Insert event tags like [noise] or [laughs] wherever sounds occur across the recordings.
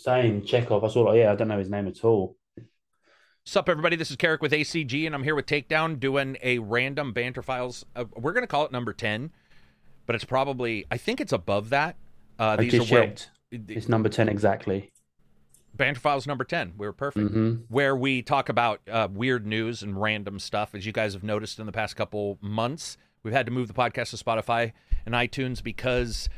Same Chekhov. I saw like, yeah, I don't know his name at all. Sup, everybody? This is Carrick with ACG, and I'm here with Takedown doing a random banter files. Uh, we're going to call it number 10, but it's probably, I think it's above that. Uh, I just are where. It's number ten exactly. banter files number 10. We were perfect. hmm Where we talk about uh, weird news and random stuff. As you guys have noticed in the past couple months, we've had to move the podcast to Spotify and iTunes because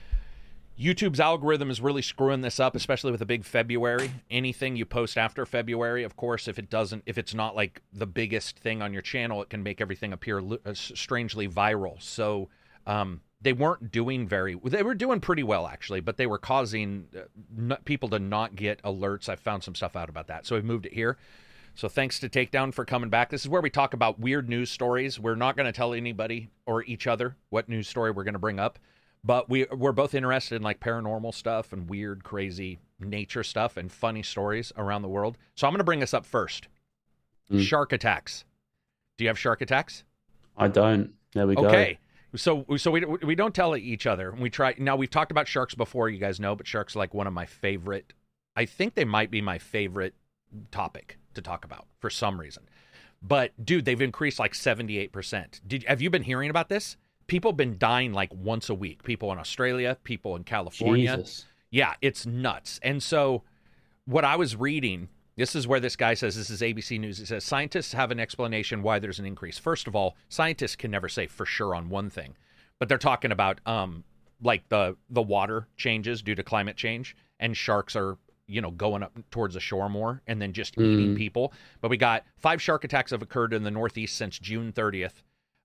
YouTube's algorithm is really screwing this up, especially with a big February. Anything you post after February, of course, if it doesn't, if it's not like the biggest thing on your channel, it can make everything appear uh, strangely viral. So um, they weren't doing very. They were doing pretty well actually, but they were causing uh, people to not get alerts. I found some stuff out about that, so we moved it here. So thanks to Takedown for coming back. This is where we talk about weird news stories. We're not going to tell anybody or each other what news story we're going to bring up, but we we're both interested in like paranormal stuff and weird, crazy nature stuff and funny stories around the world. So I'm going to bring this up first. Mm. Shark attacks. Do you have shark attacks? I don't. There we go. Okay. So so we we don't tell each other. We try now. We've talked about sharks before, you guys know, but sharks are like one of my favorite. I think they might be my favorite topic to talk about for some reason. But dude, they've increased like seventy eight percent. Did have you been hearing about this? People have been dying like once a week. People in Australia, people in California. Jesus. Yeah, it's nuts. And so, what I was reading, this is where this guy says this is ABC News. He says scientists have an explanation why there's an increase. First of all, scientists can never say for sure on one thing, but they're talking about um like the the water changes due to climate change, and sharks are you know going up towards the shore more and then just eating Mm. people. But we got five shark attacks have occurred in the Northeast since June 30th.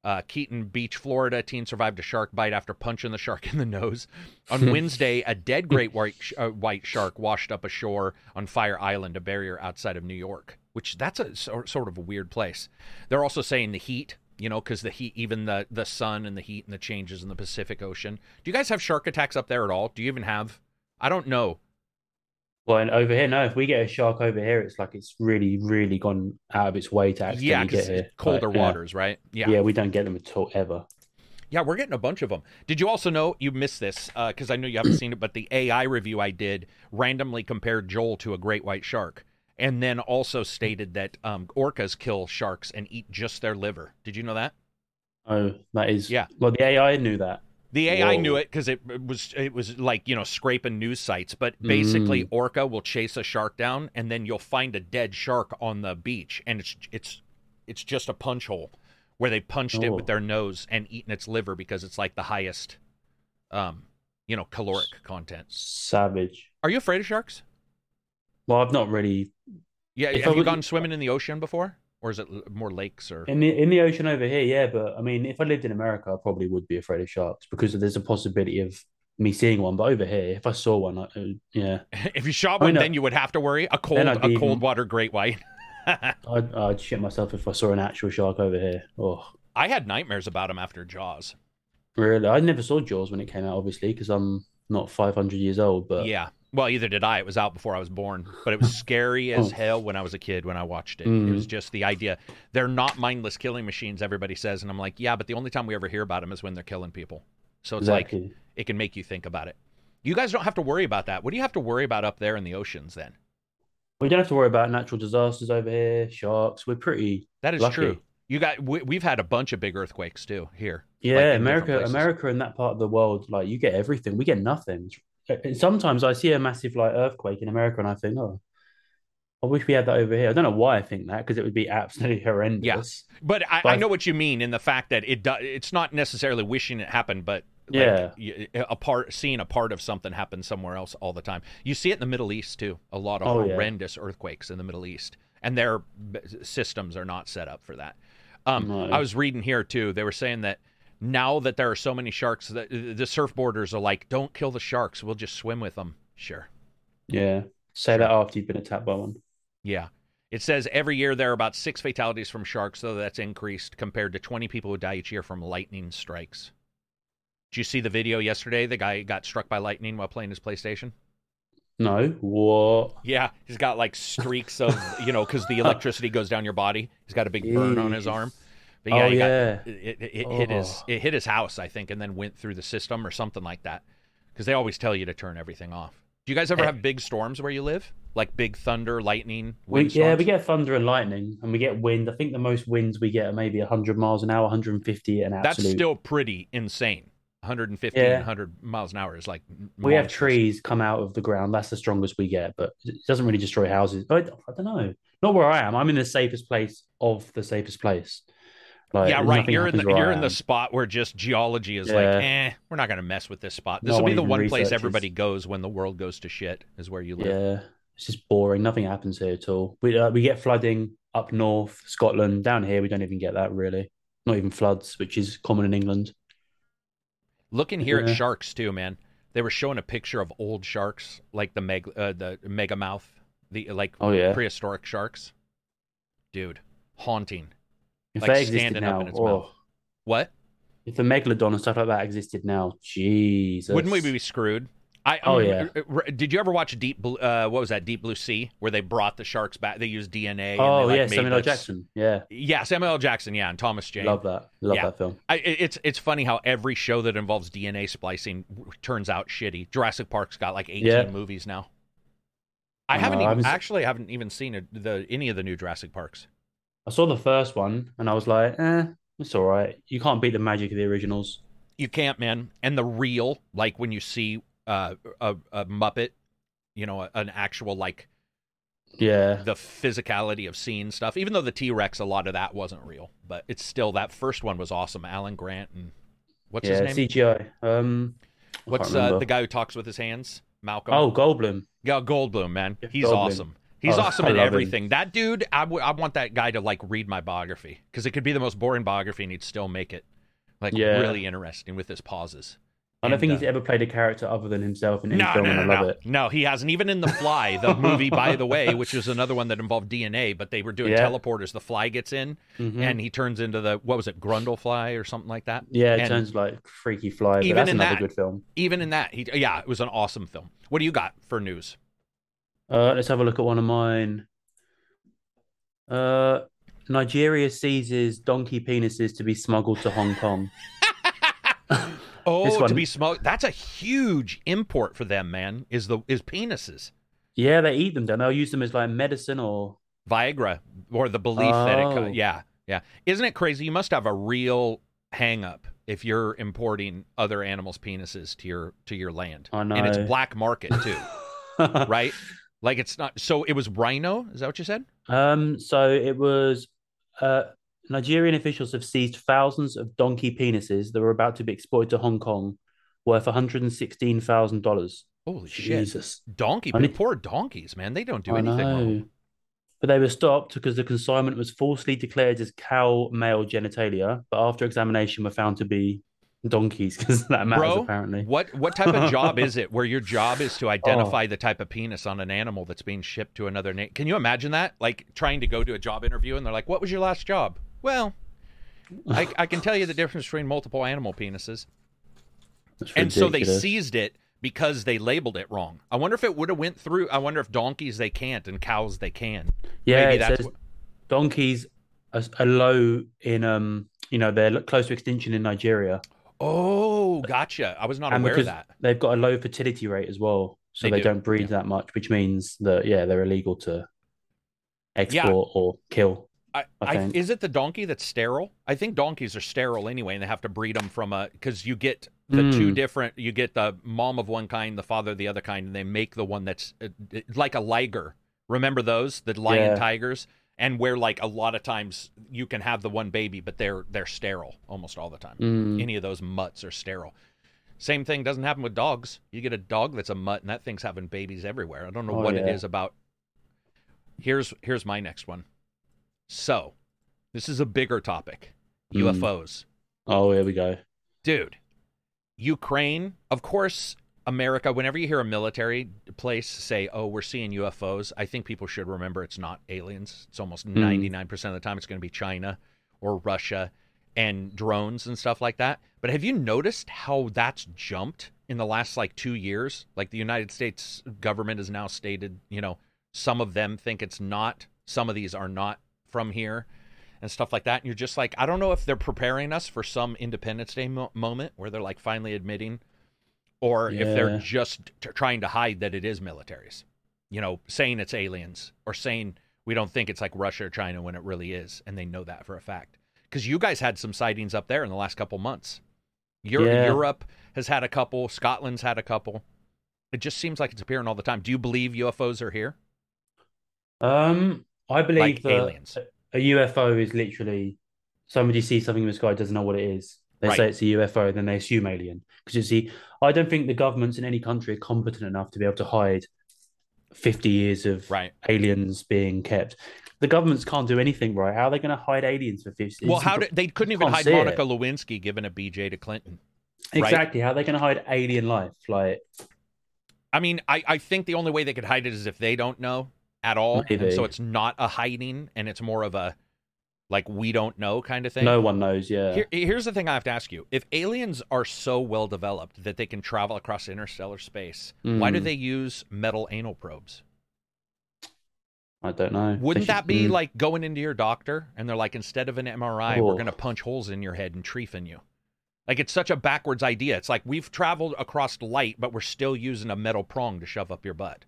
Uh, Keaton Beach, Florida, teen survived a shark bite after punching the shark [laughs] in the nose. On Wednesday, a dead [laughs] great white sh- uh, white shark washed up ashore on Fire Island, a barrier outside of New York. Which that's a sor- sort of a weird place. They're also saying the heat, you know, because the heat, even the the sun and the heat and the changes in the Pacific Ocean. Do you guys have shark attacks up there at all? Do you even have? I don't know. Well, and over here, no. If we get a shark over here, it's like it's really, really gone out of its way to actually yeah, get here. colder Like, yeah. waters, right? Yeah. Yeah, we don't get them at all ever. Yeah, we're getting a bunch of them. Did you also know you missed this because I know you haven't seen it, but the AI review I did randomly compared Joel to a great white shark, and then also stated that um, orcas kill sharks and eat just their liver. Did you know that? Oh, that is. Yeah. Well, the AI knew that. The AI Whoa. knew it because it was it was like you know scraping news sites, but basically Mm. orca will chase a shark down, and then you'll find a dead shark on the beach, and it's it's it's just a punch hole where they punched it with Oh. their nose and eaten its liver because it's like the highest, um, you know, caloric content. Savage. Are you afraid of sharks? Well, I've not really Yeah, If have I you gone swimming in the ocean before, or is it more lakes or? in the in the ocean over here. Yeah, but I mean, if I lived in America, I probably would be afraid of sharks because there's a possibility of me seeing one. But over here, if I saw one, I, uh, yeah, [laughs] if you shot I one, mean, uh, then you would have to worry. A cold, a be cold even- water great white. [laughs] I'd, I'd shit myself if I saw an actual shark over here. Oh, I had nightmares about them after Jaws. really? I never saw Jaws when it came out, obviously, because I'm not 500 years old. But Yeah. Well, either did I. It was out before I was born, but it was [laughs] scary as Oh. hell when I was a kid when I watched it. It was Mm. just the idea. They're not mindless killing machines, everybody says. And I'm like, yeah, but the only time we ever hear about them is when they're killing people. So it's like, it can make you think about it. You guys don't have to worry about that. What do you have to worry about up there in the oceans then? we don't have to worry about natural disasters over here. Sharks. We're pretty. That is Lucky. true. You got, we, we've had a bunch of big earthquakes too here. Yeah, like America. America, and that part of the world, like you get everything. We get nothing. Sometimes I see a massive like earthquake in America, and I think, oh, I wish we had that over here. I don't know why I think that because it would be absolutely [laughs] horrendous. But I, But I know what you mean in the fact that it do, it's not necessarily wishing it happened, but like, Yeah. a part seeing a part of something happen somewhere else all the time. You see it in the Middle East too. A lot of Oh, yeah. horrendous earthquakes in the Middle East, and their systems are not set up for that. Um, No. I was reading here too. They were saying that now that there are so many sharks, that uh, the surfboarders are like, "Don't kill the sharks. We'll just swim with them." Sure. Yeah. Say that after you've been attacked by one. Yeah. It says every year there are about six fatalities from sharks, though that's increased compared to 20 people who die each year from lightning strikes. Did you see the video yesterday? The guy got struck by lightning while playing his PlayStation. No. What? Yeah, he's got like streaks of, you know, because the [laughs] electricity goes down your body. He's got a big burn on his arm. But yeah, oh he got- yeah. it, it, it hit his Oh. it hit his house, I think, and then went through the system or something like that. Because they always tell you to turn everything off. Do you guys ever Eh. have big storms where you live? Like big thunder, lightning, We, yeah, we get thunder and lightning, and we get wind. I think the most winds we get are maybe 100 miles an hour, 150 an That's absolute. still pretty insane. 150 Yeah. 100 miles an hour is like we have trees come out of the ground. That's the strongest we get, but it doesn't really destroy houses. I, I don't know. Not where I am. I'm in the safest place of the safest place. Like, yeah, right. You're in the you're in the spot where just geology is Yeah. like, eh, we're not going to mess with this spot. This No will be the one place everybody goes when the world goes to shit. Is where you live. Yeah, it's just boring. Nothing happens here at all. We uh, we get flooding up north, Scotland. Down here, we don't even get that really. Not even floods, which is common in England. Looking here Yeah. at sharks too, man. They were showing a picture of old sharks, like the meg, uh, the mega mouth, the like Oh yeah, prehistoric sharks. Dude, haunting. If like they existed up now, in its oh. What? if the megalodon and stuff like that existed now, Jesus, Wouldn't we be screwed? I, Oh, yeah. r- r- Did you ever watch Deep? Blue, uh, what was that? Deep Blue Sea, where they brought the sharks back. They used DNA. and Oh they, like, yeah, made Samuel L. Jackson. Yeah, Yeah, Samuel L. Jackson. Yeah, and Thomas Jane. love that. Love Yeah. that film. I, it's it's funny how every show that involves DNA splicing turns out shitty. Jurassic Park's got like 18 Yeah. movies now. I I haven't even haven't s- actually haven't even seen it, the any of the new Jurassic Parks. I saw the first one and I was like, eh, it's all right. You can't beat the magic of the originals. You can't, man. And the real, like when you see uh, a, a Muppet, you know, an actual like Yeah, the physicality of seeing stuff. Even though the T Rex, a lot of that wasn't real, but it's still that first one was awesome. Alan Grant and what's yeah, his name? CGI. Um, what's uh, the guy who talks with his hands? Malcolm. Oh, Goldblum. Yeah, Goldblum, man. He's Goldblum. awesome. He's Oh, awesome I in love him. everything. That dude, I, w- I want that guy to like read my biography because it could be the most boring biography and he'd still make it like Yeah. really interesting with his pauses. I don't And, think uh, he's ever played a character other than himself in any No, film, no, no, and I love no. it. No, he hasn't. Even in The Fly, the [laughs] movie, by the way, which is another one that involved DNA, but they were doing Yeah. teleporters. The fly gets in Mhm. and he turns into the, what was it, Brundlefly or something like that? yeah, it and turns like freaky fly, even that's in another that- good film. Even in that, he, yeah, it was an awesome film. What do you got for news? Uh, let's have a look at one of mine. Uh, Nigeria seizes donkey penises to be smuggled to Hong Kong. [laughs] Oh, to be smoked. That's a huge import for them, man. Is the is penises. Yeah, they eat them. Don't they? They'll use them as like medicine or Viagra or the belief that it Oh. co- yeah yeah isn't it crazy you must have a real hang up if you're importing other animals penises to your to your land I know. and it's black market too [laughs] right like it's not so it was rhino is that what you said Um, so it was uh Nigerian officials have seized thousands of donkey penises that were about to be exported to Hong Kong, worth $116,000. holy shit Jesus. donkey I need- poor donkeys man they don't do I anything know. But they were stopped because the consignment was falsely declared as cow male genitalia, but after examination were found to be donkeys [laughs] because that matters Bro, apparently. what what type of job is [laughs] it where your job is Oh. to identify the type of penis on an animal that's being shipped to another nation? Can you imagine that? Like trying to go to a job interview and they're like, "What was your last job?" Well, I, I can tell you the difference between multiple animal penises. And so they seized it because they labeled it wrong. I wonder if it would have went through. I wonder if donkeys they can't and cows they can. Yeah, Maybe it that's says what- donkeys are, are low in um, you know, they're close to extinction in Nigeria, Oh, gotcha. I was not and aware of that. they've got a low fertility rate as well, so They they, do, not breed yeah. that much, which means that yeah, they're illegal to export or kill. I, I I, is it the donkey that's sterile? I think donkeys are sterile anyway, and they have to breed them from a because you get the two Mm. different. You get the mom of one kind, the father of the other kind, and they make the one that's uh, like a liger. Remember those the lion Yeah. tigers, and where like a lot of times you can have the one baby, but they're they're sterile almost all the time. Mm. Any of those mutts are sterile. Same thing doesn't happen with dogs. You get a dog that's a mutt, and that thing's having babies everywhere. I don't know Oh, what it yeah. is about. Here's here's my next one. So, this is a bigger topic. Mm. UFOs. Oh, here we go. Dude, Ukraine, of course, America, whenever you hear a military place say, oh, we're seeing UFOs, I think people should remember it's not aliens. It's almost hmm. 99% of the time it's going to be China or Russia and drones and stuff like that. But have you noticed how that's jumped in the last like two years? Like the United States government has now stated, you know, some of them think it's not, some of these are not from here and stuff like that. And you're just like, I don't know if they're preparing us for some Independence Day mo- moment where they're like finally admitting or if they're just t- trying to hide that it is militaries. You know, saying it's aliens or saying we don't think it's like Russia or China when it really is, and they know that for a fact. Because you guys had some sightings up there in the last couple months. Eur- Yeah. Europe has had a couple. Scotland's had a couple. It just seems like it's appearing all the time. Do you believe UFOs are here? Um, I believe Like that aliens. a UFO is literally somebody sees something in the sky, doesn't know what it is. They Right. say it's a UFO, then they assume alien. Because you see, I don't think the governments in any country are competent enough to be able to hide 50 years of Right. aliens being kept. The governments can't do anything right. How are they going to hide aliens for 50 years? Well, how did they couldn't even hide see it. Monica Lewinsky giving a BJ to Clinton? right? Exactly. How are they going to hide alien life? Like, I mean, I, I think the only way they could hide it is if they don't know at all. So it's not a hiding and it's more of a like we don't know kind of thing. no one knows. Yeah. Here, here's the thing I have to ask you. If aliens are so well developed that they can travel across interstellar space, why do Mm. they use metal anal probes? I don't know. Wouldn't should- that be mm. like going into your doctor and they're like, instead of an MRI, we're Oh. going to punch holes in your head and trephine you? Like, it's such a backwards idea. It's like we've traveled across light, but we're still using a metal prong to shove up your butt.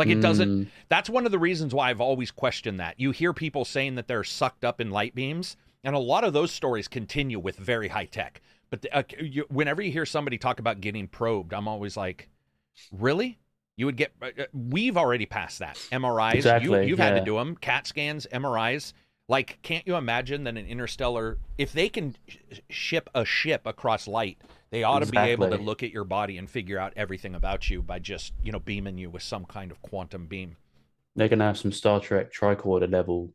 Like, it doesn't. Mm. That's one of the reasons why I've always questioned that. You hear people saying that they're sucked up in light beams, and a lot of those stories continue with very high tech. But the, uh, you, whenever you hear somebody talk about getting probed, I'm always like, really? You would get. Uh, uh, we've already passed that. MRIs. Exactly, You, you've had to do them. CAT scans, MRIs. Like, can't you imagine that an interstellar, if they can sh- ship a ship across light, they ought to be able to look at your body and figure out everything about you by just, you know, beaming you with some kind of quantum beam. They're going to have some Star Trek tricorder level.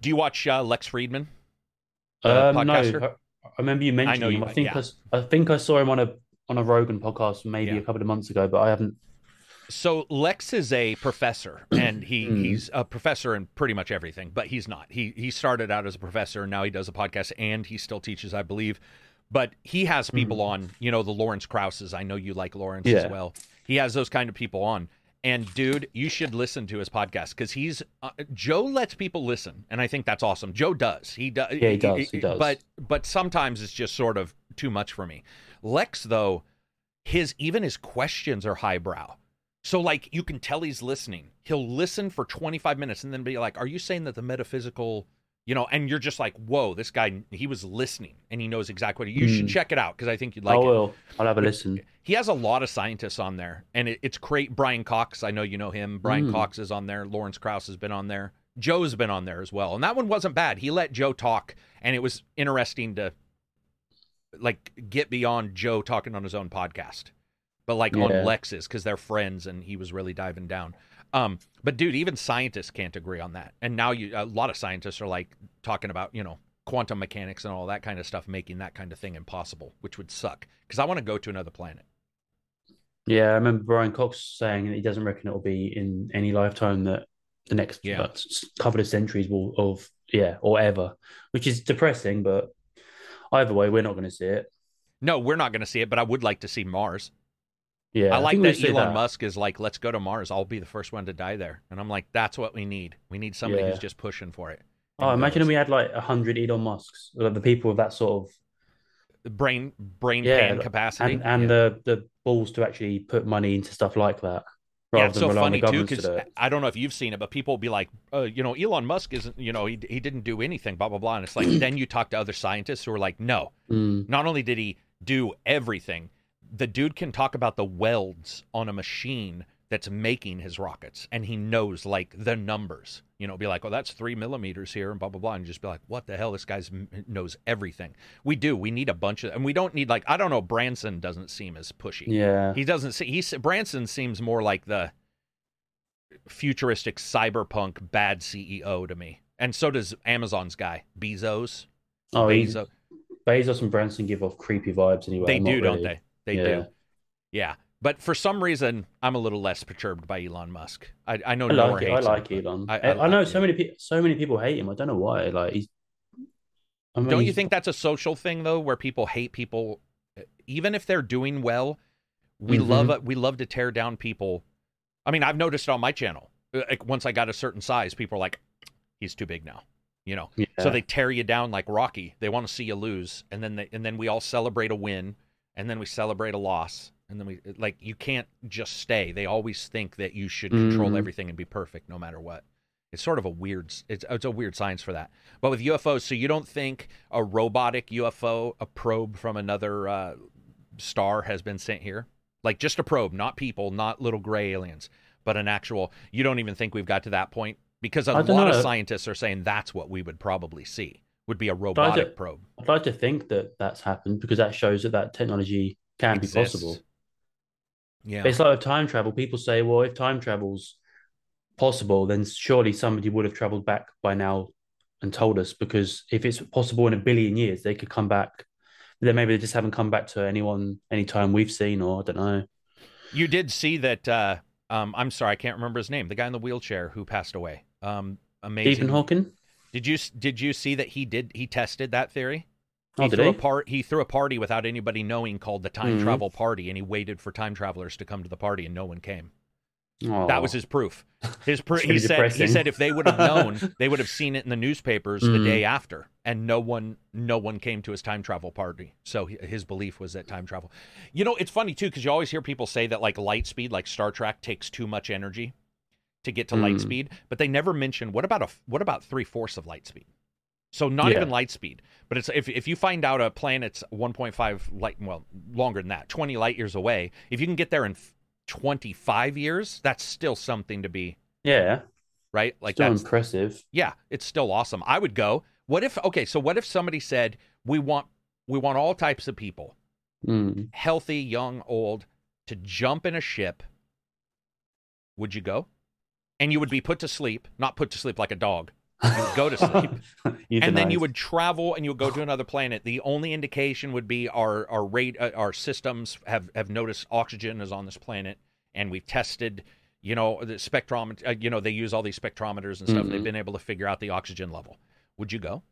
Do you watch uh, Lex Fridman? Uh, Um, no. I, I remember you know you him. I think yeah. I, I think I saw him on a on a Rogan podcast maybe Yeah. a couple of months ago, but I haven't. So Lex is a professor, [clears throat] and he Hmm. he's a professor in pretty much everything, but he's not. He he started out as a professor, and now he does a podcast, and he still teaches, I believe. But he has people on, you know, the Lawrence Krauses. I know you like Lawrence as well. He has those kind of people on. And dude, you should listen to his podcast because he's uh, Joe lets people listen, and I think that's awesome. Joe does. He does. Yeah, he does, he does. But but sometimes it's just sort of too much for me. Lex though, his even his questions are highbrow. So like you can tell he's listening. He'll listen for 25 minutes and then be like, "Are you saying that the metaphysical, you know?" And you're just like, "Whoa, this guy he was listening and he knows exactly what." He, you should Mm. check it out because I think you'd I like it. will. I'll have a listen. He has a lot of scientists on there, and it, it's great. Brian Cox, I know you know him. Brian Mm. Cox is on there. Lawrence Krauss has been on there. Joe's been on there as well, and that one wasn't bad. He let Joe talk, and it was interesting to like get beyond Joe talking on his own podcast, but like on Yeah. Lex's because they're friends, and he was really diving down. Um, but dude, even scientists can't agree on that, and now you a lot of scientists are like talking about you know quantum mechanics and all that kind of stuff, making that kind of thing impossible, which would suck because I want to go to another planet. Yeah, I remember Brian Cox saying that he doesn't reckon it will be in any lifetime that the next Yeah. uh, couple of centuries will of yeah or ever, which is depressing. But either way, we're not going to see it. No, we're not going to see it, but I would like to see Mars. Yeah, I like we'll that Elon that. Musk is like, let's go to Mars. I'll be the first one to die there. And I'm like, that's what we need. We need somebody Yeah. who's just pushing for it. Oh, And imagine if we had like a hundred Elon Musks, like the people with that sort of brain brain Yeah, pan capacity. and and yeah. the the balls to actually put money into stuff like that yeah, it's so rely on the funny too to because do. I don't know if you've seen it, but people will be like, uh, you know, Elon Musk isn't, you know, he he didn't do anything, blah blah blah. And it's like [clears throat] then you talk to other scientists who are like, no, Mm, not only did he do everything, the dude can talk about the welds on a machine that's making his rockets, and he knows like the numbers. You know, be like, oh, that's three millimeters here, and blah blah blah, and just be like, what the hell? This guy's knows everything. We do. We need a bunch of, and we don't need like I don't know. Branson doesn't seem as pushy. yeah, He doesn't see. He's Branson seems more like the futuristic cyberpunk bad CEO to me, and so does Amazon's guy Bezos. oh, Bezos. Bezos and Branson give off creepy vibes anyway. They not do, don't they? They Yeah. do. Yeah. But for some reason, I'm a little less perturbed by Elon Musk. I, I know I Nora like it. I hates him, like Elon. I- I, I know like so many people. So many people hate him. I don't know why. Like he's. I mean, Don't you think that's a social thing though, where people hate people, even if they're doing well? We Mhm. love we love to tear down people. I mean, I've noticed it on my channel. Uh, Like once I got a certain size, people are like, "He's too big now," you know. Yeah. So they tear you down like Rocky. They want to see you lose, and then they, and then we all celebrate a win, and then we celebrate a loss, and then we like you can't just stay. They always think that you should control Mhm. everything and be perfect no matter what. It's sort of a weird it's it's a weird science for that. But with UFOs, so you don't think a robotic UFO, a probe from another uh, star has been sent here? Like just a probe, not people, not little gray aliens, but an actual you don't even think we've got to that point because a lot don't of scientists are saying that's what we would probably see. Would be a robotic probe. I'd like to think that that's happened because that shows that that technology can Exists. be possible. Yeah. It's like with time travel. People say, well, if time travel's possible, then surely somebody would have traveled back by now and told us. Because if it's possible in a billion years, they could come back. Then maybe they just haven't come back to anyone anytime we've seen, or I don't know. You did see that. Uh, um, I'm sorry, I can't remember his name. The guy in the wheelchair who passed away. Um, amazing. Stephen Hawking. Did you did you see that he did he tested that theory? Oh, he did threw he? a part he threw a party without anybody knowing called the time Mhm. travel party, and he waited for time travelers to come to the party, and no one came. Oh, That was his proof. [laughs] His proof. He said he said if they would have known, [laughs] they would have seen it in the newspapers the Mhm. day after, and no one no one came to his time travel party. So he- his belief was that time travel. You know, it's funny too because you always hear people say that like light speed, like Star Trek, takes too much energy to get to light Mm. speed, but they never mention what about a what about three fourths of light speed. So not Yeah. even light speed, but it's if if you find out a planet's 1.5 light well longer than that, 20 light years away, if you can get there in 25 years, that's still something to be yeah, right? Like still that's impressive. yeah, it's still awesome. I would go. What if okay, so what if somebody said we want we want all types of people, Mm. healthy, young, old, to jump in a ship? Would you go? And you would be put to sleep, not put to sleep like a dog. Go to [laughs] sleep. and then you would travel and you would go to [sighs] another planet. The only indication would be our our rate uh, our systems have have noticed oxygen is on this planet, and we've tested. You know the spectrometer. Uh, you know they use all these spectrometers and stuff. They've Mhm. been able to figure out the oxygen level. Would you go?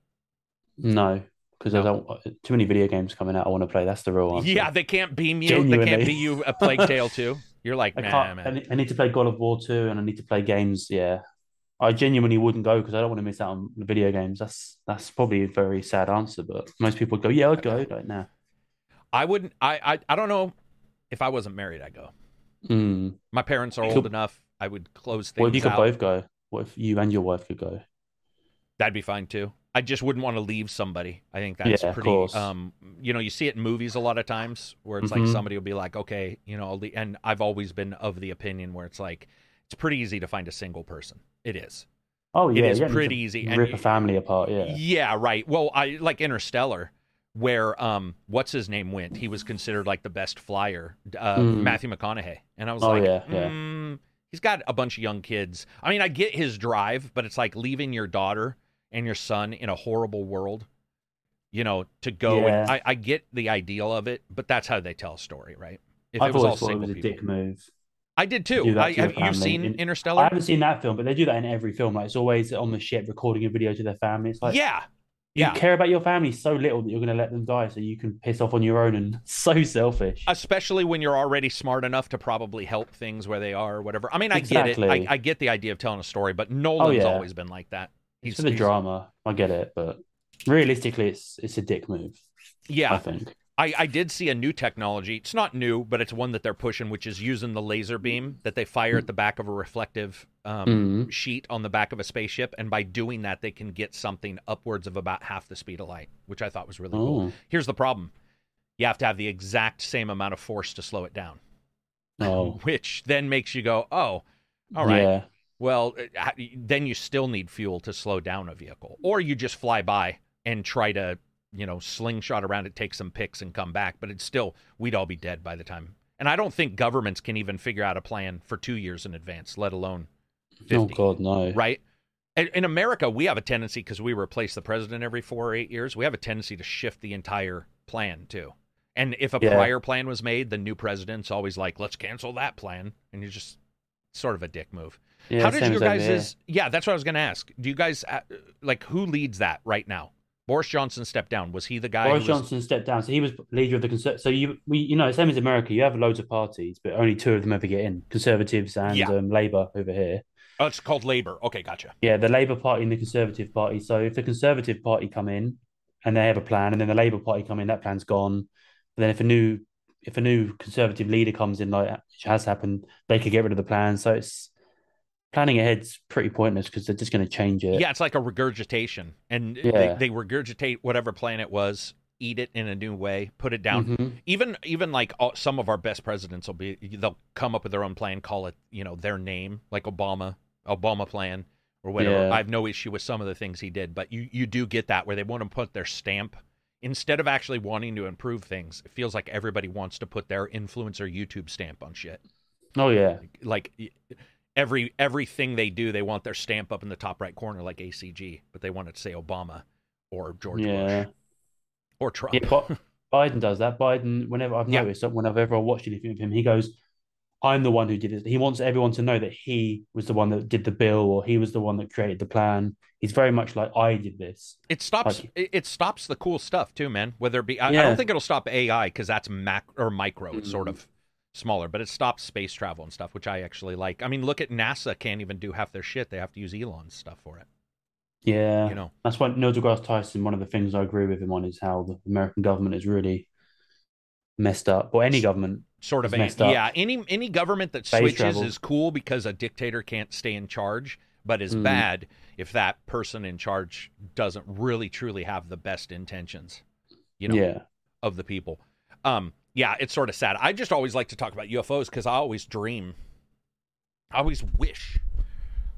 No, because I No. don't. Too many video games coming out. I want to play. That's the real answer. Yeah, they can't beam you. They can't Genuinely. be you a Plague Tale too. [laughs] You're like, I nah, man. I need, to play God of War 2 and I need to play games. Yeah, I genuinely wouldn't go because I don't want to miss out on the video games. That's that's probably a very sad answer, but most people would go, yeah, I'd go. right now. I wouldn't. I, I I don't know. If I wasn't married, I'd go. Mm. My parents are You old could- enough. I would close things What if you could out. both go? What if you and your wife could go? That'd be fine too. I just wouldn't want to leave somebody. I think that's Yeah, pretty. Um, you know, you see it in movies a lot of times where it's like Mhm. somebody will be like, okay, you know, I'll and I've always been of the opinion where it's like it's pretty easy to find a single person. It is. Oh yeah, it is you don't need pretty easy. Rip you- a family apart. Yeah. Yeah, right. Well, I like Interstellar, where um, what's his name went. He was considered like the best flyer, uh, Mm. Matthew McConaughey, and I was Oh, like, yeah, yeah. "Mm, he's got a bunch of young kids. I mean, I get his drive, but it's like leaving your daughter and your son in a horrible world. You know, to go Yeah. and I, I get the ideal of it, but that's how they tell a story, right? If I've it was all always thought it single was a people, dick move. I did too. that I, have you seen In- Interstellar? I haven't seen that film, but they do that in every film. Like it's always on the ship recording a video to their family. It's like yeah, you yeah. care about your family so little that you're going to let them die so you can piss off on your own and [laughs] so selfish. especially when you're already smart enough to probably help things where they are or whatever. I mean, I get it. I, I get the idea of telling a story, but Nolan's oh, yeah. always been like that. It's for the drama. I get it, but realistically, it's it's a dick move. Yeah, I think. I, I did see a new technology. It's not new, but it's one that they're pushing, which is using the laser beam that they fire at the back of a reflective um, Mm. sheet on the back of a spaceship, and by doing that, they can get something upwards of about half the speed of light, which I thought was really cool. Oh, Here's the problem: you have to have the exact same amount of force to slow it down, oh, [laughs] which then makes you go, "Oh, all right." Yeah, Well, uh, then you still need fuel to slow down a vehicle, or you just fly by and try to, you know, slingshot around it, take some pics, and come back. But it's still, we'd all be dead by the time. And I don't think governments can even figure out a plan for two years in advance, let alone 50, oh God, no. right? In in America, we have a tendency because we replace the president every four or eight years. We have a tendency to shift the entire plan too. And if a Yeah. prior plan was made, the new president's always like, "Let's cancel that plan," and you're just sort of a dick move. Yeah, How did same your as over guys' yeah? That's what I was going to ask. Do you guys uh, like who leads that right now? Boris Johnson stepped down. Was he the guy? Boris who was, Johnson stepped down, so he was leader of the conser- So you, we, you know, same as America, you have loads of parties, but only two of them ever get in: Conservatives and Yeah. um, Labour over here. Oh, it's called Labor. Okay, gotcha. Yeah, the Labour Party and the Conservative Party. So if the Conservative Party come in and they have a plan, and then the Labour Party come in, that plan's gone. And then if a new if a new conservative leader comes in, like which has happened, they could get rid of the plan. So it's planning ahead's pretty pointless because they're just going to change it. Yeah, it's like a regurgitation, and Yeah. they, they regurgitate whatever plan it was, eat it in a new way, put it down. Mhm. Even even like all, some of our best presidents will be they'll come up with their own plan, call it you know their name, like Obama, Obama plan or whatever. Yeah. I have no issue with some of the things he did, but you you do get that where they want to put their stamp instead of actually wanting to improve things. It feels like everybody wants to put their influencer YouTube stamp on shit. Oh yeah, Like y- every everything they do, they want their stamp up in the top right corner, like ACG, but they want it to say Obama or George yeah. Bush or Trump. Yeah, Bi- [laughs] Biden does that. Biden, whenever I've Yeah. noticed that whenever I've ever watched anything of him, he goes, "I'm the one who did it." He wants everyone to know that he was the one that did the bill, or he was the one that created the plan. He's very much like, "I did this." It stops. Like- It, stops the cool stuff too, man. Whether it be, I, I don't think it'll stop AI because that's mac or micro. It's sort Mm. of smaller, but it stops space travel and stuff, which I actually like. I mean, look at NASA. Can't even do half their shit. They have to use Elon's stuff for it. Yeah, You know. that's why Neil deGrasse Tyson. One of the things I agree with him on is how the American government is really messed up, or any government. Sort of, messed up. yeah. Any any government that Space switches travel. is cool because a dictator can't stay in charge, but is Mm. bad if that person in charge doesn't really truly have the best intentions. You know, Yeah, of the people. Um, yeah, it's sort of sad. I just always like to talk about UFOs because I always dream. I always wish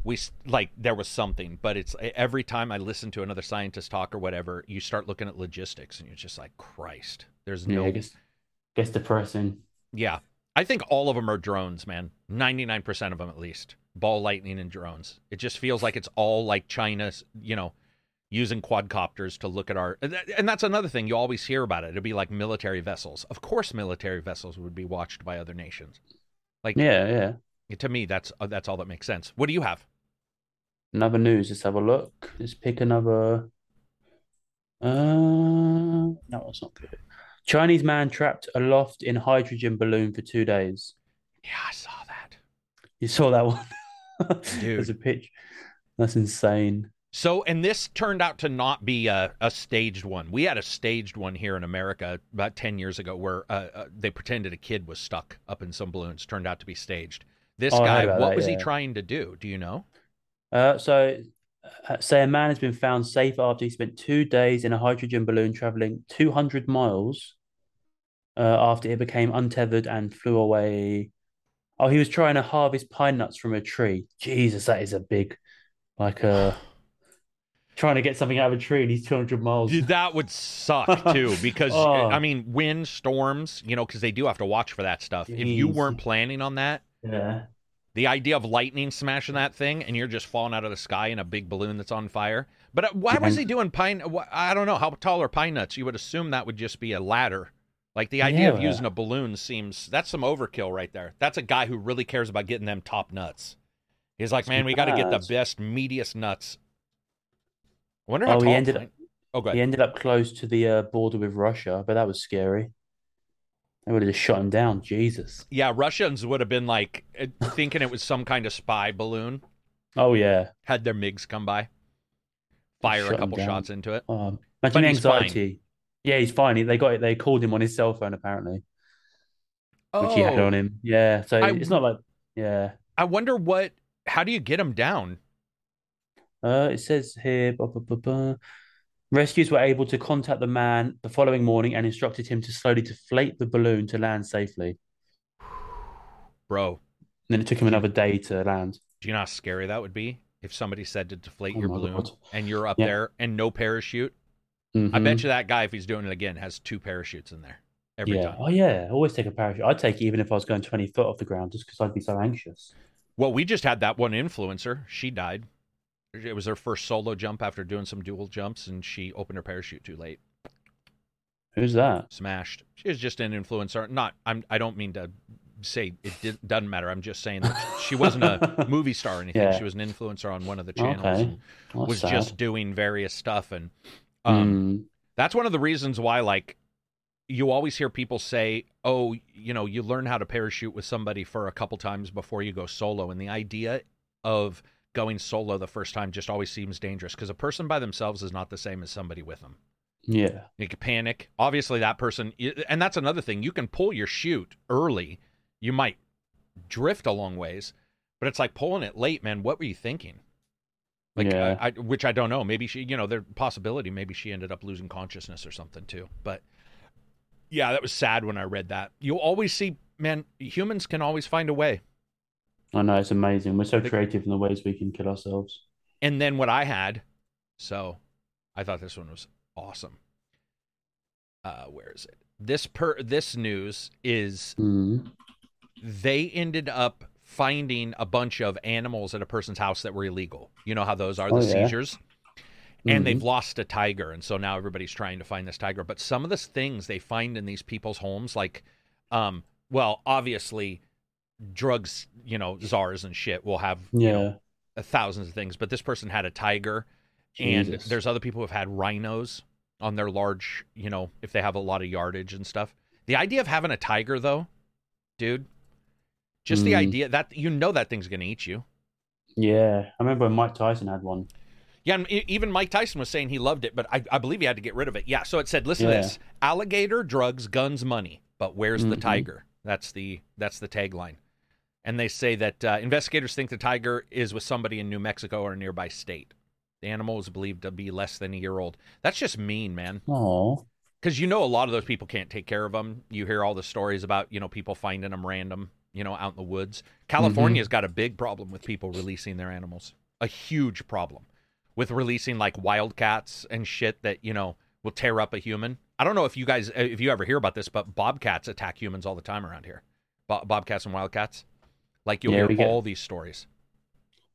we like there was something, but it's every time I listen to another scientist talk or whatever, you start looking at logistics and you're just like, Christ, there's yeah. no. I guess, guess person. Yeah, I think all of them are drones, man. Ninety nine percent of them, at least, ball lightning and drones. It just feels like it's all like China's, you know, using quadcopters to look at our. and that's another thing you always hear about it. It'd be like military vessels. Of course, military vessels would be watched by other nations. Like Yeah, yeah. to me, that's uh, that's all that makes sense. What do you have? Another news. Let's have a look. Let's pick another. Uh, no, that's not good. Chinese man trapped aloft in hydrogen balloon for two days. Yeah, I saw that. You saw that one? [laughs] Dude. There's a pitch. That's insane. So, and this turned out to not be a, a staged one. We had a staged one here in America about 10 years ago where uh, uh, they pretended a kid was stuck up in some balloons. Turned out to be staged. This Oh, guy, what that, was he trying to do? Do you know? Uh, so, uh, say a man has been found safe after he spent two days in a hydrogen balloon traveling 200 miles uh, after it became untethered and flew away. Oh, he was trying to harvest pine nuts from a tree. Jesus, that is a big, like, uh, [sighs] [sighs] [sighs] trying to get something out of a tree and he's 200 miles. That would suck too, [laughs] because Oh. I mean, wind, storms, you know, because they do have to watch for that stuff. If you weren't planning on that, Yeah. the idea of lightning smashing that thing and you're just falling out of the sky in a big balloon that's on fire. But uh, why was he doing pine? I don't know. How tall are pine nuts? You would assume that would just be a ladder. Like the idea of Yeah. using a balloon seems that's some overkill right there. That's a guy who really cares about getting them top nuts. He's like, man, we got to get the best, meatiest nuts. I wonder how Oh, tall. he ended up Oh, good. he ended up close to the uh, border with Russia, but that was scary. They would have just shot him down. Jesus. Yeah, Russians would have been like uh, thinking it was some kind of spy balloon. Oh yeah. Had their MiGs come by, fire Shut a couple shots into it. Um, imagine the he's fine. anxiety. Yeah, he's fine. They got it. They called him on his cell phone apparently, which he had Oh. on him. Yeah. So I- it's not like yeah. I wonder what. How do you get him down? Uh, it says here, blah, blah, blah, blah. rescuers were able to contact the man the following morning and instructed him to slowly deflate the balloon to land safely. Bro, And then it took him another day to land. do you know how scary that would be if somebody said to deflate Oh your balloon God. and you're up Yeah. there and no parachute? I Mhm. bet you that guy, if he's doing it again, has two parachutes in there every Yeah. time. Oh yeah. Always take a parachute. I'd take it even if I was going 20 foot off the ground just because I'd be so anxious. Well, we just had that one influencer. She died. It was her first solo jump after doing some dual jumps, and she opened her parachute too late. Who's that? Smashed. She was just an influencer. Not. I'm. I don't mean to say it did, doesn't matter. I'm just saying that [laughs] she wasn't a movie star or anything. Yeah. She was an influencer on one of the channels. Okay. and was sad. just doing various stuff, and um, Mm. that's one of the reasons why like you always hear people say oh you know you learn how to parachute with somebody for a couple times before you go solo and the idea of going solo the first time just always seems dangerous because a person by themselves is not the same as somebody with them Yeah. You can panic. Obviously, that person, and that's another thing. You can pull your chute early. You might drift a long ways, but it's like pulling it late, man. What were you thinking? Like, Yeah. I, I, which I don't know. Maybe she, you know, there's possibility. Maybe she ended up losing consciousness or something too. But yeah, that was sad when I read that. You'll always see, man. Humans can always find a way. I know it's amazing. We're so creative in the ways we can kill ourselves. And then what I had, so I thought this one was awesome. Uh, where is it? This per this news is Mm. they ended up finding a bunch of animals at a person's house that were illegal. You know how those are, the Oh, yeah. seizures. And Mhm. they've lost a tiger, and so now everybody's trying to find this tiger. But some of the things they find in these people's homes, like, um, well, obviously, drugs, you know, czars and shit will have, you know, thousands of things. But this person had a tiger, and there's other people who have had rhinos on their large, you know, if they have a lot of yardage and stuff. The idea of having a tiger, though, dude, just the Mm. idea that you know that thing's going to eat you. Yeah. I remember when Mike Tyson had one. Yeah, and even Mike Tyson was saying he loved it, but I, I believe he had to get rid of it. Yeah, so it said, listen to this: alligator, drugs, guns, money. But where's the Mhm. tiger? That's the that's the tagline. And they say that uh, investigators think the tiger is with somebody in New Mexico or a nearby state. The animal is believed to be less than a year old. That's just mean, man. Oh. Because you know a lot of those people can't take care of them. You hear all the stories about you know people finding them random, you know, out in the woods. California's got a big problem with people releasing their animals. A huge problem with releasing like wildcats and shit that you know will tear up a human. I don't know if you guys if you ever hear about this, but bobcats attack humans all the time around here. Bo- bobcats and wildcats. Like you'll Yeah, hear get- all these stories.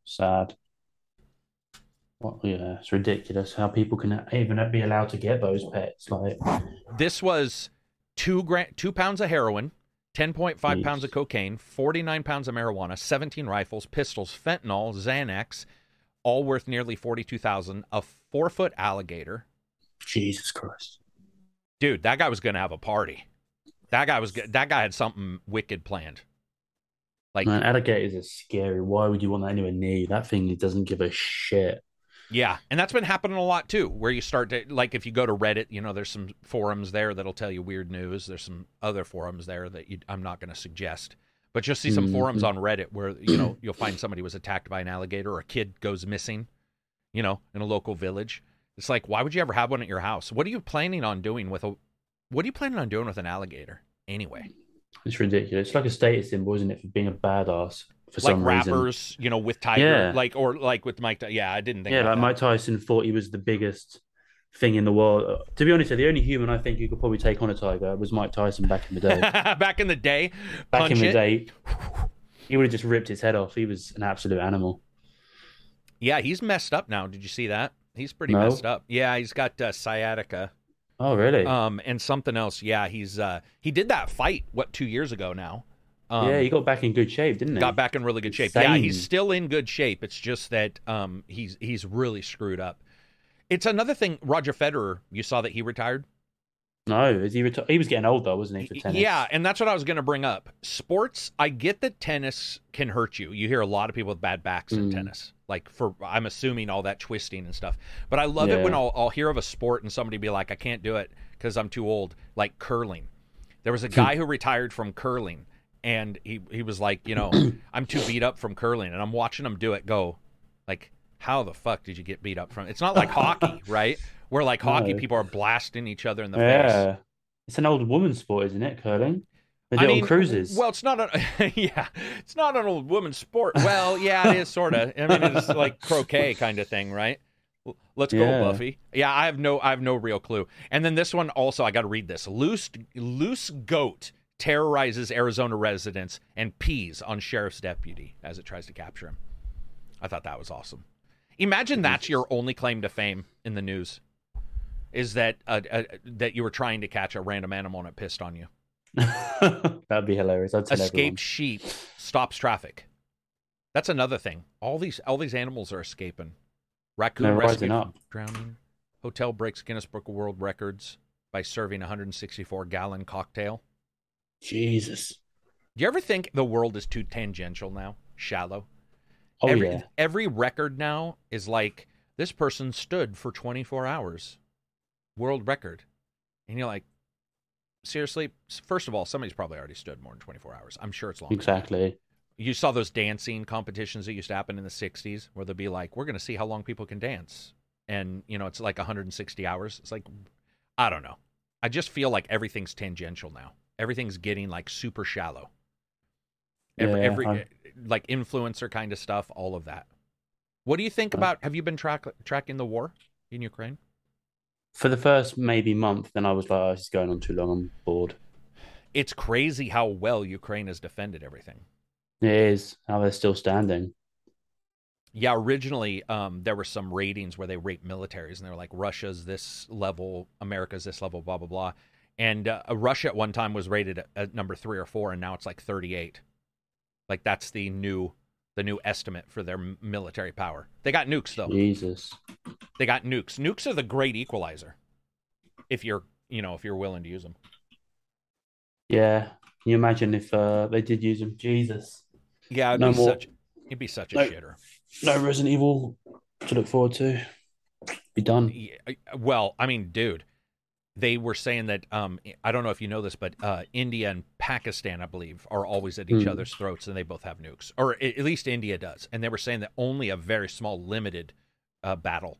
Sad. Well, yeah, it's ridiculous how people can even be allowed to get those pets. Like, This was two gra- two pounds of heroin, ten point five pounds of cocaine, forty nine pounds of marijuana, seventeen rifles, pistols, fentanyl, Xanax, all worth nearly forty two thousand. A four foot alligator, Jesus Christ. dude. That guy was gonna have a party. That guy was that guy had something wicked planned. Like Man, alligators are scary. Why would you want that anywhere near you? That thing doesn't give a shit. Yeah, and that's been happening a lot too. Where you start to like, if you go to Reddit, you know, there's some forums there that'll tell you weird news. There's some other forums there that you, I'm not going to suggest, but you'll see some Mhm. forums on Reddit where you know you'll find somebody was attacked by an alligator or a kid goes missing, you know, in a local village. It's like, why would you ever have one at your house? What are you planning on doing with a? What are you planning on doing with an alligator anyway? It's ridiculous. It's like a status symbol, isn't it, for being a badass for like some reason. rappers, you know, with Tiger, Yeah. like or like with Mike. Yeah, I didn't think. Yeah, like that. Mike Tyson thought he was the biggest thing in the world. To be honest, the only human I think who could probably take on a tiger was Mike Tyson back in the day. [laughs] Back in the day, back punch in the it. day, [laughs] he would have just ripped his head off. He was an absolute animal. Yeah, he's messed up now. Did you see that? He's pretty No. messed up. Yeah, he's got uh, sciatica. Oh, really? Um, and something else. Yeah, he's uh, he did that fight what two years ago now. Um, yeah, he got back in good shape, didn't he? got back in really good shape. Yeah, he's still in good shape. It's just that um, he's he's really screwed up. It's another thing. Roger Federer, you saw that he retired. No, is he reti- He was getting old though, wasn't he? For tennis. Yeah, and that's what I was going to bring up. Sports, I get that tennis can hurt you. You hear a lot of people with bad backs in Mm. tennis. Like for I'm assuming all that twisting and stuff. But I love it when I'll, I'll hear of a sport and somebody be like, I can't do it because I'm too old. Like curling. There was a guy who retired from curling and he, he was like, you know, [clears throat] I'm too beat up from curling. And I'm watching him do it go, like, how the fuck did you get beat up from? It's not like hockey, [laughs] right? Where like hockey, No. people are blasting each other in the face. yeah. It's an old woman's sport, isn't it? Curling. They do it on cruises. Well, it's not a [laughs] yeah, it's not an old woman's sport. Well, yeah, it is sort of. I mean, it's like [laughs] croquet kind of thing, right? Let's go, Yeah. Buffy. Yeah, I have no, I have no real clue. And then this one also, I got to read this. Loose, loose goat terrorizes Arizona residents and pees on sheriff's deputy as it tries to capture him. I thought that was awesome. Imagine that's your only claim to fame in the news, is that uh, uh, that you were trying to catch a random animal and it pissed on you. [laughs] That'd be hilarious. I'd tell escaped everyone. sheep stops traffic. That's another thing. All these all these animals are escaping. Raccoon rising rescued from drowning. Hotel breaks Guinness Book of World Records by serving 164 gallon cocktail. Jesus. Do you ever think the world is too tangential now? Shallow. Oh every, yeah. Every record now is like this person stood for 24 hours. world record. And you're like, seriously? First of all, somebody's probably already stood more than 24 hours. I'm sure it's long. Exactly. You saw those dancing competitions that used to happen in the 60s where they'll be like, we're going to see how long people can dance. And, you know, it's like 160 hours. It's like, I don't know. I just feel like everything's tangential now. Everything's getting like super shallow. Every, Yeah, every I- eh, like influencer kind of stuff, all of that. What do you think about? Have you been track, tracking the war in Ukraine? For the first maybe month, then I was like, oh, this is going on too long. I'm bored. It's crazy how well Ukraine has defended everything. It is how they're still standing. Yeah, originally um, there were some ratings where they rate militaries, and they were like Russia's this level, America's this level, blah blah blah. And uh, Russia at one time was rated at, at number three or four, and now it's like thirty-eight. Like that's the new the new estimate for their military power. They got nukes though. Jesus. They got nukes. Nukes are the great equalizer. If you're you know if you're willing to use them. Yeah. Can you imagine if uh, they did use them? Jesus. Yeah, it'd No be more- such it'd be such a No. shitter. No Resident Evil to look forward to. Be done. Yeah, uh, well, I mean, dude, they were saying that um, I don't know if you know this, but uh, India and Pakistan, I believe, are always at each Hmm. other's throats, and they both have nukes, or at least India does. And they were saying that only a very small, limited uh, battle,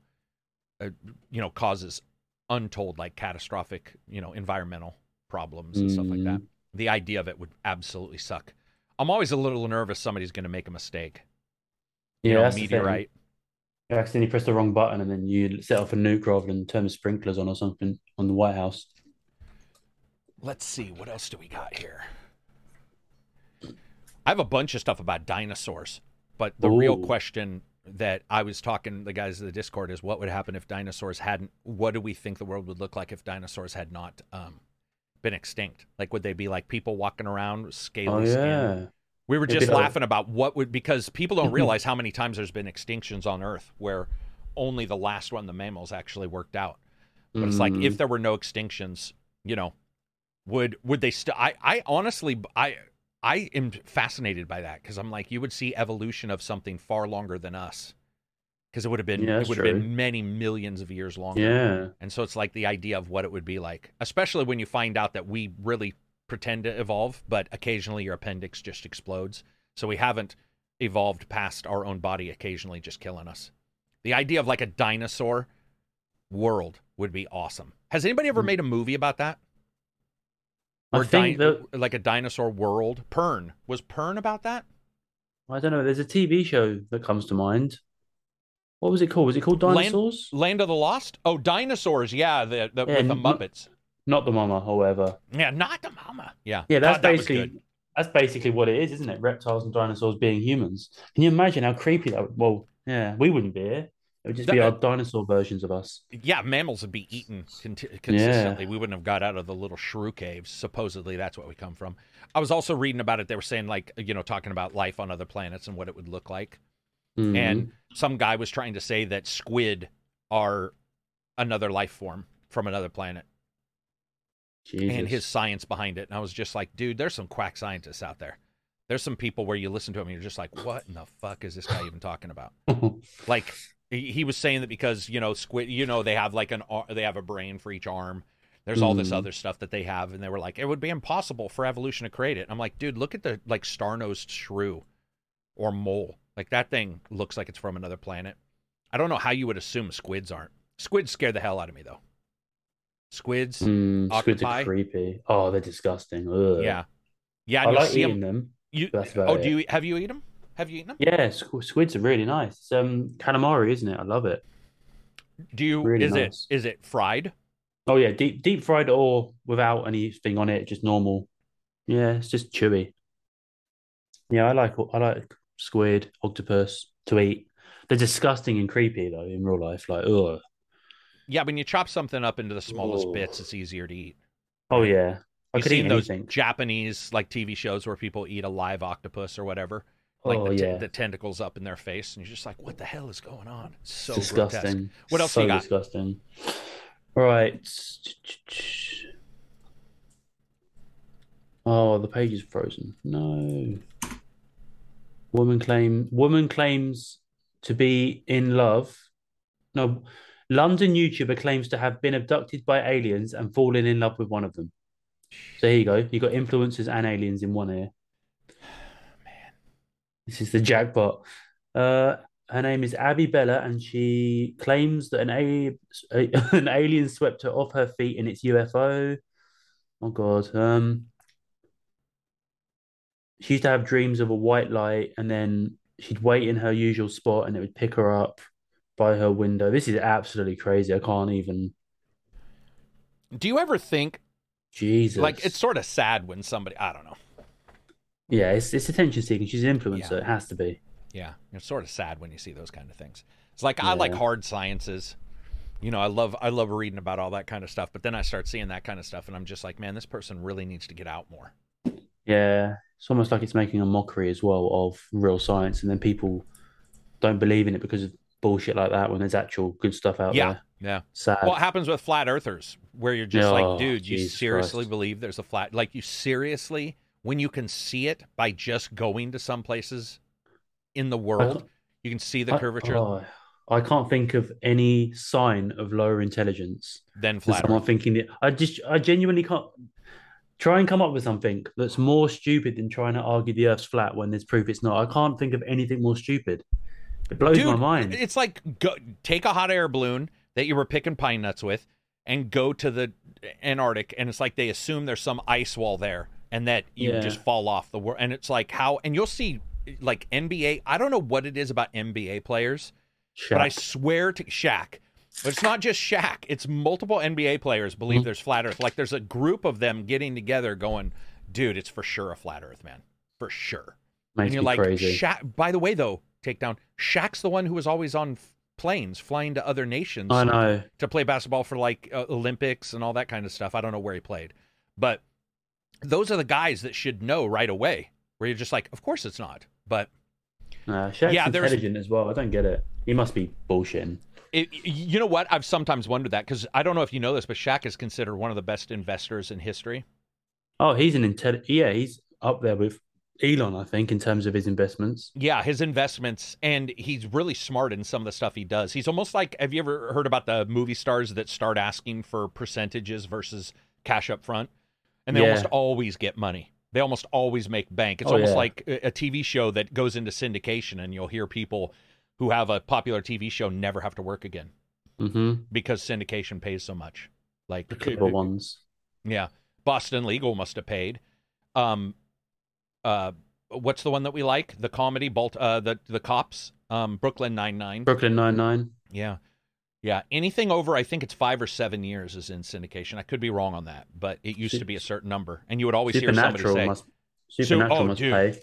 uh, you know, causes untold, like catastrophic, you know, environmental problems and stuff like that. Mm. The idea of it would absolutely suck. I'm always a little nervous somebody's going to make a mistake. You Yeah, know, that's the meteorite. You accidentally press the wrong button and then you set off a nuke rather than turn the sprinklers on or something on the White House. Let's see, what else do we got here? I have a bunch of stuff about dinosaurs, but the real question that I was talking to the guys in the Discord is what would happen if dinosaurs hadn't what do we think the world would look like if dinosaurs had not um, been extinct? Like would they be like people walking around with scaly Oh skin? We were just laughing about what would because people don't realize how many times there's been extinctions on Earth where only the last one, the mammals, actually worked out. But it's like Mm. if there were no extinctions, you know, would would they still? I I honestly I I am fascinated by that because I'm like you would see evolution of something far longer than us because it would have been Yeah, it would have been many millions of years longer. Yeah. And so it's like the idea of what it would be like, especially when you find out that we really pretend to evolve, but occasionally your appendix just explodes. So we haven't evolved past our own body occasionally just killing us. The idea of like a dinosaur world would be awesome. Has anybody ever Mm. made a movie about that? I Or think di- that like a dinosaur world? Pern. Was Pern about that? I don't know. There's a TV show that comes to mind. What was it called? Was it called Dinosaurs? Land of the Lost? Oh, dinosaurs. Yeah, the, the Yeah, with the Muppets. Not the Mama, however. Yeah, not the mama. Yeah. Yeah, that's that basically good. that's basically what it is, isn't it? Reptiles and dinosaurs being humans. Can you imagine how creepy that would? Well, yeah, we wouldn't be here. It would just be That- our dinosaur versions of us. Yeah, mammals would be eaten conti- consistently. We wouldn't have got out of the little shrew caves. Supposedly, that's what we come from. I was also reading about it. They were saying, like, you know, talking about life on other planets and what it would look like. Mhm. And some guy was trying to say that squid are another life form from another planet Jesus. and his science behind it. And I was just like, dude, there's some quack scientists out there. There's some people where you listen to him and you're just like, what in the fuck is this guy even talking about? [laughs] like he was saying that because you know squid you know they have like an they have a brain for each arm there's all this Mhm. other stuff that they have and they were like it would be impossible for evolution to create it i'm like dude look at the like star-nosed shrew or mole like that thing looks like it's from another planet i don't know how you would assume squids aren't squids scare the hell out of me though squids Mm, squids are creepy. Oh, they're disgusting. Ugh. yeah yeah I like see eating 'em- them. you oh it. do you have you eaten them have you eaten them Yeah, squ- squids are really nice. It's, um, calamari, isn't it? I love it. do you Really is nice. it is it fried Oh yeah, deep deep fried or without anything on it, just normal. Yeah, it's just chewy. Yeah, I like I like squid, octopus to eat. They're disgusting and creepy though in real life. Like, ugh. Yeah when you chop something up into the smallest Oh. bits it's easier to eat Oh yeah, I You've seen those. Japanese like TV shows where people eat a live octopus or whatever, like Oh the, yeah, the tentacles up in their face, and you're just like, "What the hell is going on?" It's so it's grotesque. disgusting. What else so you got? disgusting. Right. Oh, the page is frozen. No. Woman claim woman claims to be in love. No, London YouTuber claims to have been abducted by aliens and fallen in love with one of them. So here you go. You got influencers and aliens in one ear. [sighs] Man. This is the jackpot. Uh, her name is Abby Bella, and she claims that an, a- [laughs] an alien swept her off her feet in its UFO. Oh God. Um, she used to have dreams of a white light, and then she'd wait in her usual spot, and it would pick her up by her window. This is absolutely crazy. I can't even. Do you ever think Jesus. like it's sort of sad when somebody I don't know. Yeah, it's it's attention seeking. She's an influencer. Yeah. It has to be. Yeah, it's sort of sad when you see those kind of things. It's like I like hard sciences. You know, I love I love reading about all that kind of stuff, but then I start seeing that kind of stuff and I'm just like, man, this person really needs to get out more. Yeah, it's almost like it's making a mockery as well of real science, and then people don't believe in it because of bullshit like that when there's actual good stuff out Yeah. there. Yeah. Sad. Well, it happens with flat earthers where you're just Oh, like, dude, you Jesus seriously Christ. believe there's a flat like you seriously when you can see it by just going to some places in the world, you can see the I- curvature oh, I can't think of any sign of lower intelligence than than flat someone earth. thinking that. I just, I genuinely can't. Try and come up with something that's more stupid than trying to argue the Earth's flat when there's proof it's not. I can't think of anything more stupid. It blows my mind. It's like go, take a hot air balloon that you were picking pine nuts with and go to the Antarctic, and it's like they assume there's some ice wall there and that you Yeah. just fall off the world. And it's like how, and you'll see like NBA. I don't know what it is about NBA players, but I swear to Shaq. But it's not just Shaq. It's multiple NBA players believe Mm-hmm. there's flat Earth. Like there's a group of them getting together, going, "Dude, it's for sure a flat Earth, man, for sure." Makes and you're like, crazy. Shaq. By the way, though, takedown. Shaq's the one who was always on f- planes flying to other nations I know. to play basketball for like uh, Olympics and all that kind of stuff. I don't know where he played, but those are the guys that should know right away. Where you're just like, of course it's not. But Nah, Shaq's Yeah, there's- intelligent as well. I don't get it. He must be bullshitting. it, you know what? I've sometimes wondered that because I don't know if you know this, but Shaq is considered one of the best investors in history. Oh, he's an intel. Yeah, he's up there with Elon, I think, in terms of his investments. Yeah, his investments, and he's really smart in some of the stuff he does. He's almost like have you ever heard about the movie stars that start asking for percentages versus cash up front? And they Yeah. almost always get money. They almost always make bank. It's Oh, almost yeah. like a TV show that goes into syndication, and you'll hear people who have a popular TV show never have to work again Mm-hmm. because syndication pays so much. Like The clever ones. Yeah. Boston Legal must have paid. Um uh what's the one that we like? The comedy Balt uh the the cops. Um Brooklyn Nine Nine. Brooklyn Nine Nine. Yeah. Yeah. Anything over I think it's five or seven years is in syndication. I could be wrong on that, but it used to be a certain number. And you would always hear somebody Supernatural say must. Supernatural oh, must dude. pay.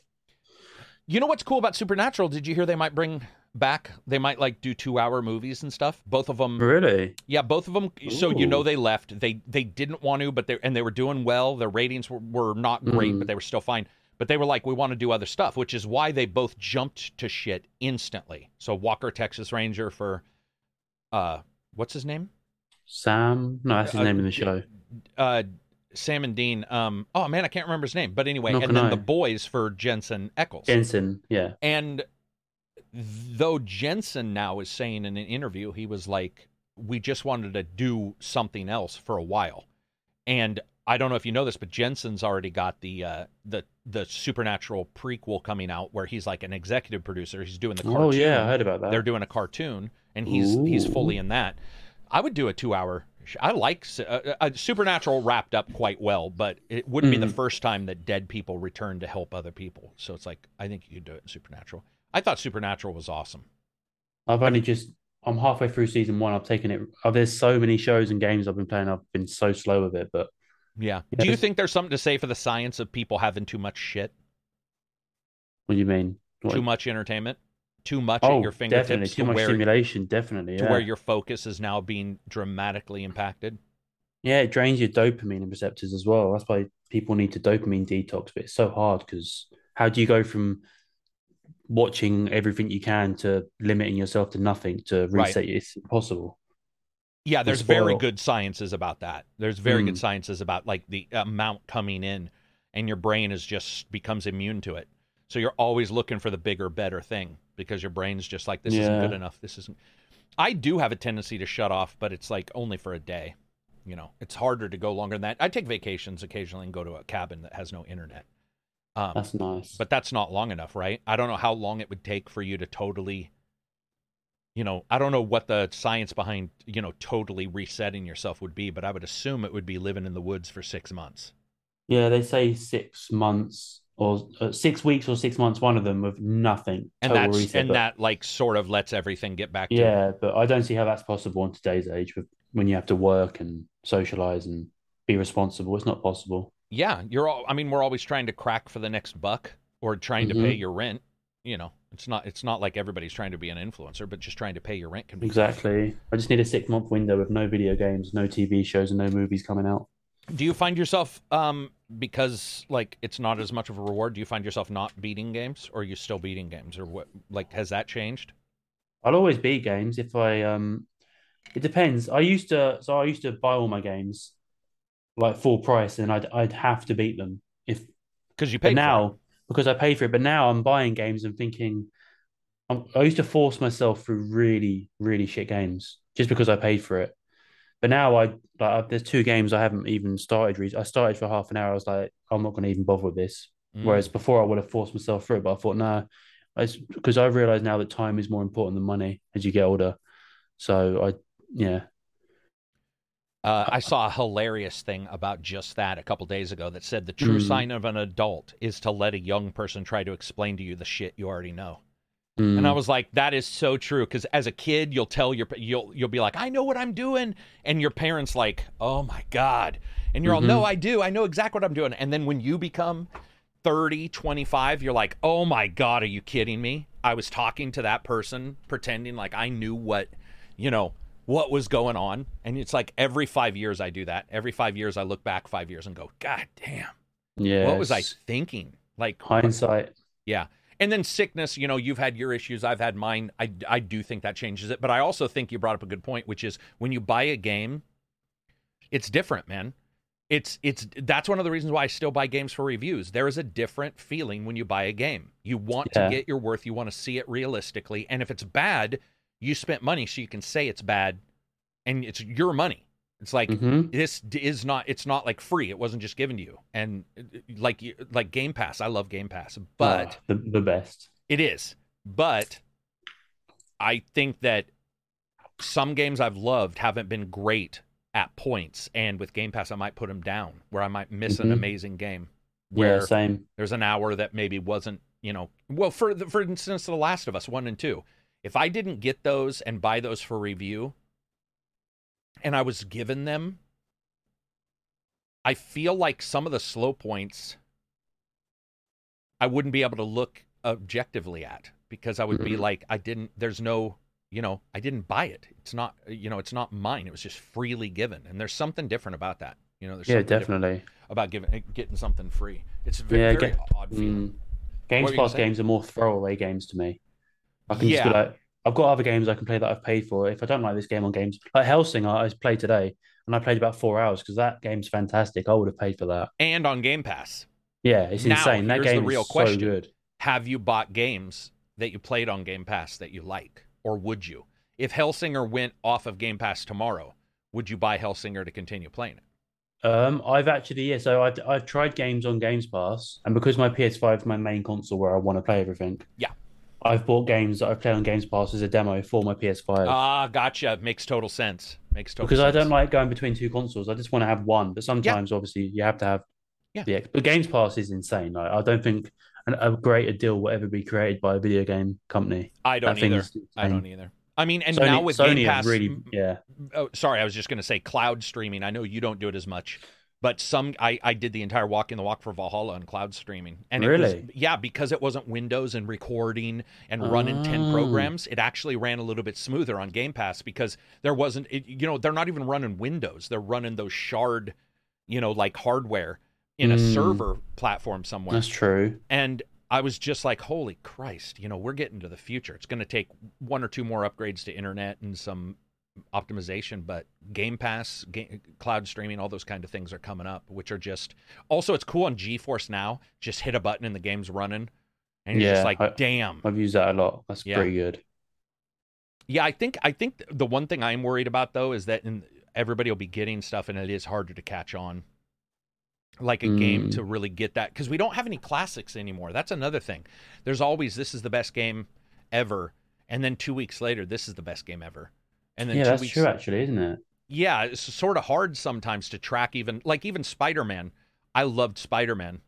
You know what's cool about Supernatural? Did you hear they might bring back they might like do two hour movies and stuff? Both of them Really? Yeah, both of them. So you know they left. They they didn't want to, but they and they were doing well. Their ratings were, were not great, Mhm. but they were still fine. But they were like, we want to do other stuff, which is why they both jumped to shit instantly. So Walker, Texas Ranger for, uh, what's his name? Sam? No, that's his Uh, name in the show. Uh, Sam and Dean. Um, oh man, I can't remember his name. But anyway, Nor and then the boys for Jensen Ackles. Jensen. Yeah. And though Jensen now is saying in an interview, he was like, we just wanted to do something else for a while. And I don't know if you know this, but Jensen's already got the uh, the the supernatural prequel coming out where he's like an executive producer. He's doing the cartoon. Oh yeah, I heard about that. They're doing a cartoon, and he's he's fully in that. I would do a two hour. I like uh, uh, Supernatural wrapped up quite well, but it wouldn't be the Mhm. first time that dead people return to help other people. So it's like I think you could do it in Supernatural. I thought Supernatural was awesome. I've only just. I'm halfway through season one. I've taken it. Oh, there's so many shows and games I've been playing. I've been so slow with it, but Yeah. Yeah, Do you think there's something to say for the science of people having too much shit, what do you mean? Too much entertainment, too much oh, at your fingertips definitely to too much where stimulation. Definitely, to where your focus is now being dramatically impacted? Yeah, it drains your dopamine receptors as well. That's why people need to dopamine detox, but it's so hard because how do you go from watching everything you can to limiting yourself to nothing to Right. reset you? It's impossible. Yeah, there's very good sciences about that. There's very good Mm. sciences about like the amount coming in, and your brain is just becomes immune to it. So you're always looking for the bigger, better thing because your brain's just like this isn't good enough. This isn't. I do have a tendency to shut off, but it's like only for a day. You know, it's harder to go longer than that. I take vacations occasionally and go to a cabin that has no internet. Um, that's nice. But that's not long enough, right? I don't know how long it would take for you to totally, you know, I don't know what the science behind, you know, totally resetting yourself would be, but I would assume it would be living in the woods for six months. Yeah, they say six months or uh, six weeks or six months, one of them with nothing. And that's reset, and but, that like sort of lets everything get back. Yeah, it. but I don't see how that's possible in today's age with when you have to work and socialize and be responsible. It's not possible yeah, you're all. I mean, we're always trying to crack for the next buck or trying mm-hmm. to pay your rent. You know, it's not. It's not like everybody's trying to be an influencer, but just trying to pay your rent can be exactly. I just need a six month window with no video games, no TV shows, and no movies coming out. Do you find yourself, um, because like it's not as much of a reward? Do you find yourself not beating games, or are you still beating games, or what? Like, has that changed? I'll always beat games if I um. It depends. I used to, so I used to buy all my games like full price, and I'd I'd have to beat them if because you pay now because I paid for it. But now I'm buying games and thinking I'm, I used to force myself through really really shit games just because I paid for it. But now I like there's two games I haven't even started. I started for half an hour. I was like, I'm not going to even bother with this. Mm. Whereas before I would have forced myself through, but I thought, nah, because I realize now that time is more important than money as you get older. So I, yeah, uh, I saw a hilarious thing about just that a couple days ago that said the true mm. sign of an adult is to let a young person try to explain to you the shit you already know. Mm. And I was like, that is so true. Because as a kid, you'll tell your you'll you'll be like, I know what I'm doing, and your parents like, oh my god, and you're mm-hmm. all, no, I do, I know exactly what I'm doing. And then when you become 30, 25, you're like, oh my god, are you kidding me? I was talking to that person, pretending like I knew what, you know, what was going on. And it's like every five years I do that. Every five years I look back five years and go, God damn. Yeah. What was I thinking? Like hindsight. Yeah. And then sickness, you know, you've had your issues, I've had mine. I, I do think that changes it. But I also think you brought up a good point, which is when you buy a game, it's different, man. It's it's that's one of the reasons why I still buy games for reviews. There is a different feeling when you buy a game. You want yeah. to get your worth, you want to see it realistically. And if it's bad, you spent money so you can say it's bad and it's your money. It's like mm-hmm. this is not it's not like free. It wasn't just given to you. And like like game pass. I love game pass but the, the best. It is. But i think that some games i've loved haven't been great at points. And with game pass i might put them down where i might miss mm-hmm. an amazing game where yeah, same. there's an hour that maybe wasn't you know well for for instance the last of us one and two if I didn't get those and buy those for review and I was given them, I feel like some of the slow points I wouldn't be able to look objectively at because I would mm-hmm. be like, I didn't, there's no, you know, I didn't buy it. It's not, you know, it's not mine. It was just freely given. And there's something different about that. You know, there's yeah, definitely about giving getting something free. It's very, yeah, very get, odd feeling. Mm, Games are more throwaway games to me. I can yeah. just be like, I've got other games I can play that I've paid for. If I don't like this game on games, like Hellsing, I played today and I played about four hours because that game's fantastic. I would have paid for that. And on Game Pass. Yeah, it's now, insane. That game the real is question. so good. Have you bought games that you played on Game Pass that you like, or would you? If Hellsinger went off of Game Pass tomorrow, would you buy Hellsinger to continue playing it? Um, I've actually yeah. So I've I've tried games on Games Pass, and because my PS5 is my main console where I want to play everything. Yeah. I've bought games that I've played on Games Pass as a demo for my PS5. Ah, gotcha. Makes total sense. Makes total sense. because sense. I don't like going between two consoles. I just want to have one. But sometimes, yeah. obviously, you have to have yeah. the. But Games Pass is insane. Like, I don't think an, a greater deal will ever be created by a video game company. I don't that either. I don't either. I mean, and Sony, now with Sony Game Pass, really, yeah. Oh, sorry, I was just going to say cloud streaming. I know you don't do it as much, but some I, I did the entire walk in the walk for Valhalla on cloud streaming. And really? it was yeah, because it wasn't Windows and recording and running oh. 10 programs, it actually ran a little bit smoother on Game Pass because there wasn't it, you know, they're not even running Windows. They're running those shard, you know, like hardware in mm. a server platform somewhere. That's true. And I was just like, holy Christ, you know, we're getting to the future. It's going to take one or two more upgrades to internet and some optimization, but Game Pass, game, cloud streaming, all those kind of things are coming up, which are just also it's cool on GeForce now. Just hit a button and the game's running, and you're yeah, just like, I, damn. I've used that a lot. That's yeah. pretty good. Yeah, I think I think the one thing I'm worried about though is that in, everybody will be getting stuff, and it is harder to catch on. Like a mm. game to really get that because we don't have any classics anymore. That's another thing. There's always this is the best game ever, and then two weeks later, this is the best game ever. And then yeah, that's weeks, true, actually, isn't it? Yeah, it's sort of hard sometimes to track. Even like even Spider Man, I loved Spider Man,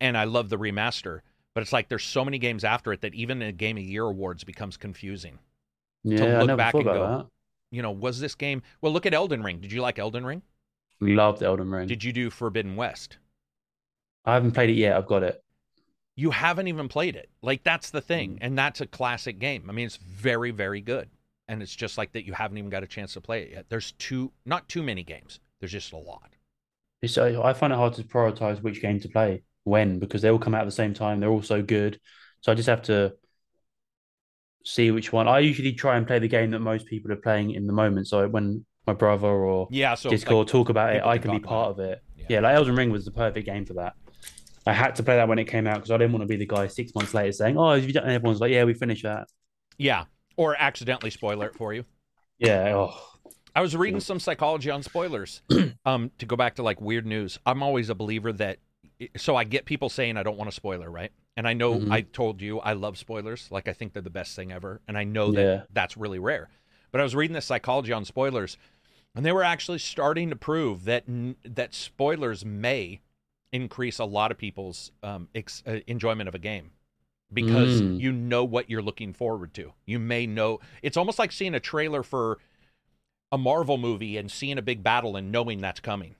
and I love the remaster. But it's like there's so many games after it that even a Game of Year awards becomes confusing yeah, to look I never back and go, that. you know, was this game? Well, look at Elden Ring. Did you like Elden Ring? Loved Elden Ring. Did you do Forbidden West? I haven't played it yet. I've got it. You haven't even played it. Like that's the thing, mm. and that's a classic game. I mean, it's very, very good, and it's just like that. You haven't even got a chance to play it yet. There's too, not too many games. There's just a lot. So uh, I find it hard to prioritize which game to play when because they all come out at the same time. They're all so good, so I just have to see which one. I usually try and play the game that most people are playing in the moment. So when my brother or yeah, so Discord like, talk about it, I can be part of it. Yeah. yeah, like Elden Ring was the perfect game for that. I had to play that when it came out because I didn't want to be the guy six months later saying, "Oh, have you done?" And everyone's like, "Yeah, we finished that." Yeah, or accidentally spoiler it for you. Yeah. Oh. I was reading some psychology on spoilers. [clears throat] um, to go back to like weird news, I'm always a believer that. So I get people saying I don't want a spoiler, right? And I know mm-hmm. I told you I love spoilers. Like I think they're the best thing ever, and I know that yeah. that's really rare. But I was reading this psychology on spoilers, and they were actually starting to prove that that spoilers may increase a lot of people's um, ex- uh, enjoyment of a game because mm. you know what you're looking forward to. You may know it's almost like seeing a trailer for a Marvel movie and seeing a big battle and knowing that's coming.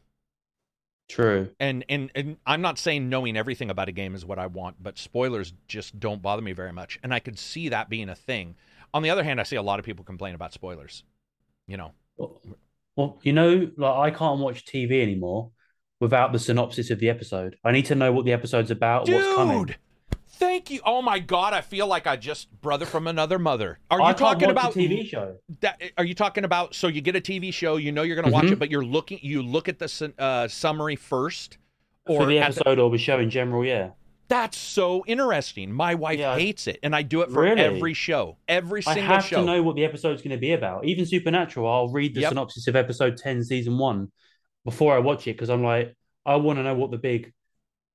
True. And, and and I'm not saying knowing everything about a game is what I want, but spoilers just don't bother me very much. And I could see that being a thing. On the other hand, I see a lot of people complain about spoilers. You know. Well, well you know, like I can't watch TV anymore without the synopsis of the episode. I need to know what the episode's about, Dude, what's coming. Thank you. Oh my God, I feel like I just brother from another mother. Are you talking about TV show? That, are you talking about? So you get a TV show, you know you're going to mm-hmm. watch it, but you're looking. You look at the uh, summary first, or for the episode the, or the show in general. Yeah, that's so interesting. My wife yeah. hates it, and I do it for really? every show, every single show. I have show. to know what the episode's going to be about. Even Supernatural, I'll read the yep. synopsis of episode ten, season one, before I watch it because I'm like, I want to know what the big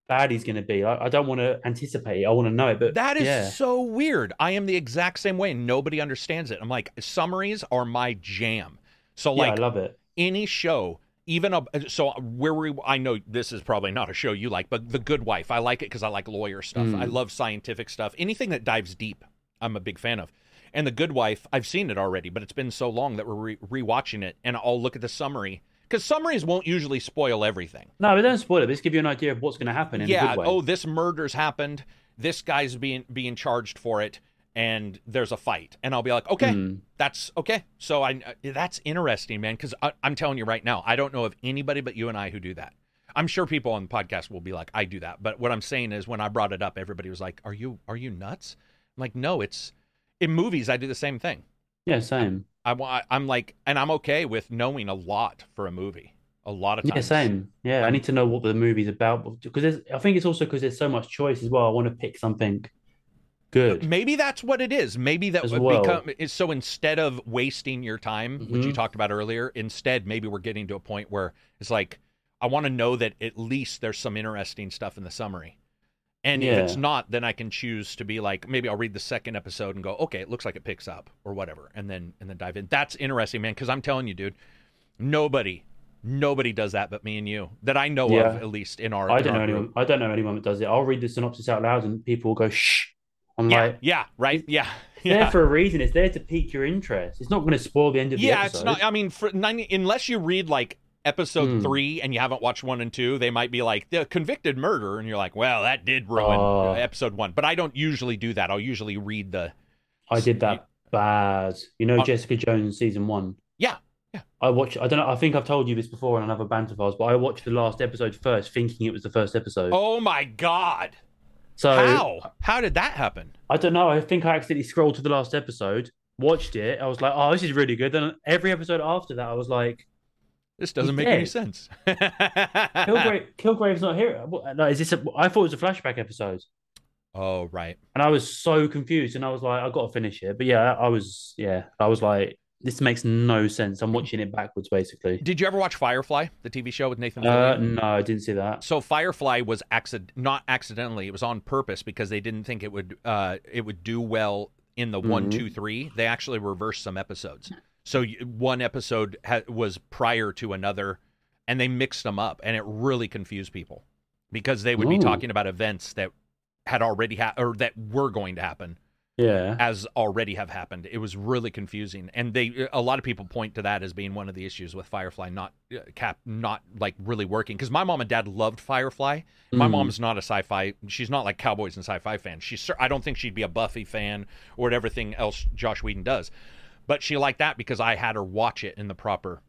bad he's going to be. I, I don't want to anticipate. I want to know it. But that is yeah. so weird. I am the exact same way. and Nobody understands it. I'm like, summaries are my jam. So like, yeah, I love it. Any show, even a so where we I know this is probably not a show you like, but The Good Wife. I like it because I like lawyer stuff. Mm. I love scientific stuff. Anything that dives deep, I'm a big fan of. And The Good Wife, I've seen it already, but it's been so long that we're re- rewatching it, and I'll look at the summary because summaries won't usually spoil everything. No, they don't spoil it. They just give you an idea of what's going to happen. yeah. Oh, this murder's happened. This guy's being being charged for it, and there's a fight, and I'll be like, okay, mm. that's okay. So I that's interesting, man. Because I'm telling you right now, I don't know of anybody but you and I who do that. I'm sure people on the podcast will be like, I do that. But what I'm saying is, when I brought it up, everybody was like, "Are you are you nuts?" I'm like, no, it's in movies. I do the same thing. Yeah, same. I, I'm like, and I'm okay with knowing a lot for a movie. A lot of times. Yeah, same. Yeah, I need to know what the movie's about because I think it's also because there's so much choice as well. I want to pick something good. Maybe that's what it is. Maybe that would well. become so instead of wasting your time, mm-hmm. which you mm-hmm. talked about earlier, instead maybe we're getting to a point where it's like I want to know that at least there's some interesting stuff in the summary. And yeah. if it's not, then I can choose to be like, maybe I'll read the second episode and go, okay, it looks like it picks up or whatever, and then and then dive in. That's interesting, man. Because I'm telling you, dude, nobody, nobody does that but me and you that I know yeah. of, at least in our. I don't know anyone. I don't know anyone that does it. I'll read the synopsis out loud, and people will go shh. I'm yeah, like, yeah, right, yeah. It's yeah. [laughs] there for a reason. It's there to pique your interest. It's not going to spoil the end of the episode. Yeah, it's not. I mean, for 90, unless you read like episode mm. three and you haven't watched one and two, they might be like the convicted murder, and you're like, well, that did ruin uh, episode one. But I don't usually do that. I'll usually read the. I did that bad. You know, uh, Jessica Jones season one. Yeah, yeah. I watched. I don't know. I think I've told you this before on another banter files, but I watched the last episode first, thinking it was the first episode. Oh my god! So how how did that happen? I don't know. I think I accidentally scrolled to the last episode, watched it. I was like, oh, this is really good. Then every episode after that, I was like, this doesn't make any sense. [laughs] Kilgrave, Kilgrave's not here. Is this? A, I thought it was a flashback episode. Oh, right. And I was so confused, and I was like, I got to finish it. But yeah, I was, yeah, I was like, this makes no sense. I'm watching it backwards, basically. Did you ever watch Firefly, the TV show with Nathan? Uh, no, I didn't see that. So Firefly was accident, not accidentally. It was on purpose because they didn't think it would uh, it would do well in the one, Mhm. two, three. They actually reversed some episodes. So one episode ha- was prior to another, and they mixed them up, and it really confused people because they would be talking about events that had already ha- or that were going to happen Yeah. as already have happened. It was really confusing, and they a lot of people point to that as being one of the issues with Firefly not uh, cap not like really working. Because my mom and dad loved Firefly. My Mm. mom's not a sci-fi. She's not like cowboys and sci-fi fan. She's I don't think she'd be a Buffy fan or whatever thing else Joss Whedon does. But she liked that because I had her watch it in the proper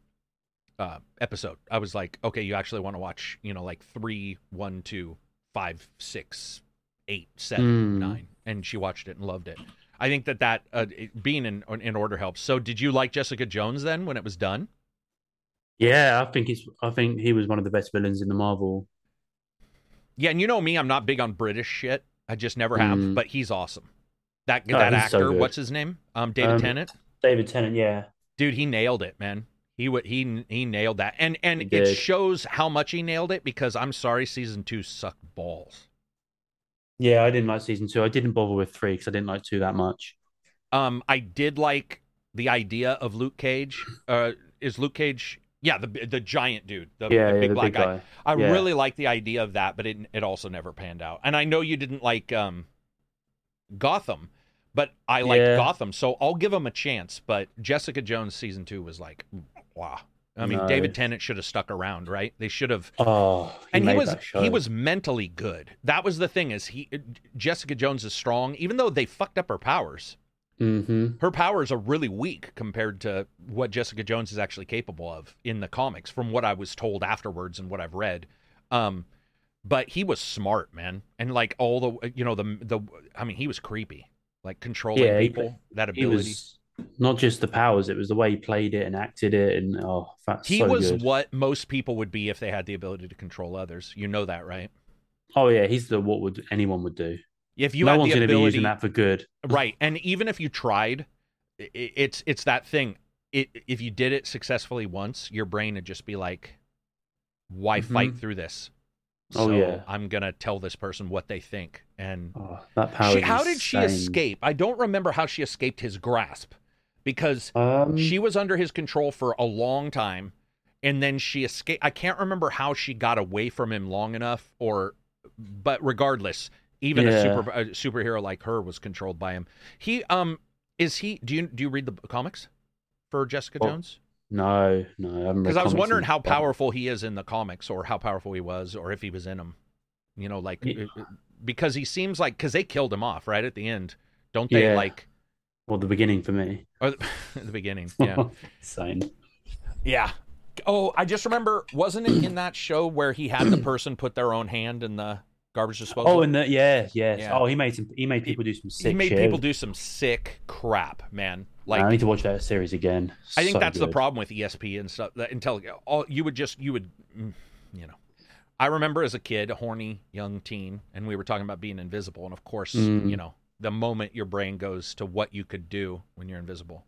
uh, episode. I was like, okay, you actually want to watch, you know, like three, one, two, five, six, eight, seven, Mm. nine, and she watched it and loved it. I think that that uh, it- being in in order helps. So, did you like Jessica Jones then when it was done? Yeah, I think he's. I think he was one of the best villains in the Marvel. Yeah, and you know me, I'm not big on British shit. I just never have. Mm. But he's awesome. That Oh, that he's so actor, good. what's his name? Um, David Um, Tennant. David Tennant. Yeah. Dude, he nailed it, man. He would he he nailed that, and and it shows how much he nailed it. Because I'm sorry, season two sucked balls. Yeah, I didn't like season two. I didn't bother with three because I didn't like two that much. Um, I did like the idea of Luke Cage. Uh, is Luke Cage? Yeah, the the giant dude, the, yeah, the yeah, big the black big guy. guy. I Yeah. really like the idea of that, but it it also never panned out. And I know you didn't like um Gotham, but I liked Yeah. Gotham, so I'll give him a chance. But Jessica Jones season two was like, wow. I mean, No. David Tennant should have stuck around, right? They should have. Oh, he and he was he was mentally good. That was the thing is he Jessica Jones is strong, even though they fucked up her powers. Mm-hmm. Her powers are really weak compared to what Jessica Jones is actually capable of in the comics, from what I was told afterwards and what I've read. Um, but he was smart, man, and like all the you know the the I mean he was creepy, like controlling Yeah, he- people. that He ability. was not just the powers; it was the way he played it and acted it, and oh, that's He so was good. what most people would be if they had the ability to control others. You know that, right? Oh yeah, he's the what would anyone would do. If you no had one's going to be using that for good. right? And even if you tried, i- i- it's it's that thing. It if you did it successfully once, your brain would just be like, "Why fight mm-hmm. through this?" Oh, yeah. I'm gonna tell this person what they think. And Oh, that power. she, how did she escape? I don't remember how she escaped his grasp, because Um, she was under his control for a long time, and then she escaped. I can't remember how she got away from him long enough, or but regardless, even a super a superhero like her was controlled by him. He um is he? Do you do you read the comics for Jessica Well, Jones? No, no, I Because I was wondering how powerful he is in the comics, or how powerful he was, or if he was in them. You know, like Yeah. uh, because he seems like because they killed him off right at the end, don't they? Yeah. Like Well, the beginning for me. or at [laughs] the beginning, yeah. [laughs] insane. Yeah. Oh, I just remember, wasn't it in that show where he had the person put their own hand in the garbage disposal? Oh, and the yeah, yes. Yeah. Oh, he made some. He made people do some sick he made shit. people do some sick crap, man. Like I need to watch that series again. I think So that's the problem with ESP and stuff. That until all you would just you would, mm, you know. I remember as a kid, a horny young teen, and we were talking about being invisible, and of course, Mm. you know, the moment your brain goes to what you could do when you're invisible,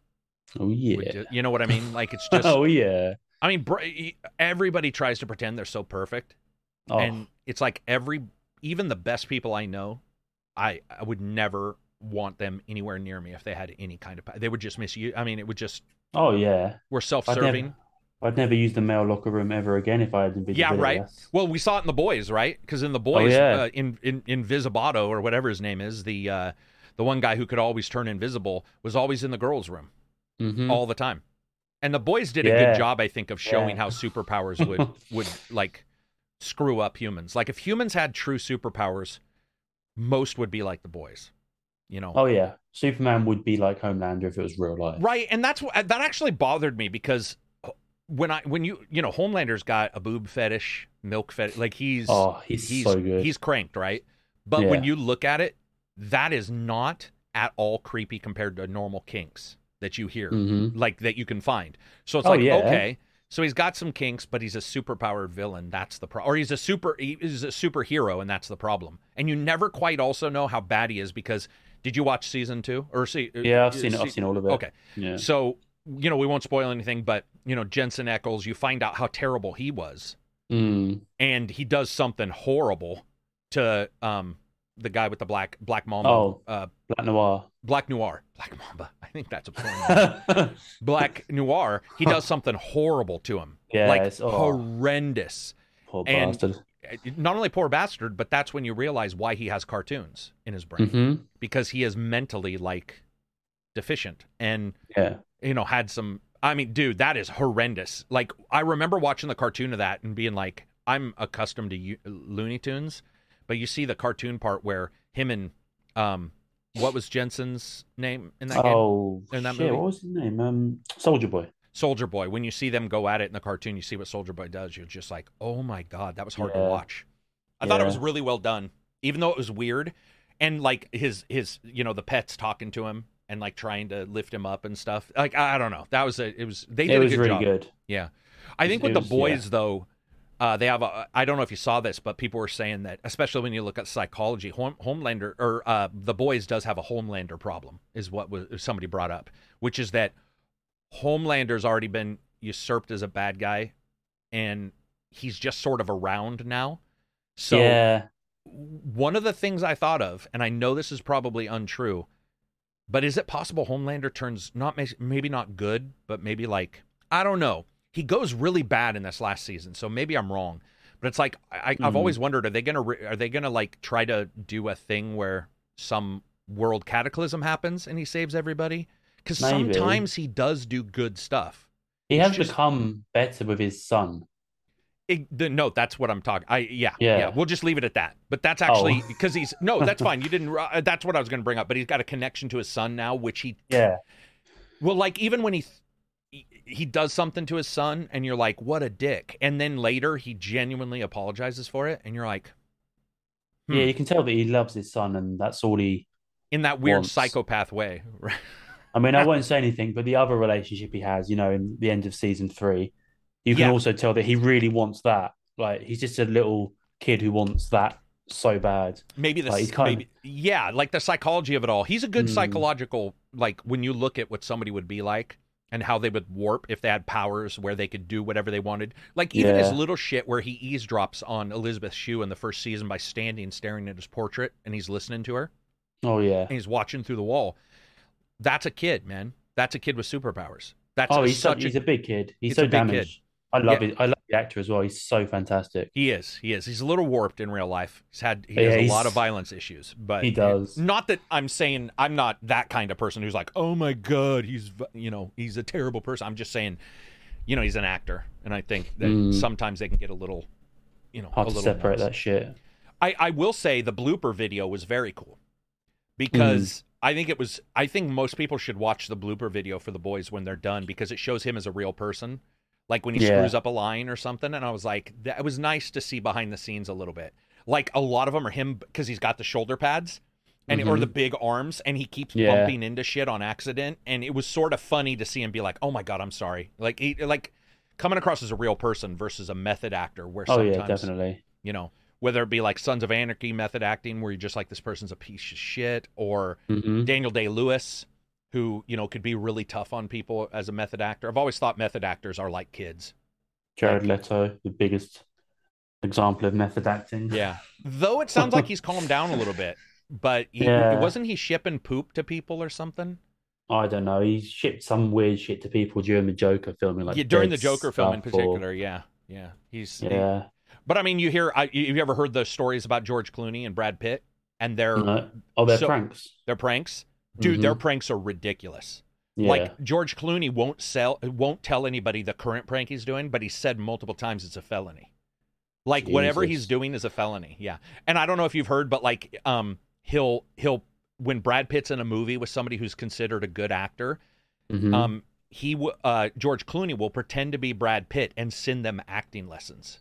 Oh yeah. ju- you know what I mean? Like it's [laughs] just, oh yeah. I mean, everybody tries to pretend they're so perfect, Oh, and it's like every even the best people I know, I I would never want them anywhere near me if they had any kind of. They would just miss you. I mean, it would just oh yeah. we're I'd self-serving. never, I'd never use the male locker room ever again if I had invisibility. Yeah, right. Well, we saw it in the boys, right? Because in the boys, yeah. uh, in in Invisibato or whatever his name is, the uh, the one guy who could always turn invisible was always in the girls' room Mhm. all the time. And the boys did a good job, I think, of showing Yeah. how superpowers would would [laughs] like screw up humans. Like if humans had true superpowers, most would be like the boys. You know, Oh yeah. Superman would be like Homelander if it was real life. Right, and that's what that actually bothered me because when I when you you know Homelander's got a boob fetish, milk fetish, like he's Oh, he's, he's so good. he's cranked, right? But when you look at it, that is not at all creepy compared to normal kinks that you hear, hmm like that you can find. So it's Oh, like yeah. okay, So he's got some kinks, but he's a superpowered villain. That's the problem. Or he's a super he's a superhero, and that's the problem. And you never quite also know how bad he is because did you watch season two or see? Yeah, I've seen it. I've seen all of it. Okay. Yeah. So you know we won't spoil anything, but you know Jensen Ackles, you find out how terrible he was, Mm. and he does something horrible to um the guy with the black black mamba, Oh. uh, Black Noir. black noir, black mamba. I think that's a porn. [laughs] black noir. He does something horrible to him, yeah, like oh, horrendous. poor and- bastard. Not only poor bastard, but that's when you realize why he has cartoons in his brain hmm because he is mentally like deficient and Yeah. you know had some. I mean, dude, that is horrendous. Like I remember watching the cartoon of that and being like, I'm accustomed to U- Looney Tunes, but you see the cartoon part where him and um, what was Jensen's name in that game? Oh, in that shit, movie? what was his name? Um, Soldier Boy. Soldier Boy. When you see them go at it in the cartoon, you see what Soldier Boy does. You're just like, oh my god, that was hard to watch. I thought it was really well done, even though it was weird, and like his his you know the pets talking to him and like trying to lift him up and stuff. Like I, I don't know, that was a it was they did It a good really job. good. Yeah, I think It with the boys yeah. though. Uh, they have a. I don't know if you saw this, but people were saying that, especially when you look at psychology, Home, Homelander or uh, the boys does have a Homelander problem, is what was somebody brought up, which is that Homelander's already been usurped as a bad guy, and he's just sort of around now. So yeah. one of the things I thought of, and I know this is probably untrue, but is it possible Homelander turns not maybe not good, but maybe like I don't know. He goes really bad in this last season, so maybe I'm wrong. But it's like I, I've Mhm. always wondered: are they gonna re- are they gonna like try to do a thing where some world cataclysm happens and he saves everybody? Because sometimes he does do good stuff. He has just- become better with his son. It, the, no, that's what I'm talking. I yeah, yeah Yeah. We'll just leave it at that. But that's actually Oh. because he's no, that's [laughs] fine. You didn't. Uh, that's what I was going to bring up. But he's got a connection to his son now, which he Yeah. well, like even when he he, does something to his son, and you're like, what a dick. And then later he genuinely apologizes for it, and you're like, Hmm. Yeah, you can tell that he loves his son, and that's all he. in that weird Wants. psychopath way. [laughs] Right? I mean, I won't [laughs] say anything, but the other relationship he has, you know, in the end of season three, you can Yeah. also tell that he really wants that. Like, he's just a little kid who wants that so bad. maybe the Like, he's kind maybe yeah, like the psychology of it all. He's a good Hmm. psychological like when you look at what somebody would be like and how they would warp if they had powers where they could do whatever they wanted. Like even his little shit where he eavesdrops on Elizabeth Shue in the first season by standing staring at his portrait and he's listening to her Oh yeah. and he's watching through the wall. That's a kid, man. That's a kid with superpowers. That's Oh, a- he's such such he's a, a big kid. He's so a big kid. damaged. I love Yeah. it. I love the actor as well. He's so fantastic. He is. He is. He's a little warped in real life. He's had he Yeah, has a lot of violence issues, but He does. Not that I'm saying I'm not that kind of person who's like, "Oh my god, he's you know, he's a terrible person." I'm just saying, you know, he's an actor, and I think that Mm. sometimes they can get a little you know, Hard to separate nuts. that shit. I, I will say the blooper video was very cool because I think it was. I think most people should watch the blooper video for the boys when they're done because it shows him as a real person, like when he Yeah. screws up a line or something. And I was like, that it was nice to see behind the scenes a little bit. Like a lot of them are him because he's got the shoulder pads. And or Mhm. the big arms, and he keeps Yeah. bumping into shit on accident, and it was sort of funny to see him be like, "Oh my god, I'm sorry," like he, like coming across as a real person versus a method actor, where Oh sometimes yeah, definitely. you know, whether it be like Sons of Anarchy method acting, where you're just like this person's a piece of shit, or hmm Daniel Day Lewis, who you know could be really tough on people as a method actor. I've always thought method actors are like kids. Jared Leto, the biggest example of method acting. Yeah, though it sounds like he's calmed down a little bit, but he, Yeah. wasn't he shipping poop to people or something? I don't know. He shipped some weird shit to people during the Joker filming, like yeah, during the Joker film in stuff or- particular. Yeah, yeah, he's Yeah. But I mean, you hear, I, you ever heard the stories about George Clooney and Brad Pitt and their No. Oh, they're So- pranks. their pranks? Dude, their Mhm. pranks are ridiculous. Yeah. Like George Clooney won't sell won't tell anybody the current prank he's doing, but he said multiple times it's a felony. Like whatever he's doing is a felony. Yeah. And I don't know if you've heard, but like um he'll he'll when Brad Pitt's in a movie with somebody who's considered a good actor, Mhm. um he w- uh George Clooney will pretend to be Brad Pitt and send them acting lessons.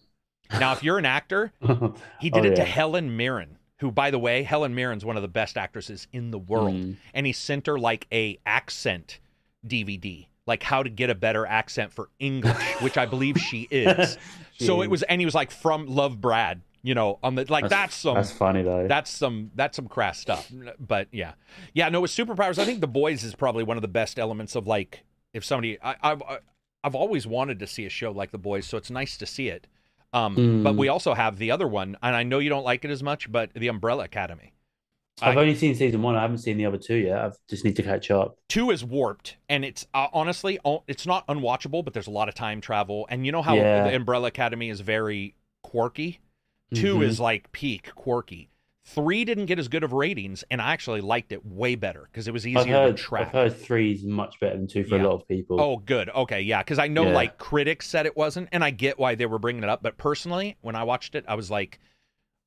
Now, if you're an actor, [laughs] he did Oh, it to. Helen Mirren, who by the way, Helen Mirren's one of the best actresses in the world Mm. and he sent her like a accent DVD, like how to get a better accent for English, [laughs] which I believe she is. [laughs] So it was, and he was like from Love Brad, you know, on the like that's, some That's funny though. that's some that's some crass stuff. But yeah, yeah. No, with superpowers, I think the boys is probably one of the best elements of like if somebody I, I've I've always wanted to see a show like the boys, so it's nice to see it. Um, Mm. But we also have the other one, and I know you don't like it as much, but the Umbrella Academy. I've I- only seen season one. I haven't seen the other two yet. I just need to catch up. two is warped and it's uh, honestly it's not unwatchable but there's a lot of time travel and you know how Yeah. the umbrella academy is very quirky 2 Mhm. is like peak quirky three didn't get as good of ratings and i actually liked it way better because it was I've easier heard, to track I've heard three is much better than two for Yeah. a lot of people. oh good okay yeah because i know Yeah. like critics said it wasn't and i get why they were bringing it up but personally when i watched it i was like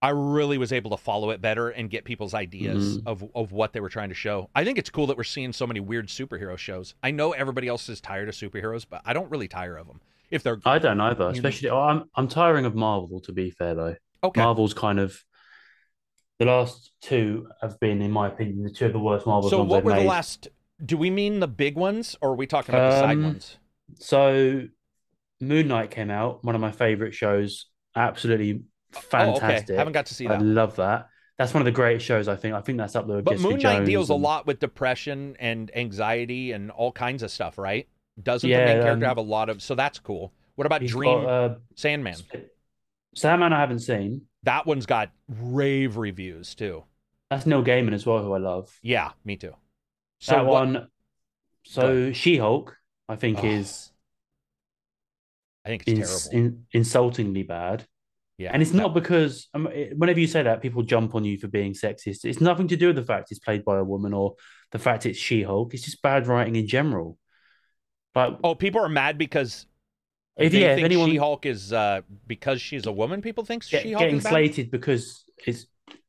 I really was able to follow it better and get people's ideas Mhm. of, of what they were trying to show. I think it's cool that we're seeing so many weird superhero shows. I know everybody else is tired of superheroes, but I don't really tire of them. If they're I don't either. Especially, oh, I'm I'm tiring of Marvel. To be fair, though, okay, Marvel's kind of the last two have been, in my opinion, the two of the worst Marvel so ones what they've were the last? Do we mean the big ones, or are we talking about the side Um, ones? So, Moon Knight came out, one of my favorite shows. Absolutely fantastic. Oh, okay. Haven't got to see that. I love that. That's one of the greatest shows. I think. I think that's up there with But Jessica Moon Knight Jones deals a lot with depression and anxiety and all kinds of stuff, right? Doesn't the Yeah, main character um, have a lot of? So that's cool. What about Dream got, uh, Sandman? Sandman. I haven't seen. That one's got rave reviews too. That's Neil Gaiman as well, who I love. Yeah, me too. So that what- one. So She Hulk, I think, Oh, is I think it's ins- terrible. in, insultingly bad. yeah, And it's that- not because um, it- whenever you say that, people jump on you for being sexist. It's nothing to do with the fact it's played by a woman or the fact it's She Hulk. It's just bad writing in general. But Oh, people are mad because if yeah, if think anyone She-Hulk is uh, because she's a woman. People think get, She-Hulk getting slated because it's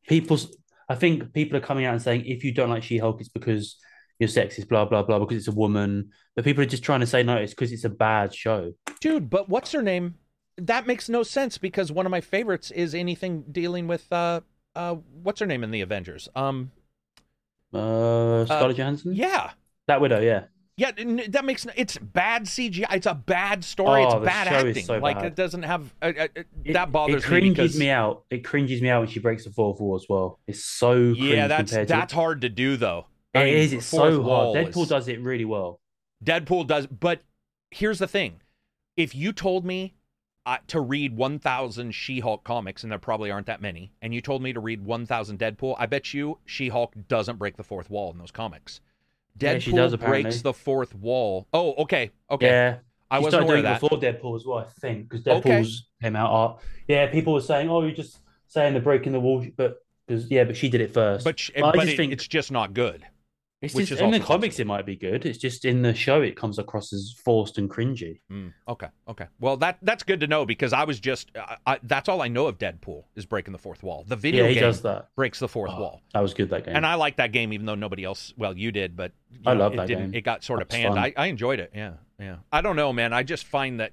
people's. I think people are coming out and saying if you don't like She Hulk, it's because you're sexist, blah blah blah, because it's a woman. But people are just trying to say no, it's because it's a bad show. Dude, but what's her name? That makes no sense because one of my favorites is anything dealing with uh uh what's her name in the Avengers? Um Uh, Scarlett Johansson, yeah. that widow, yeah. Yeah, that makes it's bad CGI. It's a bad story. Oh, it's bad acting. so like bad. it doesn't have uh, uh, uh, It- that bothers me. it me cringes because me out. It cringes me out when she breaks the fourth wall as well. It's so yeah, that's that's to hard to do though. it I mean, is. It's so hard. Deadpool is- does it really well. Deadpool does, but here's the thing: if you told me uh, to read 1,000 She-Hulk comics, and there probably aren't that many, and you told me to read 1,000 Deadpool, I bet you She-Hulk doesn't break the fourth wall in those comics. Deadpool Yeah, she does, breaks the fourth wall. Oh, okay, okay. Yeah, I she wasn't started aware of doing that. before Deadpool as well. I think because Okay. Deadpool's came out. Yeah, people were saying, "Oh, you're just saying they're breaking the wall," but because yeah, but she did it first. But sh- I but just it- think it's just not good. It's which just is in the comics it might be good. It's just in the show it comes across as forced and cringy. Mm, okay, okay. Well, that that's good to know because I was just I, I, that's all I know of Deadpool is breaking the fourth wall. The video yeah, he game does that. breaks the fourth Oh, wall. That was good that game. And I like that game, even though nobody else. Well, you did, but you I know, love it that didn't- game. It got sort of That's panned. I, I enjoyed it. Yeah, yeah. I don't know, man. I just find that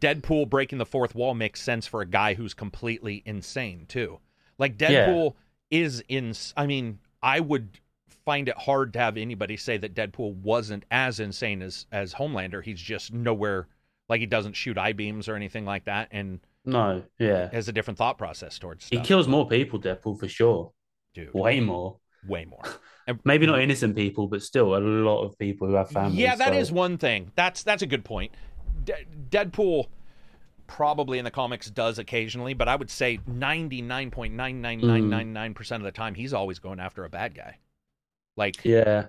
Deadpool breaking the fourth wall makes sense for a guy who's completely insane too. Like Yeah. Deadpool is in. I mean, I would find it hard to have anybody say that Deadpool wasn't as insane as as Homelander. He's just nowhere. Like he doesn't shoot eye beams or anything like that, and no, yeah, has a different thought process towards he kills more people. Deadpool for sure, Dude, way more. way more. And [laughs] Maybe not innocent people, but still a lot of people who have families. Yeah, that so- is one thing. That's that's a good point. De- Deadpool probably in the comics does occasionally, but I would say ninety nine point nine nine nine mm. nine nine percent of the time he's always going after a bad guy. Like Yeah.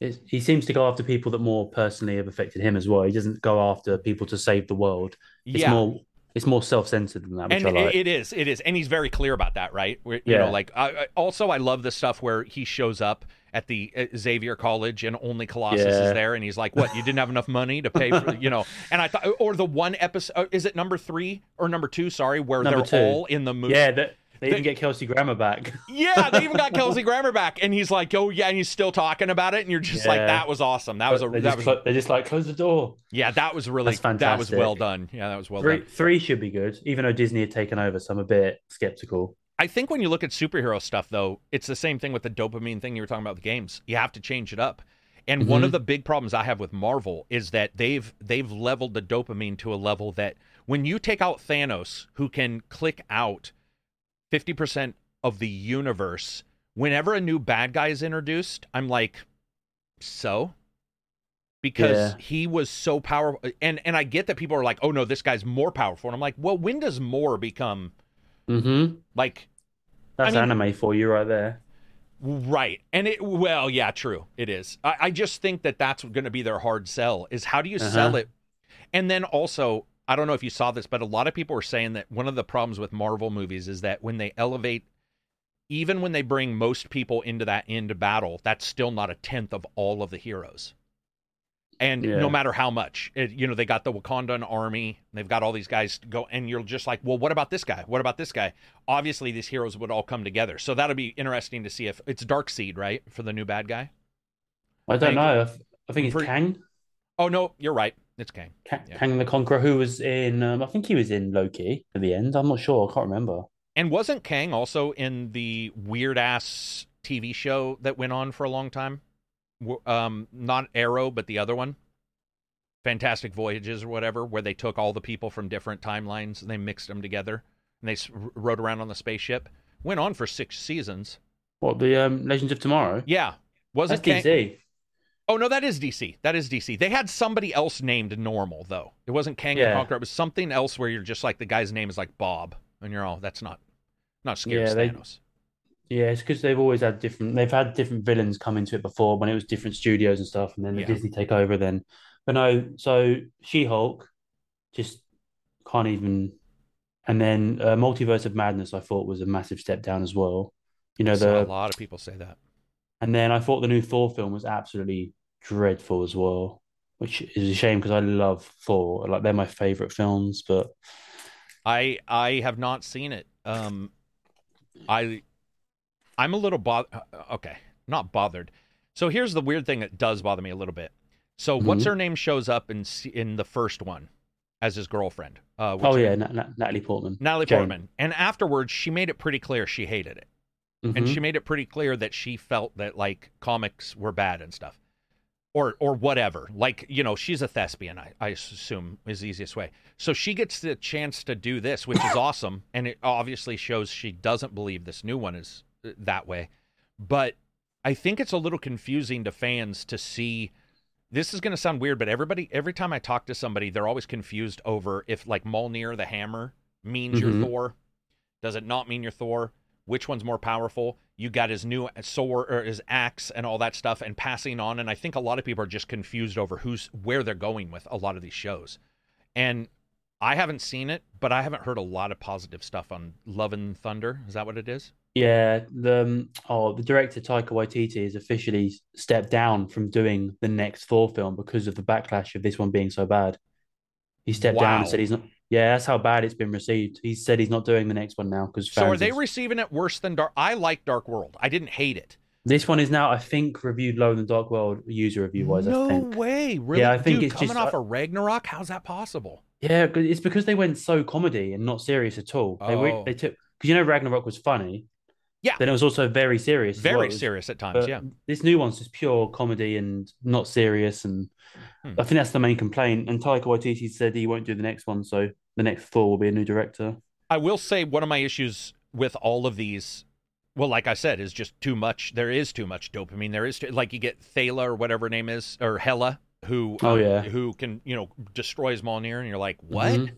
It's, he seems to go after people that more personally have affected him as well. He doesn't go after people to save the world. It's yeah, more it's more self-centered than that, and like. it- is, it is, and he's very clear about that, right? You Yeah. know, like I, I- also I love the stuff where he shows up at the uh, Xavier College and only Colossus is there, and he's like, "What? You didn't have enough money to pay for, you know?" And I thought, or the one episode, uh, is it number three or number two? Sorry, where Number they're two. all in the movie. yeah, that, they They- even get Kelsey Grammer back. [laughs] Yeah, they even got Kelsey Grammer back, and he's like, "Oh yeah," and he's still talking about it, and you're just like, "That was awesome. That was a they that just, was they just like close the door. yeah, that was really that was well done. Yeah, that was well three done." three should be good, even though Disney had taken over, so I'm a bit skeptical. I think when you look at superhero stuff, though, it's the same thing with the dopamine thing you were talking about with games. You have to change it up. And one mm-hmm. of the big problems I have with Marvel is that they've they've leveled the dopamine to a level that when you take out Thanos, who can click out 50% of the universe, whenever a new bad guy is introduced, I'm like, so? Because Yeah. he was so powerful. And and I get that people are like, oh no, this guy's more powerful. And I'm like, well, when does more become Mm-hmm. like That's mean- anime for you right there. Right. And it, well, yeah, true. It is. I, I just think that that's going to be their hard sell is how do you sell Uh-huh. it? And then also, I don't know if you saw this, but a lot of people are saying that one of the problems with Marvel movies is that when they elevate, even when they bring most people into that end battle, that's still not a tenth of all of the heroes. And Yeah. no matter how much, it, you know, they got the Wakandan army, they've got all these guys go, and you're just like, well, what about this guy? What about this guy? Obviously, these heroes would all come together. So that'll be interesting to see if it's Darkseid, right, for the new bad guy. I don't know. I, think it's Kang. Oh no, you're right. It's Kang. Kang, Yeah. Kang the Conqueror, who was in, um, I think he was in Loki at the end. I'm not sure. I can't remember. And wasn't Kang also in the weird ass TV show that went on for a long time? Um, not Arrow, but the other one, Fantastic Voyages or whatever, where they took all the people from different timelines and they mixed them together and they s- rode around on the spaceship. Went on for six seasons. What, the um, Legends of Tomorrow? Yeah, wasn't That's Kang? DC. Oh no, that is DC. That is DC. They had somebody else named normal though. It wasn't Kang the Yeah. Conqueror. It was something else where you're just like the guy's name is like Bob, and you're all that's not not scared Yeah, they- Thanos. Yeah, it's because they've always had different. They've had different villains come into it before when it was different studios and stuff, and then the Yeah. Disney take over. Then, but no. So She-Hulk just can't even. And then uh, Multiverse of Madness, I thought was a massive step down as well. You know saw a lot of people say that. and then I thought the new Thor film was absolutely dreadful as well, which is a shame because I love Thor. Like they're my favorite films, but I I have not seen it. Um, I I'm a little bothered. Okay, not bothered. So here's the weird thing that does bother me a little bit. So what's Mhm. her name shows up in in the first one as his girlfriend. Uh, oh yeah. Na- Na- Natalie Portman. Natalie Jane. Portman. And afterwards, she made it pretty clear she hated it. and Mhm. she made it pretty clear that she felt that like comics were bad and stuff or or whatever. Like you know she's a thespian i, I assume is the easiest way. So she gets the chance to do this which is [coughs] awesome. And it obviously shows she doesn't believe this new one is uh, that way. But i think it's a little confusing to fans to see this is going to sound weird but everybody every time i talk to somebody they're always confused over if like Mjolnir the hammer means Mhm. you're thor. Does it not mean you're thor which one's more powerful. You got his new sword or his axe and all that stuff and passing on. And I think a lot of people are just confused over who's where they're going with a lot of these shows. And I haven't seen it, but I haven't heard a lot of positive stuff on Love and Thunder. Is that what it is? Yeah, the um, oh, the director Taika Waititi has officially stepped down from doing the next Thor film because of the backlash of this one being so bad. He stepped down and said he's not. Yeah, that's how bad it's been received. He said he's not doing the next one now because So are they have- receiving it worse than Dark? I like Dark World. I didn't hate it. This one is now, I think, reviewed lower than Dark World user review wise. I no way, really? Yeah, I think Dude, it's coming just- off uh, of Ragnarok. How's that possible? Yeah, it's because they went so comedy and not serious at all. They Oh. they took because you know Ragnarok was funny. Yeah. Then it was also very serious. well. Very was- serious at times. Yeah. this new one's just pure comedy and not serious, and Hmm. I think that's the main complaint. And Taika Waititi said he won't do the next one, so the next Thor will be a new director. I will say one of my issues with all of these, well, like I said, is just too much. There is too much dopamine. There is too, like you get Thala or whatever her name is, or Hela, who Oh, um, yeah. who can you know destroys Mjolnir, and you're like, what? Mhm.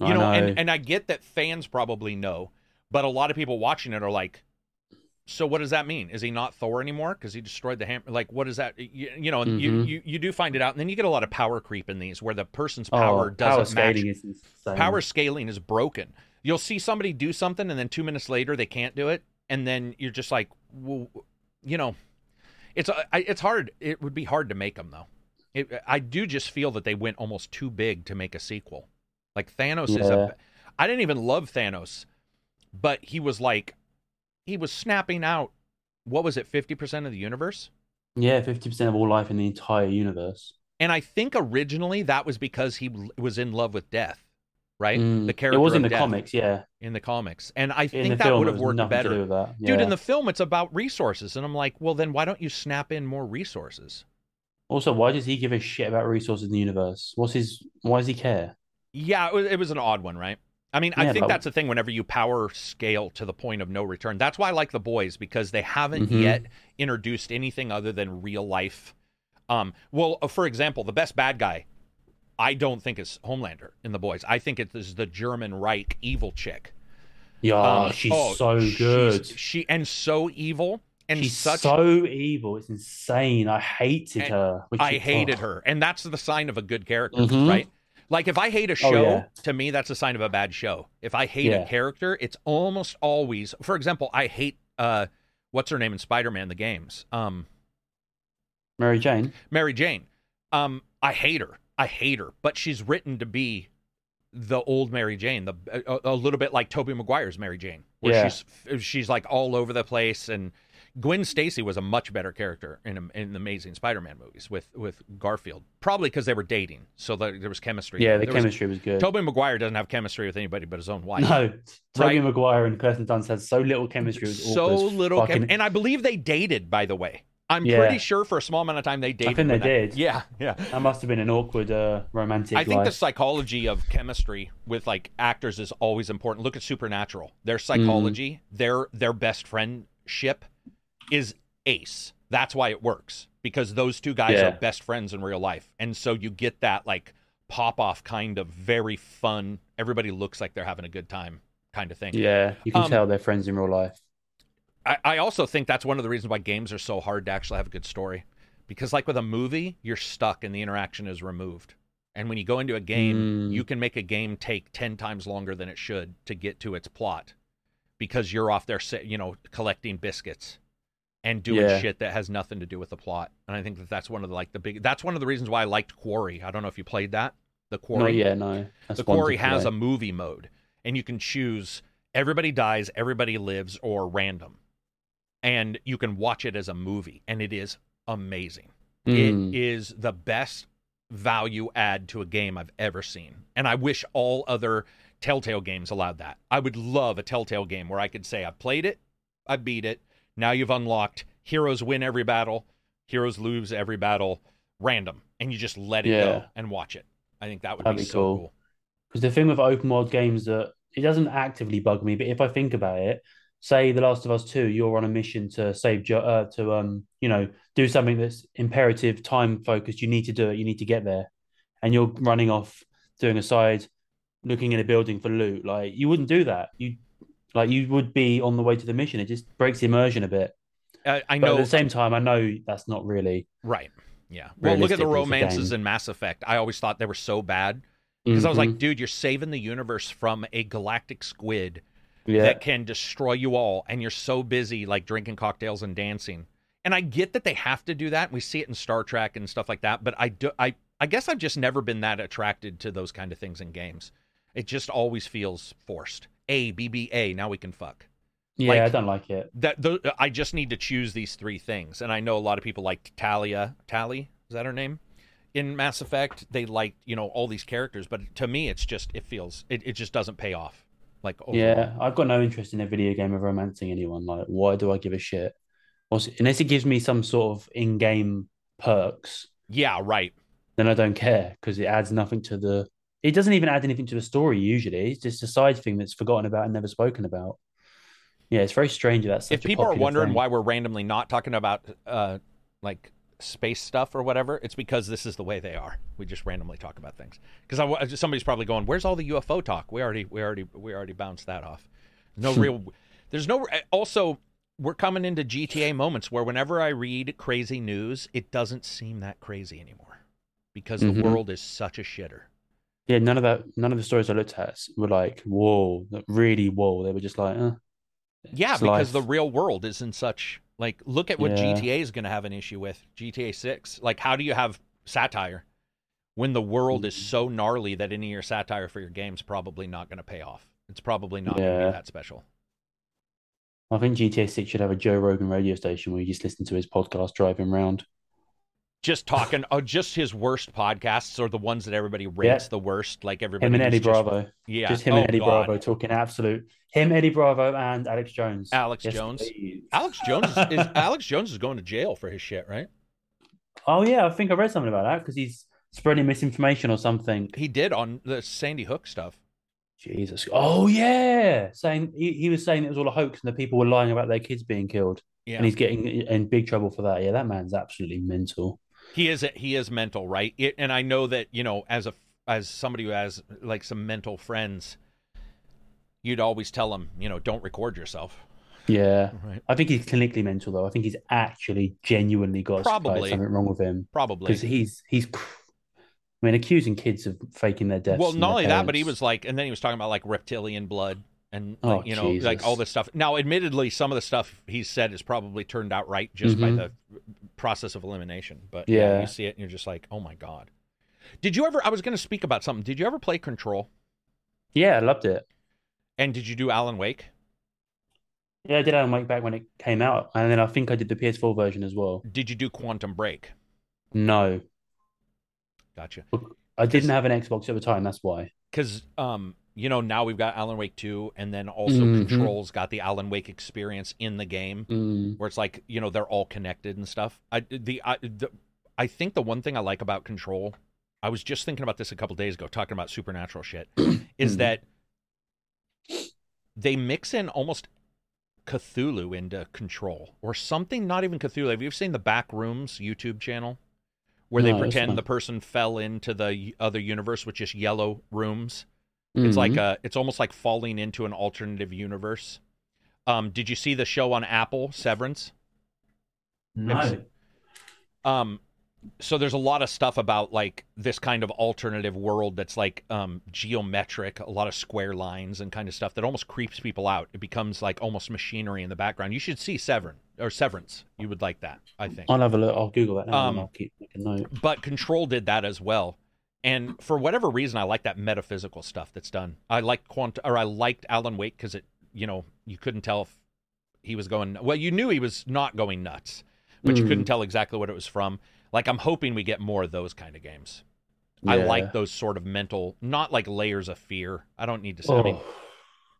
You know, know. and and I get that fans probably know, but a lot of people watching it are like. So what does that mean? Is he not Thor anymore because he destroyed the hammer? Like, what is that? You, you know, and you, you you do find it out, and then you get a lot of power creep in these, where the person's Oh, power doesn't match is power scaling is broken. You'll see somebody do something, and then two minutes later they can't do it, and then you're just like, well, you know, it's uh, it's hard. It would be hard to make them though. It, I do just feel that they went almost too big to make a sequel. Like Thanos is Yeah. a. I didn't even love Thanos, but he was like, he was snapping out. What was it? Fifty percent of the universe. Yeah, fifty percent of all life in the entire universe. And I think originally that was because he was in love with death, right? Mm, The character it was in the Death. comics, yeah. in the comics, and I In think that film, would have worked better. to do with that. Dude, in the film, it's about resources, and I'm like, well, then why don't you snap in more resources? Also, why does he give a shit about resources in the universe? What's his? Why does he care? Yeah, it was, it was an odd one, right? I mean, I think that's the thing whenever you power scale to the point of no return. That's why I like the boys because they haven't Mhm. yet introduced anything other than real life. Um, well, uh, for example, the best bad guy, I don't think is Homelander in the boys. I think it is the German Reich evil chick. Yeah, Um, she's oh, so she's- good. She and so evil and she's such so evil. It's insane. I hated And her. which I hated her, and that's the sign of a good character, Mhm. right? Like if I hate a Oh, show, yeah. to me that's a sign of a bad show. If I hate a character, it's almost always. For example, I hate uh, what's her name in Spider-Man the games, um, Mary Jane. Mary Jane. Um, I hate her. I hate her, but she's written to be the old Mary Jane, the a, a little bit like Tobey Maguire's Mary Jane, where Yeah. she's she's like all over the place and. Gwen Stacy was a much better character in in the Amazing Spider-Man movies with with Garfield, probably because they were dating, so there, there was chemistry. Yeah, the There chemistry was, good. Tobey Maguire doesn't have chemistry with anybody but his own wife. no, Tobey Right. Maguire and Kirsten Dunst had so little chemistry. So little, fucking- chem- and I believe they dated. By the way, I'm Yeah. pretty sure for a small amount of time they dated. I think they did. Yeah, yeah. that must have been an awkward uh, romantic. I think the psychology of chemistry with like actors is always important. Look at Supernatural. Their Mm-hmm. psychology, their their best friendship is ace. That's why it works because those two guys Yeah. are best friends in real life, and so you get that like pop off kind of very fun. Everybody looks like they're having a good time kind of thing. Yeah, you can Um, tell they're friends in real life. I, I also think that's one of the reasons why games are so hard to actually have a good story. Because like with a movie, you're stuck and the interaction is removed. And when you go into a game, Mm. you can make a game take 10 times longer than it should to get to its plot because you're off there, you know, collecting biscuits and doing Yeah. shit that has nothing to do with the plot. And I think that that's one of the like the big that's one of the reasons why I liked Quarry. I don't know if you played that. The Quarry. No, yeah, no. That's The quarry has a movie mode, and you can choose everybody dies, everybody lives, or random. And you can watch it as a movie, and it is amazing. Mm. It is the best value add to a game I've ever seen. And I wish all other Telltale games allowed that. I would love a Telltale game where I could say, I've played it, I beat it, now you've unlocked heroes win every battle, heroes lose every battle, random, and you just let it Yeah. go and watch it. I think that would That'd be, be so cool. cool. Because the thing with open world games that it doesn't actively bug me, but if I think about it, say The Last of Us Two, you're on a mission to save jo- uh, to um you know do something that's imperative, time focused. You need to do it. You need to get there, and you're running off doing a side, looking in a building for loot. Like you wouldn't do that. You like you would be on the way to the mission. It just breaks the immersion a bit. I, I But know at the same time, I know that's not really Right. Yeah. Well, look at the Realistically, it's a romances in Mass Effect. I always thought they were so bad because I was like, mm-hmm. dude, you're saving the universe from a galactic squid yeah, that can destroy you all, and you're so busy like drinking cocktails and dancing. And I get that they have to do that. We see it in Star Trek and stuff like that. But I do. I I guess I've just never been that attracted to those kind of things in games. It just always feels forced. A B B A. Now we can fuck. yeah, like- I don't like it. That th- I just need to choose these three things, and I know a lot of people like Talia. Tally is that her name? In Mass Effect, they like you know all these characters, but to me, it's just it feels it, it just doesn't pay off. Like overall. Yeah, I've got no interest in a video game of romancing anyone. Like, why do I give a shit? What's, unless it gives me some sort of in-game perks, yeah, right. then I don't care because it adds nothing to the. It doesn't even add anything to the story usually. It's just a side thing that's forgotten about and never spoken about. Yeah, it's very strange that that's if people are wondering thing. why we're randomly not talking about uh like space stuff or whatever it's because this is the way they are we just randomly talk about things because somebody's probably going where's all the ufo talk we already we already we already bounced that off no real there's no also we're coming into gta moments where whenever i read crazy news it doesn't seem that crazy anymore because the Mhm. world is such a shitter Yeah, none of that, none of the stories I looked at were like, whoa, really whoa. They were just like, uh, Yeah, because the real world is in such like look at what Yeah. GTA is going to have an issue with GTA 6. Like how do you have satire when the world is so gnarly that any of your satire for your game's probably not going to pay off. It's probably not going to be that special. I think GTA 6 should have a Joe Rogan radio station where you just listen to his podcast driving around. Just talking oh just his worst podcasts are the ones that everybody rates the worst like everybody Him and Eddie just- Bravo. Yeah. Just him Oh, and Eddie God. Bravo talking absolute. Him, Eddie Bravo, and Alex Jones. Alex Yes, Jones. please. Alex Jones is, is [laughs] Alex Jones is going to jail for his shit, right? Oh yeah, I think I read something about that because he's spreading misinformation or something. He did on the Sandy Hook stuff. Jesus. Oh yeah, saying he, he was saying it was all a hoax and the people were lying about their kids being killed, Yeah, and he's getting in big trouble for that. Yeah, that man's absolutely mental. He is. He is mental, right? It, and I know that you know, as a as somebody who has like some mental friends, you'd always tell them, you know, don't record yourself. Yeah, Right. I think he's clinically mental though. I think he's actually genuinely got Probably. something wrong with him Probably. because he's he's. I mean, accusing kids of faking their deaths. Well, not their only that, but he was like, and then he was talking about like reptilian blood and Oh, like, you know, like all this stuff. Now, admittedly, some of the stuff he said has probably turned out right just by Mhm. the process of elimination. But yeah. Yeah. you see it and you're just like, oh my god. Did you ever? I was going to speak about something. Did you ever play Control? Yeah, I loved it. And did you do Alan Wake? Yeah, I did Alan Wake back when it came out, and then I think I did the PS4 version as well. Did you do Quantum Break? No, Gotcha. I didn't have an Xbox at the time. That's why. Because um, you know, now we've got Alan Wake 2, and then also Mhm. Control's got the Alan Wake experience in the game. Mm, where it's like you know they're all connected and stuff. I the I the, I think the one thing I like about Control, I was just thinking about this a couple days ago, talking about supernatural shit, [clears throat] is Mhm. that they mix in almost Cthulhu into Control or something. Not even Cthulhu. Have you seen the Back Rooms YouTube channel? Where they No, that's pretend the person fell into the other universe with just yellow rooms. It's like mhm. a, it's almost like falling into an alternative universe. Um, did you see the show on Apple, Severance? no. um so there's a lot of stuff about like this kind of alternative world that's like um geometric a lot of square lines and kind of stuff that almost creeps people out it becomes like almost machinery in the background you should see Severin or Severance you would like that I think I'll have a look. I'll Google that now Um, and I'll keep making note. but Control did that as well and for whatever reason I like that metaphysical stuff that's done I like quant or I liked Alan Wake because it you know you couldn't tell if he was going well you knew he was not going nuts but you Mm. couldn't tell exactly what it was from. Like I'm hoping we get more of those kind of games. I like those sort of mental, not like layers of fear. I don't need to say. I mean, Oh,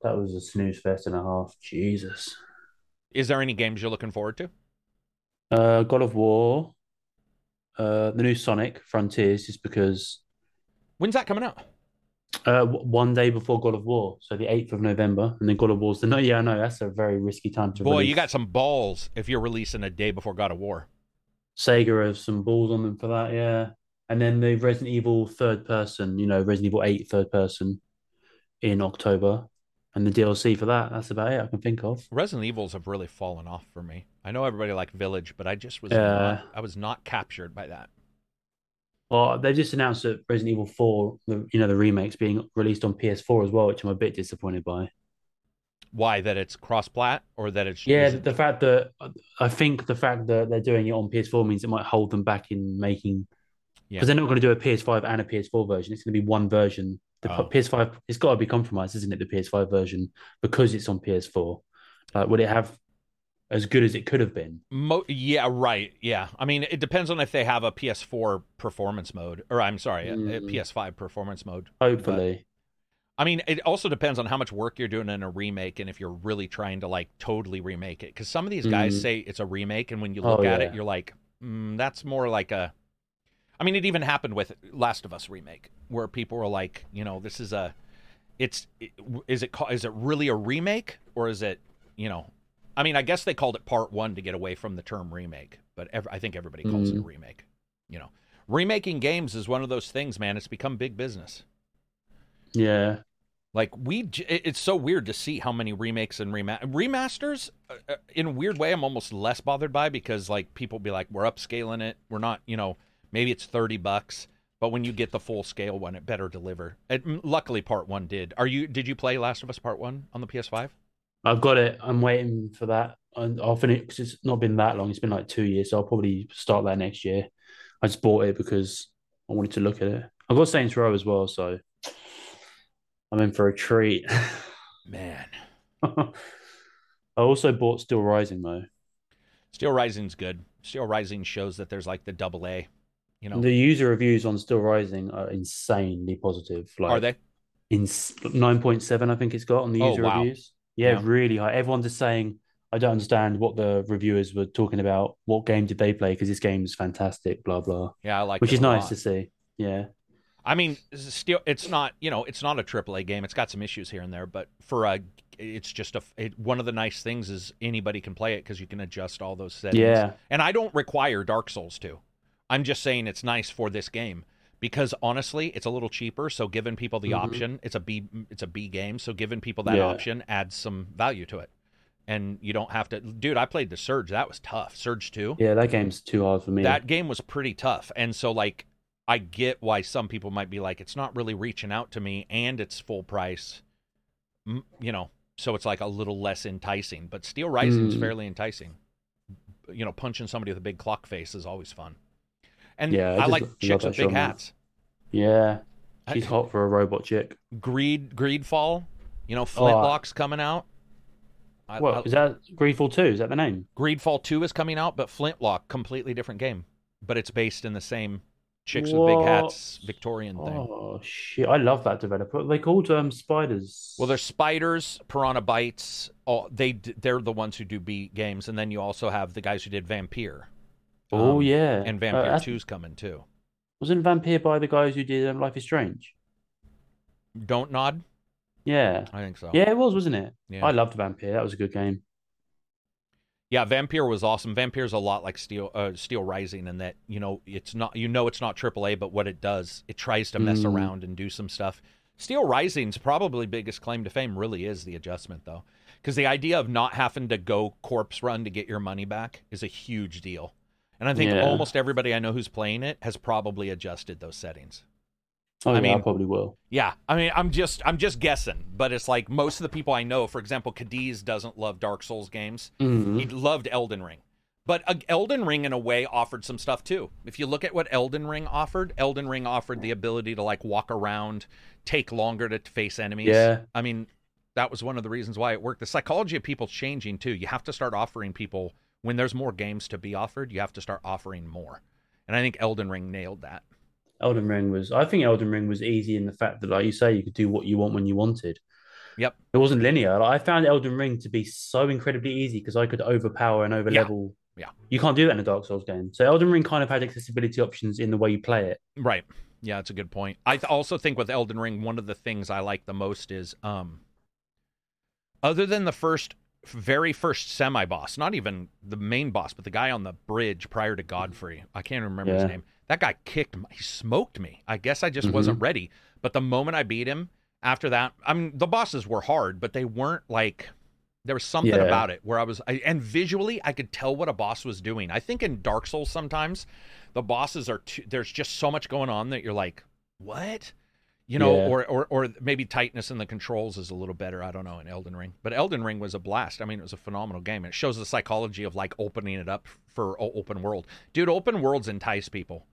that was a snooze fest and a half. Jesus. is there any games you're looking forward to? Uh, God of War. Uh, the new Sonic Frontiers, just because. When's that coming out? Uh, one day before God of War, so the eighth of November, and then God of War's the no. Yeah, I know that's a very risky time to Boy, release. you got some balls if you're releasing a day before God of War. Sega have some balls on them for that, yeah. And then the Resident Evil third person, you know, Resident Evil 8 third person in October. And the DLC for that. That's about it I can think of. Resident Evils have really fallen off for me. I know everybody liked Village, but I just was Yeah. not, I was not captured by that. Well, they've just announced that Resident Evil 4, the you know, the remake's being released on PS4 as well, which I'm a bit disappointed by. Why that it's cross plat or that it's Yeah, the fact that I think the fact that they're doing it on PS4 means it might hold them back in making Yeah. because they're not going to do a PS5 and a PS4 version. It's going to be one version. The Oh. PS5, it's got to be compromised, isn't it? The PS5 version because it's on PS4. Like, would it have as good as it could have been? Mo- yeah, right. Yeah. I mean, it depends on if they have a PS4 performance mode, or I'm sorry, a, a Mm. PS5 performance mode. Hopefully, I mean, it also depends on how much work you're doing in a remake and if you're really trying to like totally remake it. Because some of these guys Mhm. say it's a remake, and when you Oh, look at yeah. it, you're like, mm, that's more like a. I mean, it even happened with Last of Us remake, where people were like, you know, this is a, it's, it, is it is it really a remake or is it, you know, I mean, I guess they called it part one to get away from the term remake, but ev- I think everybody calls it a Mhm. remake. You know, remaking games is one of those things, man. It's become big business. yeah. Like we, j- it's so weird to see how many remakes and rema- remasters. Uh, uh, in a weird way, I'm almost less bothered by because like people be like, we're upscaling it. We're not, you know, maybe it's thirty bucks, but when you get the full scale one, it better deliver. It, m- luckily, part one did. Are you? Did you play Last of Us Part One on the PS5? I've got it. I'm waiting for that. And I'll finish because it's not been that long. It's been like two years, so I'll probably start that next year. I just bought it because I wanted to look at it. I've got Saints Row as well, so I'm in for a treat. [laughs] Man, I also bought Steel Rising though. Steel Rising's good. Steel Rising shows that there's like the double A. You know, The user reviews on Steel Rising are insanely positive. Like are they? in nine point seven, I think it's got on the Oh, user wow. reviews. Yeah, Yeah. really high. Everyone's just saying, I don't understand what the reviewers were talking about. What game did they play? Because this game is fantastic. Blah blah. Yeah, I like Which is nice lot. to see. Yeah. I mean, still, it's not you know, it's not a AAA game. It's got some issues here and there, but for a, it's just a. It, one of the nice things is anybody can play it because you can adjust all those settings. Yeah. And I don't require Dark Souls to. I'm just saying it's nice for this game because honestly, it's a little cheaper. So giving people the Mhm. option, it's a B, it's a B game. So giving people that Yeah. option adds some value to it. And you don't have to, dude. I played the Surge. That was tough. Surge two. Yeah, that game's too hard for me. That game was pretty tough. And so like I get why some people might be like it's not really reaching out to me and it's full price. You know, so it's like a little less enticing, but Steel Rising's Mm. fairly enticing. You know, punching somebody with a big clock face is always fun. And Yeah, I I like chicks with big hats. yeah, I- she's hot for a robot chick. Greed Greedfall, you know, Flintlock's coming out. I, What I- is that? Greedfall Two? Is that the name? Greedfall 2 is coming out, but Flintlock completely different game, but it's based in the same chicks with big hats What? Victorian thing. Oh shit! I love that developer. They called um spiders. Well, they're Spiders, Piranha Bytes. Oh, they they're the ones who do beat games, and then you also have the guys who did Vampyr. Oh um, yeah, and Uh, Vampyr that's- 2's coming too. wasn't Vampyr by the guys who did um, Life is Strange? Dontnod. Yeah, I think so. yeah, it was, wasn't it? Yeah. I loved Vampyr. That was a good game. Yeah, Vampyr was awesome. Vampyr's a lot like Steel uh, Steel Rising in that you know it's not you know it's not AAA, but what it does, it tries to mess Mm. around and do some stuff. Steel Rising's probably biggest claim to fame really is the adjustment though, because the idea of not having to go corpse run to get your money back is a huge deal, and I think Yeah. almost everybody I know who's playing it has probably adjusted those settings. Oh, I yeah, I mean- probably will. Yeah, I mean, I'm just I'm just guessing, but it's like most of the people I know, for example, Cadiz doesn't love Dark Souls games. Mhm. He loved Elden Ring. But uh, Elden Ring, in a way, offered some stuff too. If you look at what Elden Ring offered, Elden Ring offered the ability to like walk around, take longer to face enemies. Yeah. I mean, that was one of the reasons why it worked. The psychology of people changing too. You have to start offering people when there's more games to be offered. You have to start offering more, and I think Elden Ring nailed that. Elden Ring was. I think Elden Ring was easy in the fact that, like you say, you could do what you want when you wanted. Yep. It wasn't linear. Like, I found Elden Ring to be so incredibly easy because I could overpower and overlevel. Yeah. You can't do that in a Dark Souls game. So Elden Ring kind of had accessibility options in the way you play it. Right. Yeah, it's a good point. I th- also think with Elden Ring, one of the things I like the most is, um, other than the first, very first semi boss, not even the main boss, but the guy on the bridge prior to Godfrey. I can't remember his name. That guy kicked. He smoked me. I guess I just Mhm. wasn't ready. But the moment I beat him, after that, I mean, the bosses were hard, but they weren't like. There was something Yeah. about it where I was, I, and visually, I could tell what a boss was doing. I think in Dark Souls sometimes, the bosses are too, there's just so much going on that you're like, what? You know, Yeah. or, or or maybe tightness in the controls is a little better. I don't know in Elden Ring, but Elden Ring was a blast. I mean, it was a phenomenal game. It shows the psychology of like opening it up for open world, dude. Open worlds entice people.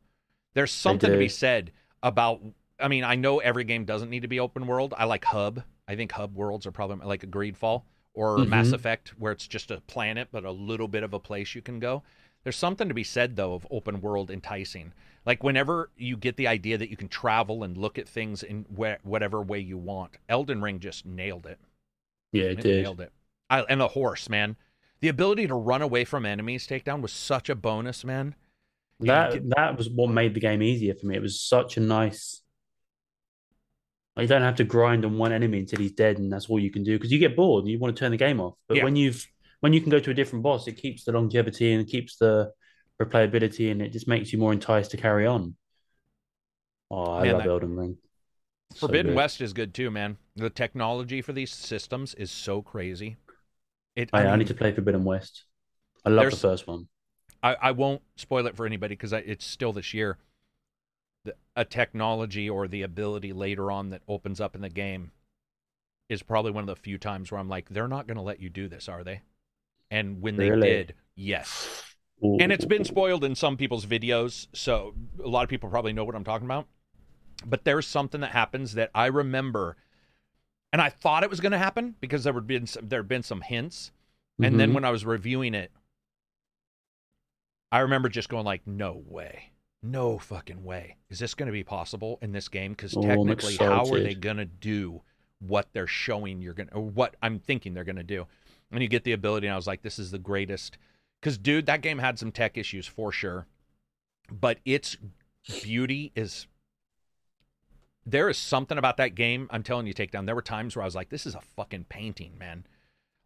There's something to be said about. I mean, I know every game doesn't need to be open world. I like hub. I think hub worlds are probably like a Greedfall or Mhm. Mass Effect, where it's just a planet but a little bit of a place you can go. There's something to be said though of open world enticing. Like whenever you get the idea that you can travel and look at things in wh- whatever way you want, Elden Ring just nailed it. Yeah, it It did. nailed it. I, and the horse, man. The ability to run away from enemies takedown was such a bonus, man. That get- that was what made the game easier for me. It was such a nice. You don't have to grind on one enemy until he's dead, and that's all you can do because you get bored and you want to turn the game off. But Yeah. when you've when you can go to a different boss, it keeps the longevity and it keeps the replayability, and it just makes you more enticed to carry on. Oh, I Man, love that- Elden Ring. So Forbidden good. West is good too, man. The technology for these systems is so crazy. It, oh, I, I, I need to play Forbidden West. I love the first one. I, I won't spoil it for anybody because it's still this year. The, a technology or the ability later on that opens up in the game is probably one of the few times where I'm like, they're not going to let you do this, are they? And when they Really? did, yes. And it's been spoiled in some people's videos, so a lot of people probably know what I'm talking about. But there's something that happens that I remember, and I thought it was going to happen because there would been some, there had been some hints, and then Mhm. when I was reviewing it, I remember just going like, "No way, no fucking way, is this going to be possible in this game?" Because Oh, technically, how are they going to do what they're showing you're going to, what I'm thinking they're going to do? and you get the ability. And I was like, this is the greatest. Because, dude, that game had some tech issues for sure, but its beauty is. There is something about that game. I'm telling you, Takedown. There were times where I was like, this is a fucking painting, man.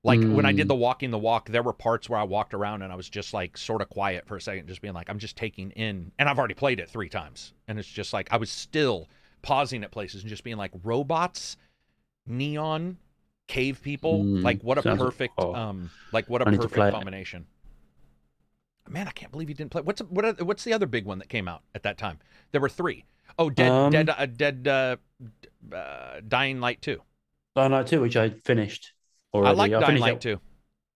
Like mm. when I did mm. the walking the walk, there were parts where I walked around and I was just like sort of quiet for a second, just being like, I'm just taking in. And I've already played it three times. And it's just like, I was still pausing at places and just being like, robots, neon, cave people. Mm, like what a perfect, oh, um, like what a perfect combination. Man, I can't believe he didn't play. What's what? Are, what's the other big one that came out at that time? There were three. Oh, dead, um, dead, uh, dead, uh, uh, Dying Light two. Dying Light two, which I finished already. I like Dying Light two.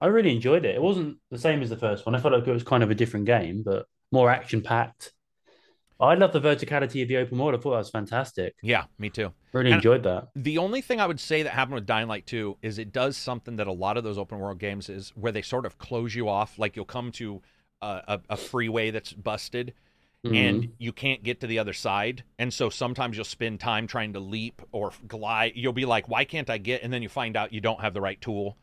I really enjoyed it. It wasn't the same as the first one. I felt like it was kind of a different game, but more action packed. I love the verticality of the open world. I thought that was fantastic. Yeah, me too. Really and enjoyed that. The only thing I would say that happened with Dying Light 2 is it does something that a lot of those open world games is where they sort of close you off. Like you'll come to a, a, freeway that's busted mm-hmm. and you can't get to the other side. And so sometimes you'll spend time trying to leap or glide. You'll be like, why can't I get? And then you find out you don't have the right tool.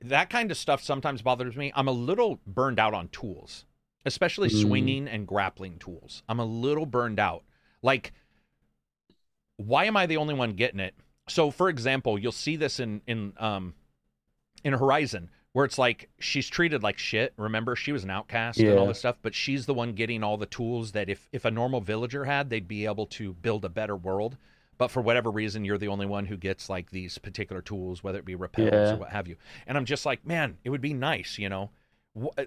That kind of stuff sometimes bothers me. I'm a little burned out on tools especially mm. swinging and grappling tools. I'm a little burned out. Like, why am I the only one getting it? So, for example, you'll see this in in um in Horizon where it's like she's treated like shit. Remember, she was an outcast yeah. and all this stuff, but she's the one getting all the tools that if if a normal villager had, they'd be able to build a better world. But for whatever reason, you're the only one who gets like these particular tools, whether it be repels yeah. or what have you. And I'm just like, man, it would be nice, you know,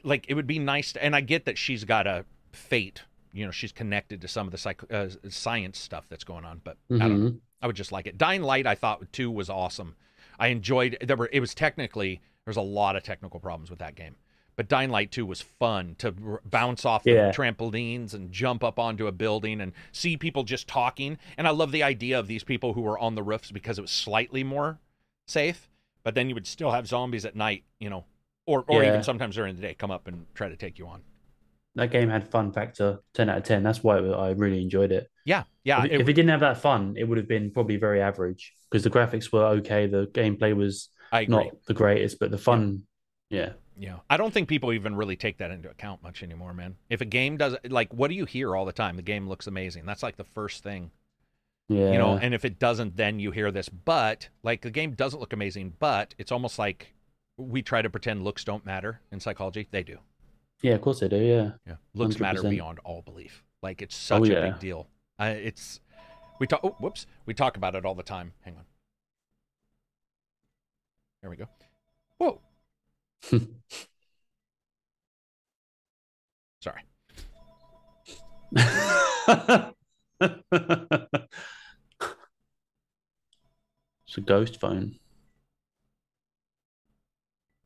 like it would be nice to, and I get that she's got a fate, you know, she's connected to some of the psych, uh, science stuff that's going on, but mm-hmm. I don't know. Mm-hmm. I would just like it. Dying Light, I thought too was awesome. I enjoyed. There were. It was technically there's a lot of technical problems with that game, but Dying Light 2 was fun to r- bounce off yeah. the trampolines and jump up onto a building and see people just talking. And I love the idea of these people who were on the roofs because it was slightly more safe. But then you would still have zombies at night, you know, or or yeah. even sometimes during the day come up and try to take you on. That game had fun factor ten out of ten. That's why I really enjoyed it. Yeah, yeah. If it, if it didn't have that fun, it would have been probably very average because the graphics were okay, the gameplay was not the greatest, but the fun, yeah. yeah. Yeah. I don't think people even really take that into account much anymore, man. If a game does like what do you hear all the time? The game looks amazing. That's like the first thing. Yeah. You know, and if it doesn't then you hear this, but like the game doesn't look amazing, but it's almost like we try to pretend looks don't matter in psychology. They do. Yeah, of course they do. Yeah. Yeah. Looks 100%. matter beyond all belief. Like it's such oh, yeah. a big deal. Uh, it's we talk. Oh, whoops. We talk about it all the time. Hang on. There we go. Whoa. [laughs] Sorry. [laughs] it's a ghost phone.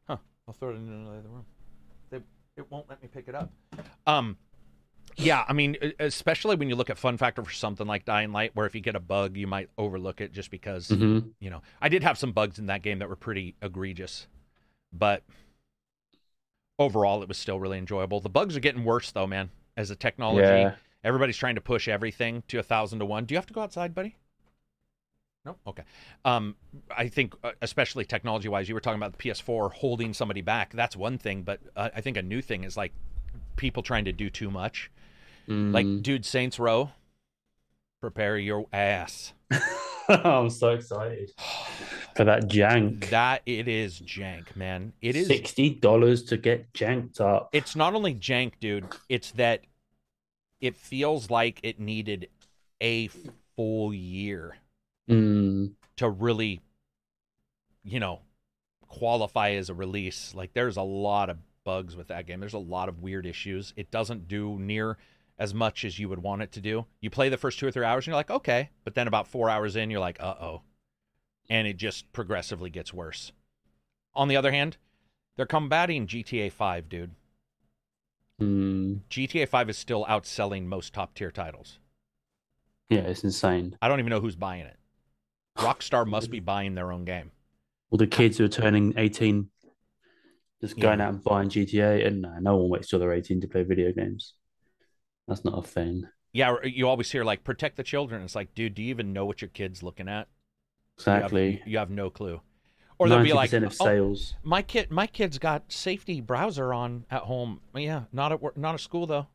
Huh. I'll throw it in another room. They, it won't let me pick it up. Um, yeah, I mean, especially when you look at fun factor for something like Dying Light, where if you get a bug, you might overlook it just because mm-hmm. you know. I did have some bugs in that game that were pretty egregious, but overall, it was still really enjoyable. The bugs are getting worse though, man. As the technology, yeah. everybody's trying to push everything to a thousand to one. Do you have to go outside, buddy? No, okay. Um, I think, uh, especially technology-wise, you were talking about the PS4 holding somebody back. That's one thing, but uh, I think a new thing is like people trying to do too much. Mm. Like, dude, Saints Row, prepare your ass. [laughs] I'm so excited [sighs] for that jank. That it is jank, man. It is sixty dollars to get janked up. It's not only jank, dude. It's that it feels like it needed a full year mm. to really, you know, qualify as a release. Like there's a lot of bugs with that game. There's a lot of weird issues. It doesn't do near as much as you would want it to do. You play the first two or three hours and you're like, okay. But then about four hours in, you're like, uh oh. And it just progressively gets worse. On the other hand, they're combating GTA 5, dude. Mm. GTA 5 is still outselling most top tier titles. Yeah, it's insane. I don't even know who's buying it. Rockstar must be buying their own game. Well, the kids who are turning 18 just going yeah. out and buying GTA, and no, no one waits till they're 18 to play video games. That's not a thing. Yeah, you always hear like protect the children. It's like, dude, do you even know what your kid's looking at? Exactly. You have, you have no clue. Or they'll be 90% like, of "Oh, sales. my kid, my kid's got safety browser on at home. Yeah, not at work, not at school though.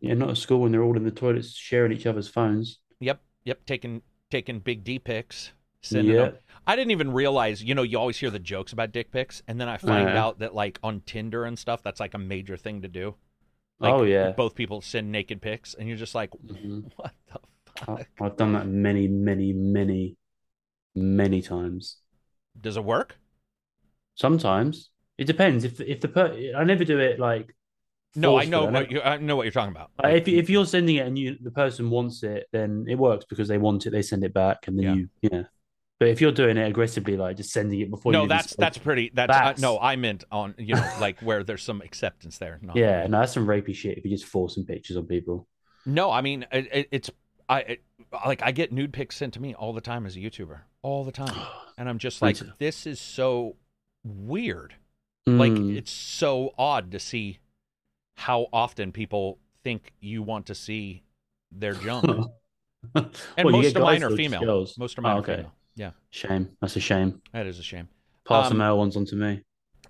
Yeah, not at school when they're all in the toilets sharing each other's phones. Yep, yep, taking taking big D pics, sending them. I didn't even realize. You know, you always hear the jokes about dick pics, and then I find Uh. out that like on Tinder and stuff, that's like a major thing to do. Like, oh yeah. both people send naked pics, and you're just like, Mhm. [laughs] what the fuck? I've done that many, many, many, many times. Does it work? Sometimes it depends. If if the per I never do it like No, I know what you, I know what you're talking about. Like, if if you're sending it and you the person wants it, then it works because they want it. They send it back, and then Yeah. you yeah. But if you're doing it aggressively, like just sending it before no, that's that's pretty. That's, That's- Uh, no, I meant on you know like where there's some acceptance there. Not yeah. No, that's some rapey shit. If you just forcing pictures on people. No, I mean it, it, it's I it, like I get nude pics sent to me all the time as a YouTuber, all the time, [gasps] and I'm just like, this is so weird. Like Mm. it's so odd to see how often people think you want to see their junk, [laughs] and Well, most of mine are female. Most of mine Oh, are female. Yeah, Shame. That's a shame. that is a shame. Pass Um, the male ones on to me.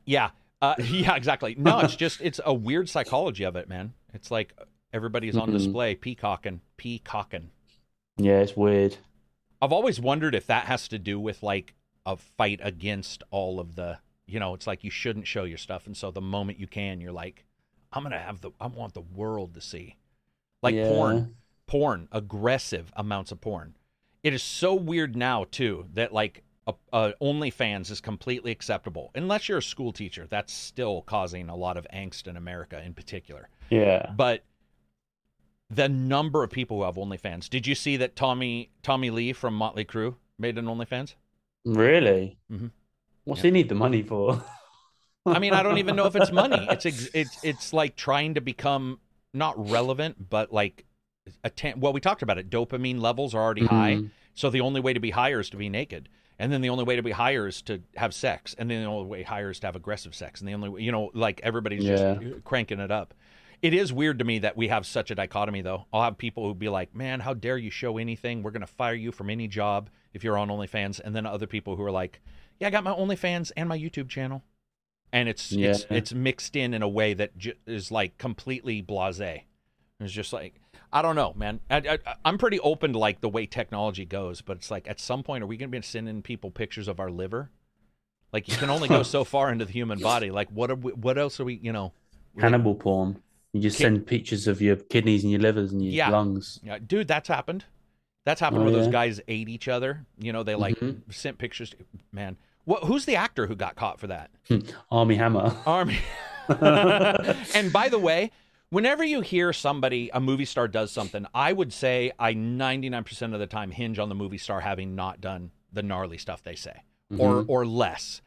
Yeah, uh, [laughs] yeah, exactly. No, it's just it's a weird psychology of it, man. It's like everybody's on Mhm. display, peacocking, peacocking. Yeah, it's weird. I've always wondered if that has to do with like a fight against all of the, you know, it's like you shouldn't show your stuff, and so the moment you can, you're like, I'm gonna have the, I want the world to see, like Yeah. porn, porn, aggressive amounts of porn. It is so weird now too that like a, a OnlyFans is completely acceptable unless you're a school teacher. That's still causing a lot of angst in America, in particular. Yeah. But the number of people who have OnlyFans. Did you see that Tommy Tommy Lee from Motley Crue made an OnlyFans? Really? Mhm. What's Yeah. he need the money for? I mean, I don't even know if it's money. [laughs] It's ex- it's it's like trying to become not relevant, but like atten- well, we talked about it. Dopamine levels are already high, Mhm. so the only way to be higher is to be naked. And then the only way to be higher is to have sex, and then the only way higher is to have aggressive sex, and the only way, you know, like everybody's just cranking it up. It is weird to me that we have such a dichotomy, though. I'll have people who be like, "Man, how dare you show anything? We're gonna fire you from any job if you're on OnlyFans," and then other people who are like, "Yeah, I got my OnlyFans and my YouTube channel," and it's it's it's mixed in in a way that j- is like completely blasé. It's just like I don't know, man. I, I, I'm pretty open to like the way technology goes, but it's like at some point, are we going to be sending people pictures of our liver? Like you can only go so far into the human body. Like what are we, what else are we? You know, like- Cannibal porn. You just Ki- send pictures of your kidneys and your livers and your Yeah. lungs. Yeah, dude, that's happened. That's happened Oh, where those guys ate each other. You know, they like Mhm. sent pictures. To, Man, what? Who's the actor who got caught for that? [laughs] Armie Hammer. Armie. [laughs] [laughs] and by the way, whenever you hear somebody, a movie star does something, I would say I 99% of the time hinge on the movie star having not done the gnarly stuff they say or Mhm. or less.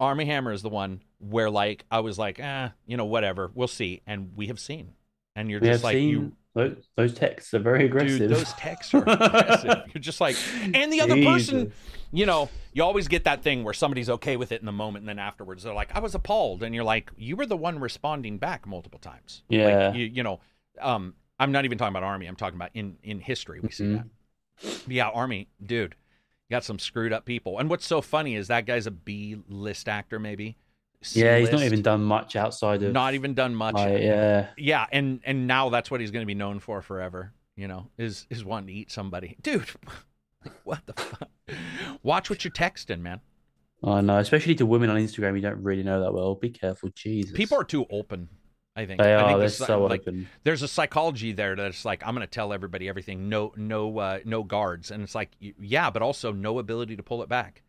Armie Hammer is the one where like I was like, eh, you know, whatever, we'll see, and we have seen, and you're we just like seen you, those, those texts are very aggressive. dude, those texts are aggressive. [laughs] You're just like, and the other person, Jesus. You know, you always get that thing where somebody's okay with it in the moment, and then afterwards they're like, I was appalled, and you're like, you were the one responding back multiple times. Like, Yeah. you, you know, um, I'm not even talking about Armie. I'm talking about in in history we see Mhm. that. But yeah, Armie, dude, got some screwed up people. And what's so funny is that guy's a B list actor, maybe. Yeah, he's not even done much outside of. not even done much. like, yeah. Yeah, and and now that's what he's going to be known for forever. You know, is is wanting to eat somebody, dude. What the fuck? Watch what you're texting, man. I know, especially to women on Instagram, you don't really know that well. Be careful, Jesus. People are too open. I think. They I are. think They're so like, open. there's a psychology there that's like I'm going to tell everybody everything. No, no, uh, no guards, and it's like yeah, but also no ability to pull it back.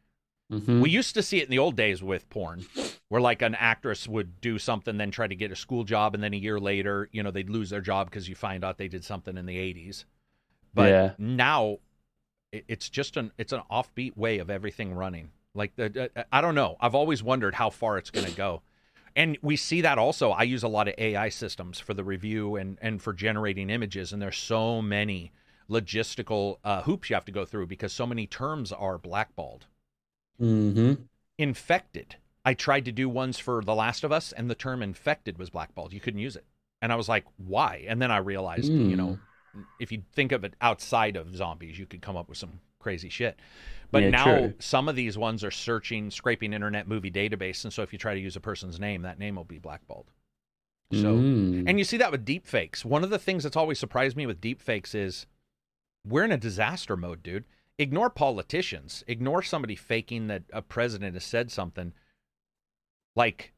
Mhm. We used to see it in the old days with porn, where like an actress would do something, then try to get a school job, and then a year later, you know, they'd lose their job because you find out they did something in the '80s. But Yeah. now, it's just an it's an offbeat way of everything running. Like the I don't know. I've always wondered how far it's going to go. And we see that also. I use a lot of AI systems for the review and and for generating images, and there's so many logistical uh, hoops you have to go through because so many terms are blackballed Mhm. infected. I tried to do ones for The Last of Us, and the term infected was blackballed. You couldn't use it. And I was like, why? And then I realized, you know, if you think of it outside of zombies, you could come up with some crazy shit. But Yeah, now true. some of these ones are searching, scraping internet movie database, and so if you try to use a person's name, that name will be blackballed. So, Mm. and you see that with deep fakes. One of the things that's always surprised me with deep fakes is we're in a disaster mode, dude. Ignore politicians. Ignore somebody faking that a president has said something. Like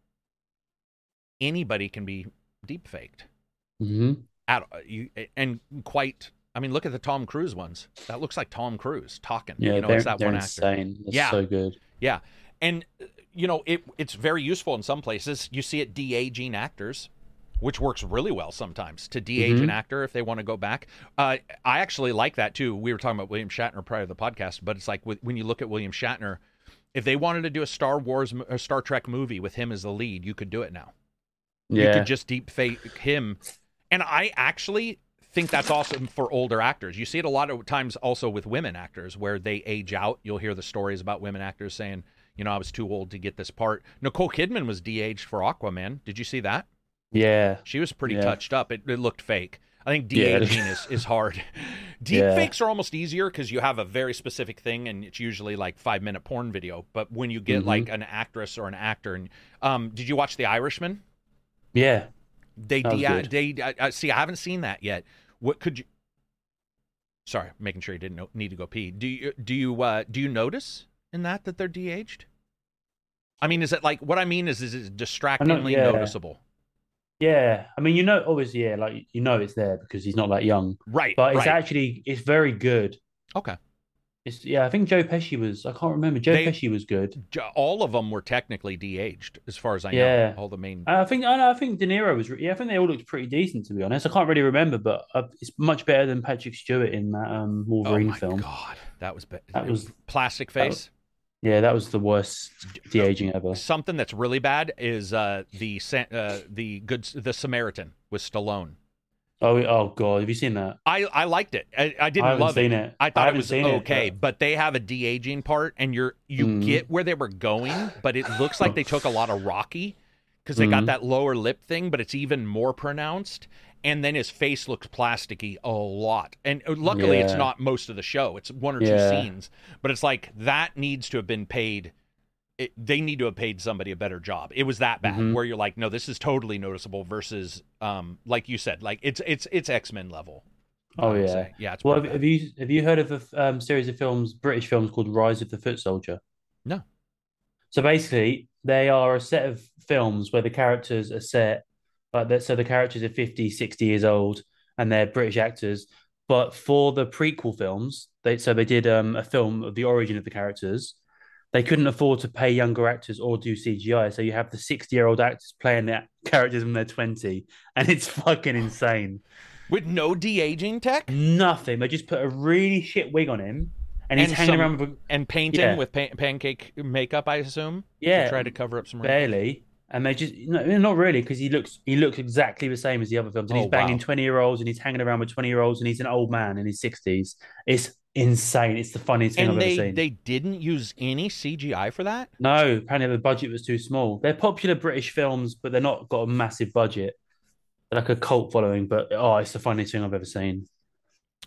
anybody can be deep faked. At you and quite. I mean, look at the Tom Cruise ones. That looks like Tom Cruise talking. Yeah, you know, they're, it's that they're one actor. insane. It's Yeah. so good. Yeah, and uh, you know it. It's very useful in some places. You see it de aging actors, which works really well sometimes to de age an actor if they want to go back. Uh, I actually like that too. We were talking about William Shatner prior to the podcast, but it's like with, when you look at William Shatner, if they wanted to do a Star Wars or Star Trek movie with him as the lead, you could do it now. Yeah. You could just deep fake him. And I actually think that's awesome for older actors. You see it a lot of times also with women actors where they age out. You'll hear the stories about women actors saying, you know, I was too old to get this part. Nicole Kidman was de-aged for Aquaman. Did you see that? yeah. She was pretty Yeah. touched up. It, it looked fake. I think de-aging is, is hard. [laughs] Deep Yeah. fakes are almost easier because you have a very specific thing and it's usually like five minute porn video. But when you get Mhm. like an actress or an actor and um did you watch The Irishman? Yeah. They de- they uh, see. I haven't seen that yet. What could you? Sorry, making sure you didn't know, need to go pee. Do you do you uh, do you notice in that that they're de-aged? I mean, is it like what I mean is is it distractingly yeah. noticeable? Yeah. I mean, you know, obviously, yeah, like you know, it's there because he's not that young. Right, But it's right. actually it's very good. okay. It's yeah. I think Joe Pesci was. I can't remember. Joe They- Pesci was good. All of them were technically de-aged, as far as I Yeah. know. All the main. I think I, know, I think De Niro was. Yeah, I think they all looked pretty decent to be honest. I can't really remember, but uh, it's much better than Patrick Stewart in that um, oh my film. god, that was ba- That was- plastic that face. Yeah, that was the worst de aging ever. Something that's really bad is uh, the uh, the good the Samaritan with Stallone. Oh, oh god, have you seen that? I, I liked it. I, I didn't I haven't love seen it. it. I I thought it was seen it, okay, but- they have a de aging part, and you're you Mm. get where they were going, but it looks like they took a lot of Rocky because they got Mhm. that lower lip thing, but it's even more pronounced. And then his face looks plasticky a lot. And uh, luckily, it's not most of the show. It's one or two scenes, but it's like that needs to have been paid. It, they need to have paid somebody a better job. It was that bad, Mhm. where you're like, no, this is totally noticeable. Versus, um, like you said, like it's it's it's X Men level. Oh yeah. say. yeah. It's Well, have, have you have you heard of a um, series of films, British films called Rise of the Foot Soldier? No. So basically, they are a set of films where the characters are set, like that. So the characters are 50, 60 years old, and they're British actors. But for the prequel films, they so they did um, a film of the origin of the characters. They couldn't afford to pay younger actors or do CGI, so you have the sixty-year-old actors playing the [laughs] characters when they're twenty, and it's fucking insane. with no de aging tech Nothing. They just put a really shit wig on him, and he's And hanging some- around with and painting Yeah. with pan- pancake makeup, I assume. yeah, to try to cover up some. barely. And they just no, not really because he looks he looks exactly the same as the other films, and Oh, he's banging wow. twenty year olds, and he's hanging around with twenty year olds, and he's an old man in his sixties. It's insane. It's the funniest thing And I've they ever seen. they didn't use any CGI for that. No, apparently the budget was too small. They're popular British films, but they're not got a massive budget. They're like a cult following, but oh, it's the funniest thing I've ever seen.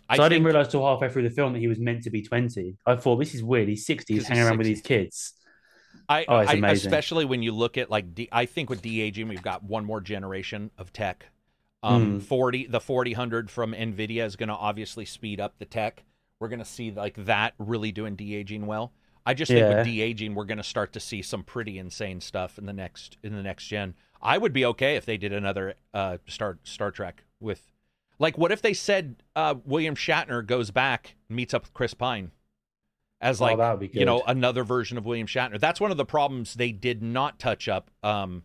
I, So I, didn't think- realize till halfway through the film that he was meant to be 20. I thought this is weird. He's 60, he's hanging he's around with 60. these kids. I, Oh, it's I amazing. especially when you look at like de- I think with de aging, we've got one more generation of tech. Um, Mm. forty the forty hundred from Nvidia is going to obviously speed up the tech. We're going to see like that really doing de aging well. I just think with de aging, we're going to start to see some pretty insane stuff in the next in the next gen. I would be okay if they did another uh, Star Star Trek with, like, what if they said uh, William Shatner goes back meets up with Chris Pine as Oh, like that would be you know another version of William Shatner. That's one of the problems they did not touch up um,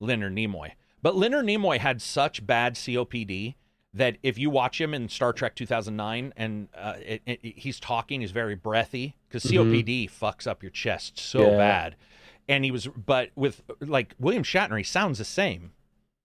Leonard Nimoy. But Leonard Nimoy had such bad COPD that if you watch him in Star Trek 2009 and uh, it, it, he's talking, he's very breathy because. COPD fucks up your chest so Yeah. bad. And he was, but with like William Shatner, he sounds the same.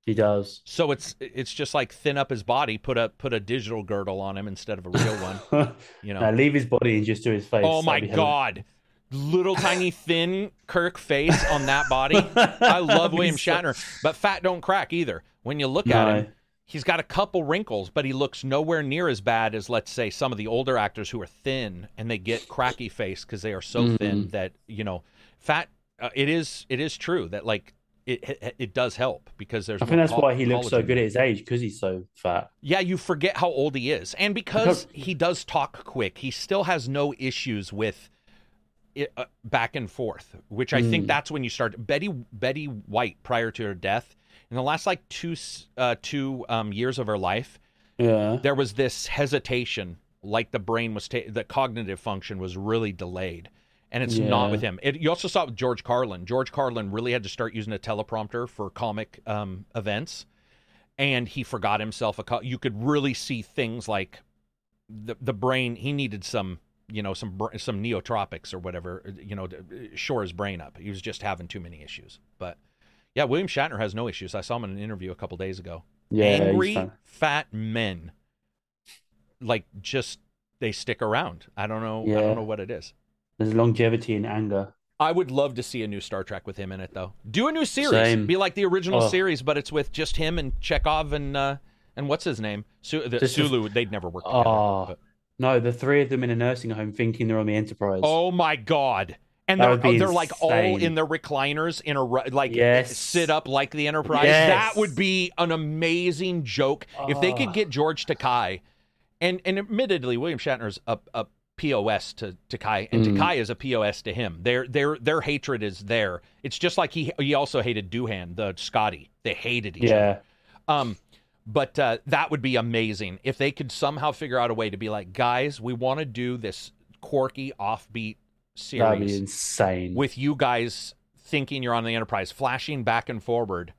He does. So it's it's just like thin up his body, put a put a digital girdle on him instead of a real one. [laughs] You know. Now leave his body and just do his face. Oh my hilarious. god. Little tiny [laughs] thin Kirk face on that body. I love William [laughs] Shatner, but fat don't crack either. When you look No. at him, he's got a couple wrinkles, but he looks nowhere near as bad as let's say some of the older actors who are thin and they get cracky face because they are so Mm-hmm. thin that you know fat. Uh, it is it is true that like it it, it does help because there's. I think that's col- why he looks so good at his age because he's so fat. Yeah, you forget how old he is, and because he does talk quick, he still has no issues with it, uh, back and forth. Which I think Mm. that's when you start. Betty Betty White, prior to her death, in the last like two uh, two um, years of her life, Yeah. there was this hesitation, like the brain was ta- the cognitive function was really delayed. And it's not with him. It, you also saw it with George Carlin. George Carlin really had to start using a teleprompter for comic um, events and he forgot himself a cou- you could really see things like the the brain he needed some you know some some nootropics or whatever you know to uh, shore his brain up he was just having too many issues but yeah william shatner has no issues i saw him in an interview a couple days ago Yeah. angry fat. men like just they stick around i don't know Yeah. i don't know what it is There's longevity in anger. I would love to see a new Star Trek with him in it, though. Do a new series, Same. be like the original Oh. series, but it's with just him and Chekov and uh, and what's his name, Su- the, Just Sulu. They'd never work together. Oh, but- no, the three of them in a nursing home thinking they're on the Enterprise. Oh my god! And That they're they're like all in their recliners in a like Yes. sit up like the Enterprise. Yes. That would be an amazing joke if they could Oh. get George Takei, and and admittedly William Shatner's a, a POS to Takei, and Mm. Takei is a POS to him. Their their their hatred is there. It's just like he he also hated Doohan, the Scotty. They hated each other. yeah. Um, but uh, that would be amazing if they could somehow figure out a way to be like, guys, we want to do this quirky, offbeat That'd be insane. with you guys thinking you're on the Enterprise, flashing back and forward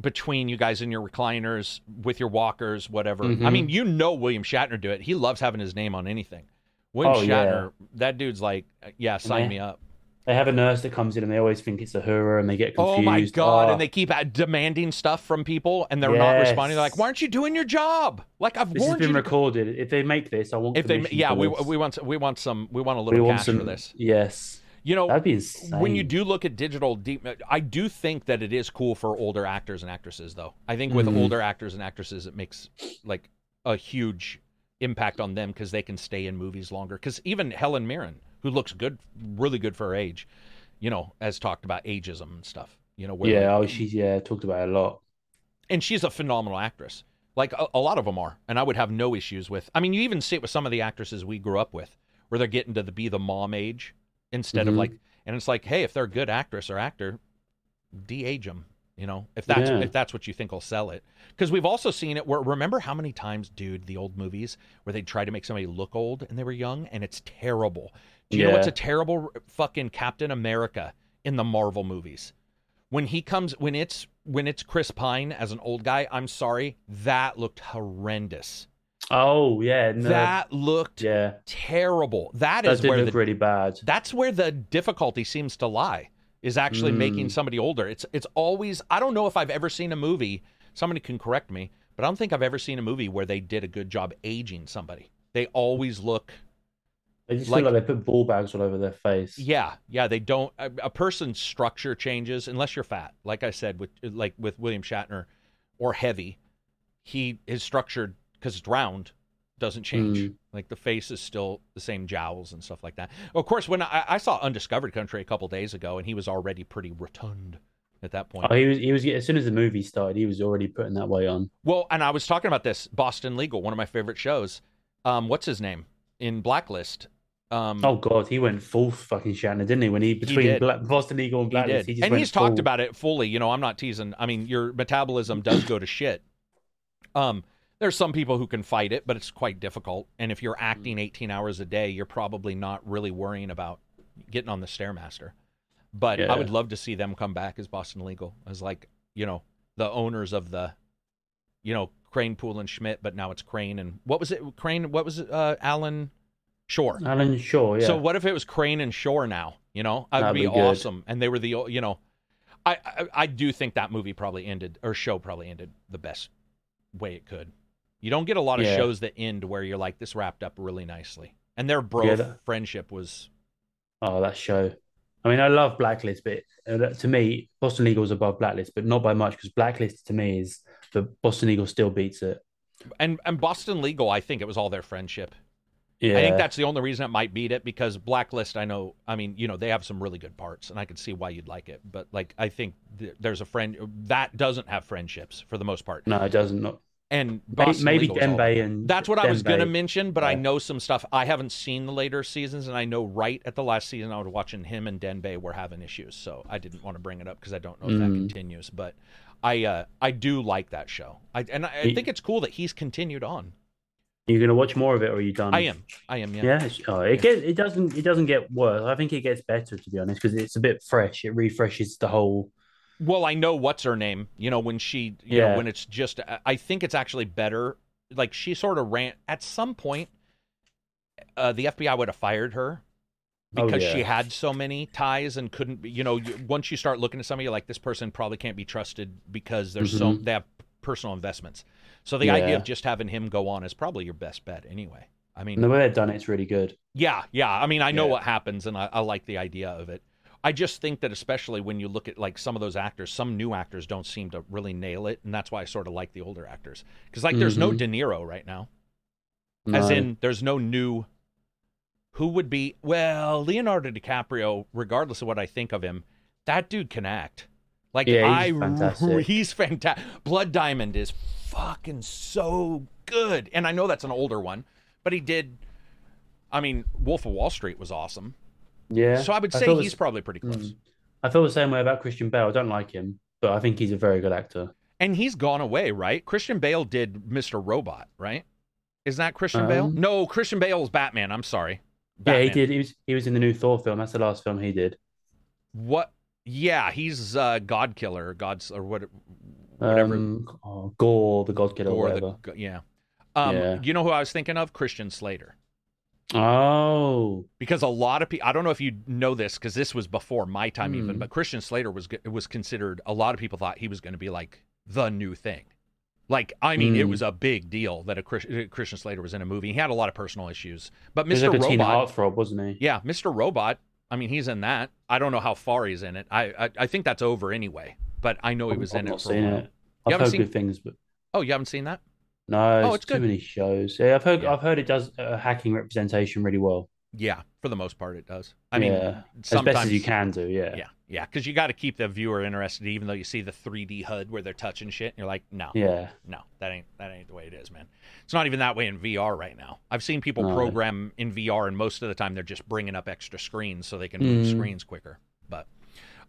between you guys in your recliners with your walkers, whatever. I Mhm. mean, you know William Shatner do it. He loves having his name on anything. William Oh, yeah. Shatner, that dude's like, yeah, sign me up. They have a nurse that comes in and they always think it's Uhura and they get confused. Oh my god! Oh, And they keep demanding stuff from people, and they're not responding. They're like, "Why aren't you doing your job?" Like I've this has been you. recorded. If they make this, I want. if they, yeah, we we want we want some we want a We little want cash some. for this. Yes, You know, that'd be insane. when you do look at digital deep i do think that it is cool for older actors and actresses though i think with Mhm. older actors and actresses it makes like a huge impact on them because they can stay in movies longer because even helen mirren who looks good really good for her age you know has talked about ageism and stuff you know where yeah, oh, she's yeah talked about it a lot. and she's a phenomenal actress like a, a lot of them are and i would have no issues with i mean you even see it with some of the actresses we grew up with where they're getting to the be the mom age instead of Mhm. like and it's like hey if they're a good actress or actor de-age them you know if that's Yeah. if that's what you think will sell it because we've also seen it where remember how many times dude the old movies where they try to make somebody look old and they were young and it's terrible do you know what's a terrible fucking captain america in the marvel movies? When he comes when it's when it's chris pine as an old guy i'm sorry that looked horrendous. Oh yeah, no, that looked yeah, terrible. That that is where the really bad. that's where the difficulty seems to lie is actually making Mm. somebody older. It's it's always i don't know if i've ever seen a movie somebody can correct me but i don't think i've ever seen a movie where they did a good job aging somebody. They always look They just like- like they put ball bags all over their face. yeah yeah they don't a, a person's structure changes unless you're fat. Like i said with like with william shatner or heavy he is structured because it's round doesn't change. Mm. like the face is still the same jowls and stuff like that. Of course when i, I saw undiscovered country a couple days ago and he was already pretty rotund at that point. Oh, he was he was as soon as the movie started, he was already putting that way on. well and i was talking about this boston legal one of my favorite shows. Um what's his name? In blacklist um Oh god, he went full fucking Shatner, didn't he? When he between did. Black, Boston Legal and He Blacklist, did. he just and went he's talked about it fully. You know, I'm not teasing. I mean, your metabolism does go to shit. Um, there's some people who can fight it, but it's quite difficult. And if you're acting Mm. 18 hours a day, you're probably not really worrying about getting on the stairmaster. But I would love to see them come back as Boston Legal, as like you know the owners of the, you know, Crane Poole and Schmidt. But now it's Crane and what was it? Crane. What was it? Uh, Alan Shore. Alan Shore, yeah. So what if it was Crane and Shore now? You know, that'd, That'd be, be awesome. And they were the you know, I, I I do think that movie probably ended or show probably ended the best way it could. You don't get a lot of Yeah. shows that end where you're like this wrapped up really nicely. And their bro Yeah, that- friendship was Oh, that show. I mean, I love Blacklist, but uh, to me, Boston Legal is above Blacklist, but not by much because Blacklist to me is the Boston Legal still beats it. And and Boston Legal, I think it was all their friendship. Yeah, I think that's the only reason it might beat it because Blacklist, I know, I mean, you know, they have some really good parts, and I can see why you'd like it. But like, I think th- there's a friend that doesn't have friendships for the most part. no, it doesn't. Not And Boston maybe Dembe and That's what I was gonna mention, but I know some stuff. I haven't seen the later seasons, and I know right at the last season I was watching him and Dembe were having issues, so I didn't want to bring it up because I don't know if that Mm. continues. But I uh, I do like that show, I, and I, I think it's cool that he's continued on. You're gonna watch more of it, or are you done? I am, I am, yeah. Yeah, oh, it get it doesn't it doesn't get worse. I think it gets better to be honest because it's a bit fresh. It refreshes the whole. Well, I know what's her name. You know when she, you know Yeah. when it's just. I- think it's actually better. Like she sort of ran at some point. Uh, the FBI would have fired her Oh, because yeah. she had so many ties and couldn't. You know, once you start looking at somebody, like this person probably can't be trusted because there's so Mhm. they have personal investments. So the idea of just having him go on is probably your best bet anyway. I mean, And the way they've done it's really good. yeah, yeah. I mean, I know Yeah. what happens, and I, I like the idea of it. I just think that, especially when you look at like some of those actors, some new actors don't seem to really nail it, and that's why I sort of like the older actors. Because like, there's no Mhm. De Niro right now, as in there's no new. Who would be well Leonardo DiCaprio? Regardless of what I think of him, that dude can act. Like Yeah, he's I, fantastic. he's fantastic. Blood Diamond is fucking so good, and I know that's an older one, but he did. I mean, Wolf of Wall Street was awesome. yeah. So I would say the he's probably pretty close. Mm. I feel the same way about Christian Bale. I don't like him, but I think he's a very good actor. And he's gone away, right? Christian Bale did Mr. Robot, right? Is that Christian Bale? Um, No, Christian Bale is Batman. I'm sorry. Yeah, he did. He was he was in the new Thor film. That's the last film he did. What? Yeah, he's uh, God Killer, God's or what? Whatever. Um, oh, Gorr, the God Killer, or or whatever. the yeah. Um, Yeah. You know who I was thinking of? Christian Slater. Oh, Because a lot of people, I don't know if you know this, because this was before my time even, Hmm. but Christian Slater was was considered. A lot of people thought he was going to be like the new thing. Like, I mean, it Hmm. was a big deal that a Chris, Christian Slater was in a movie. He had a lot of personal issues, but Mr. like a teen Robot, heartthrob, wasn't he? yeah, Mr. Robot. I mean, he's in that. I don't know how far he's in it. I I, I think that's over anyway. But I know he was I've in it for seen it. I've heard seen- good things, but Oh, you haven't seen that? no, Oh, it's, too good. many shows. Yeah, I've heard. Yeah. I've heard it does uh, hacking representation really well. Yeah, for the most part, it does. I mean, yeah, as sometimes best as you can do. Yeah, Yeah, yeah, because you got to keep the viewer interested, even though you see the 3D HUD where they're touching shit, and you're like, no, yeah. no, that ain't that ain't the way it is, man. It's not even that way in VR right now. I've seen people No. program in VR, and most of the time they're just bringing up extra screens so they can move Mm. screens quicker. But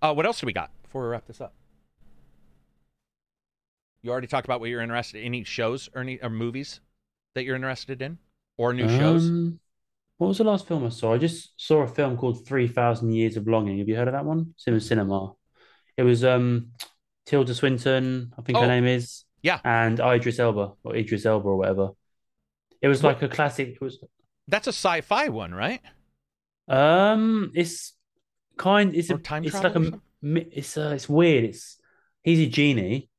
uh, what else do we got before we wrap this up? You already talked about what you're interested. In. Any shows or any or movies that you're interested in, or new shows? What was the last film I saw? I just saw a film called Three Thousand Years of Longing. Have you heard of that one? It's in the cinema. It was um Tilda Swinton, I think Oh. her name is. Yeah. And Idris Elba or Idris Elba or whatever. It was What- like a classic. It was That's a sci-fi one, right? um, it's kind. It's Or a. time It's like a. It's uh, it's weird. It's he's a genie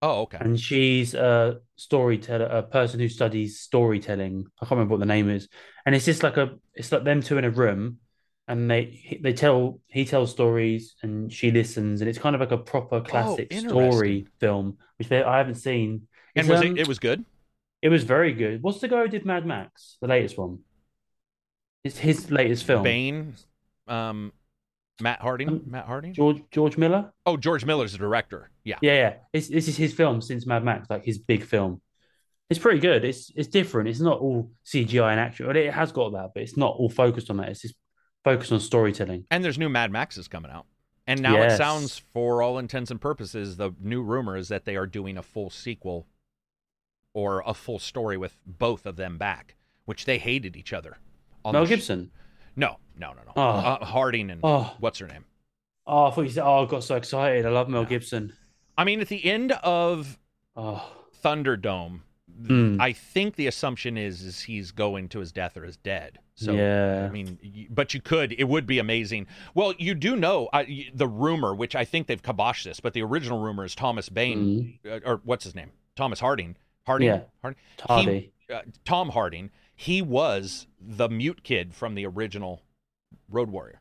Oh, okay. and she's a storyteller, a person who studies storytelling. I can't remember what the name is. And it's just like a, it's like them two in a room, and they they tell he tells stories and she listens, and it's kind of like a proper classic interesting. story film, which they, I haven't seen. And was um, it? It was good. it was very good. What's the guy who did Mad Max, the latest one? It's his latest film. Bane, um, Matt Harding. Um, Matt Harding. George George Miller. Oh, George Miller's the director. Yeah. Yeah, yeah. It's, this is his film since Mad Max, like his big film. It's pretty good. It's it's different. It's not all CGI and action. It has got that, but it's not all focused on that. It's just focused on storytelling. And there's new Mad Maxes coming out. And now it sounds, for all intents and purposes, the new rumor is that they are doing a full sequel or a full story with both of them back, which they hated each other. Mel sh- Gibson. no, no, no, no. Oh. Uh, Harding and Oh, what's her name? oh, I thought you said. Oh, I got so excited. I love Mel Yeah. Gibson. I mean, at the end of Oh, Thunderdome, Mm. I think the assumption is is he's going to his death or is dead. So yeah. I mean, but you could. It would be amazing. Well, you do know uh, the rumor, which I think they've kiboshed this, but the original rumor is Thomas Bain, Mm. uh, or what's his name? Thomas Harding. Harding. Yeah. Harding? Hardy. Uh, Tom Harding. He was the mute kid from the original Road Warrior.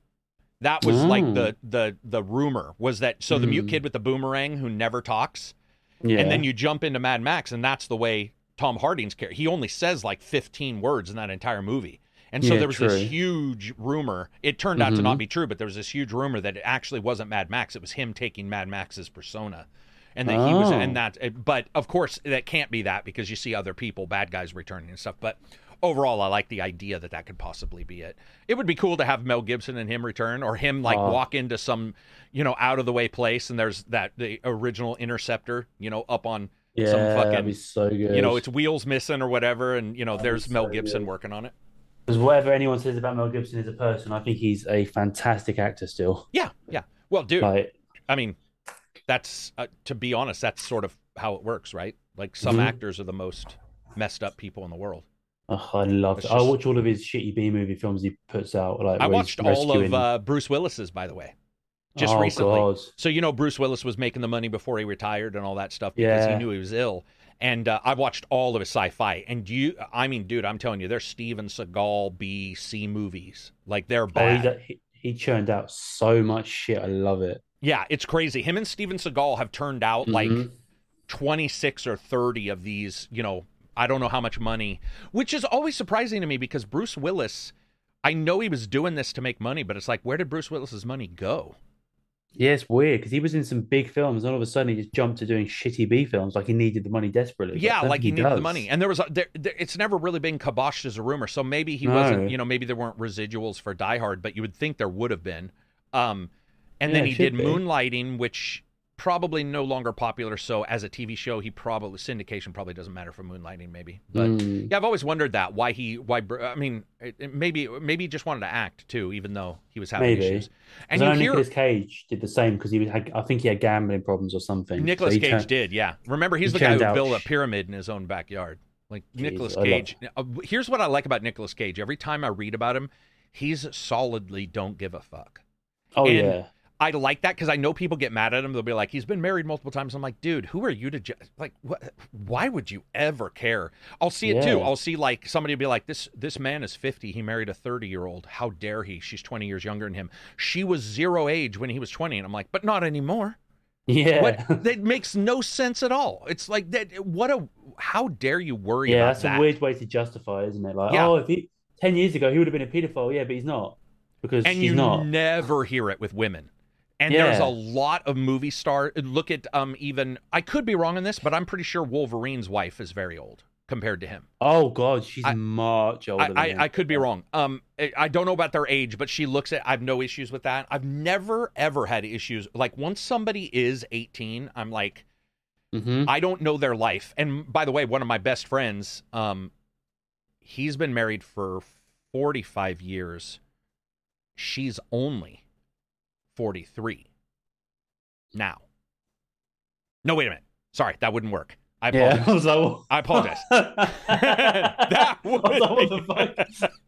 That was like the the the rumor was that so the mute Mm. kid with the boomerang who never talks. Yeah. And then you jump into Mad Max, and that's the way Tom Hardy's character. He only says like 15 words in that entire movie. And so Yeah, there was true. this huge rumor. It turned out to not Mhm. be true, but there was this huge rumor that it actually wasn't Mad Max. It was him taking Mad Max's persona. And that he was, Oh. and that, but of course, that can't be that because you see other people, bad guys returning and stuff. But overall, I like the idea that that could possibly be it. It would be cool to have Mel Gibson and him return, or him like Oh. walk into some, you know, out of the way place, and there's that the original interceptor, you know, up on yeah, some that'd be so good. you know, its wheels missing or whatever, and you know, That'd there's be Mel Gibson good. working on it. because whatever anyone says about Mel Gibson as a person, I think he's a fantastic actor still. Yeah, yeah. Well, dude, Like, I mean, that's uh, to be honest, that's sort of how it works, right? Like some Mhm. actors are the most messed up people in the world. oh, I love it. I watch all of his shitty B movie films he puts out. Like, I watched all of uh, Bruce Willis's, by the way, just oh, recently. God. So you know, Bruce Willis was making the money before he retired and all that stuff because he knew he was ill. And uh, I watched all of his sci-fi, and you, I mean, dude, I'm telling you, they're Steven Seagal B C movies. Like they're Oh, bad. a, he, he churned out so much shit. I love it. yeah, it's crazy. Him and Steven Seagal have turned out like Mhm. 26 or 30 of these, you know, I don't know how much money, which is always surprising to me because Bruce Willis, I know he was doing this to make money, but it's like, where did Bruce Willis's money go? Yeah, it's weird because he was in some big films, and all of a sudden he just jumped to doing shitty B films, like he needed the money desperately. Yeah, like he think needed the money, and there was a, there, there, it's never really been kiboshed as a rumor. So maybe he No. wasn't, you know, maybe there weren't residuals for Die Hard, but you would think there would have been. Um, and then he did be. Moonlighting, which probably no longer popular. So as a TV show, he probably syndication probably doesn't matter for Moonlighting, maybe. But Mm. yeah, I've always wondered that why he why I mean it, it- maybe maybe he just wanted to act too, even though he was having Maybe. issues. And you know hear Nicolas Cage did the same because he was, had, I think he had gambling problems or something. So Nicolas he Cage turned- did, yeah. Remember, he's he the guy who out built a pyramid in his own backyard. Like Nicolas I love- Cage. Uh, here's what I like about Nicolas Cage. Every time I read about him, he's solidly don't give a fuck. Oh and- yeah, I like that because I know people get mad at him. They'll be like, "He's been married multiple times." I'm like, "Dude, who are you to ju- like? What? Why would you ever care?" I'll see it too. I'll see like somebody will be like, "This this man is 50. He married a 30 year old. How dare he? She's 20 years younger than him. She was zero age when he was 20." And I'm like, "But not anymore." yeah, What? that makes no sense at all. It's like that. What a? How dare you worry yeah. about That's that? a weird way to justify, isn't it? Like, Yeah. oh, if he ten years ago he would have been a pedophile, yeah, but he's not because and he's you not. never hear it with women. And there's a lot of movie star. Look at um even I could be wrong on this, but I'm pretty sure Wolverine's wife is very old compared to him. Oh God, she's I- much older. I, than I, him. I could be wrong. Um, I, don't know about their age, but she looks at. I have no issues with that. I've never ever had issues. Like once somebody is 18, I'm like, Mhm. I don't know their life. And by the way, one of my best friends, um, he's been married for 45 years. She's only 43 now. No, wait a minute. Sorry, that wouldn't work. I apologize. Yeah, [laughs] I was like, I apologize. [laughs] that would was like, what the fuck? [laughs]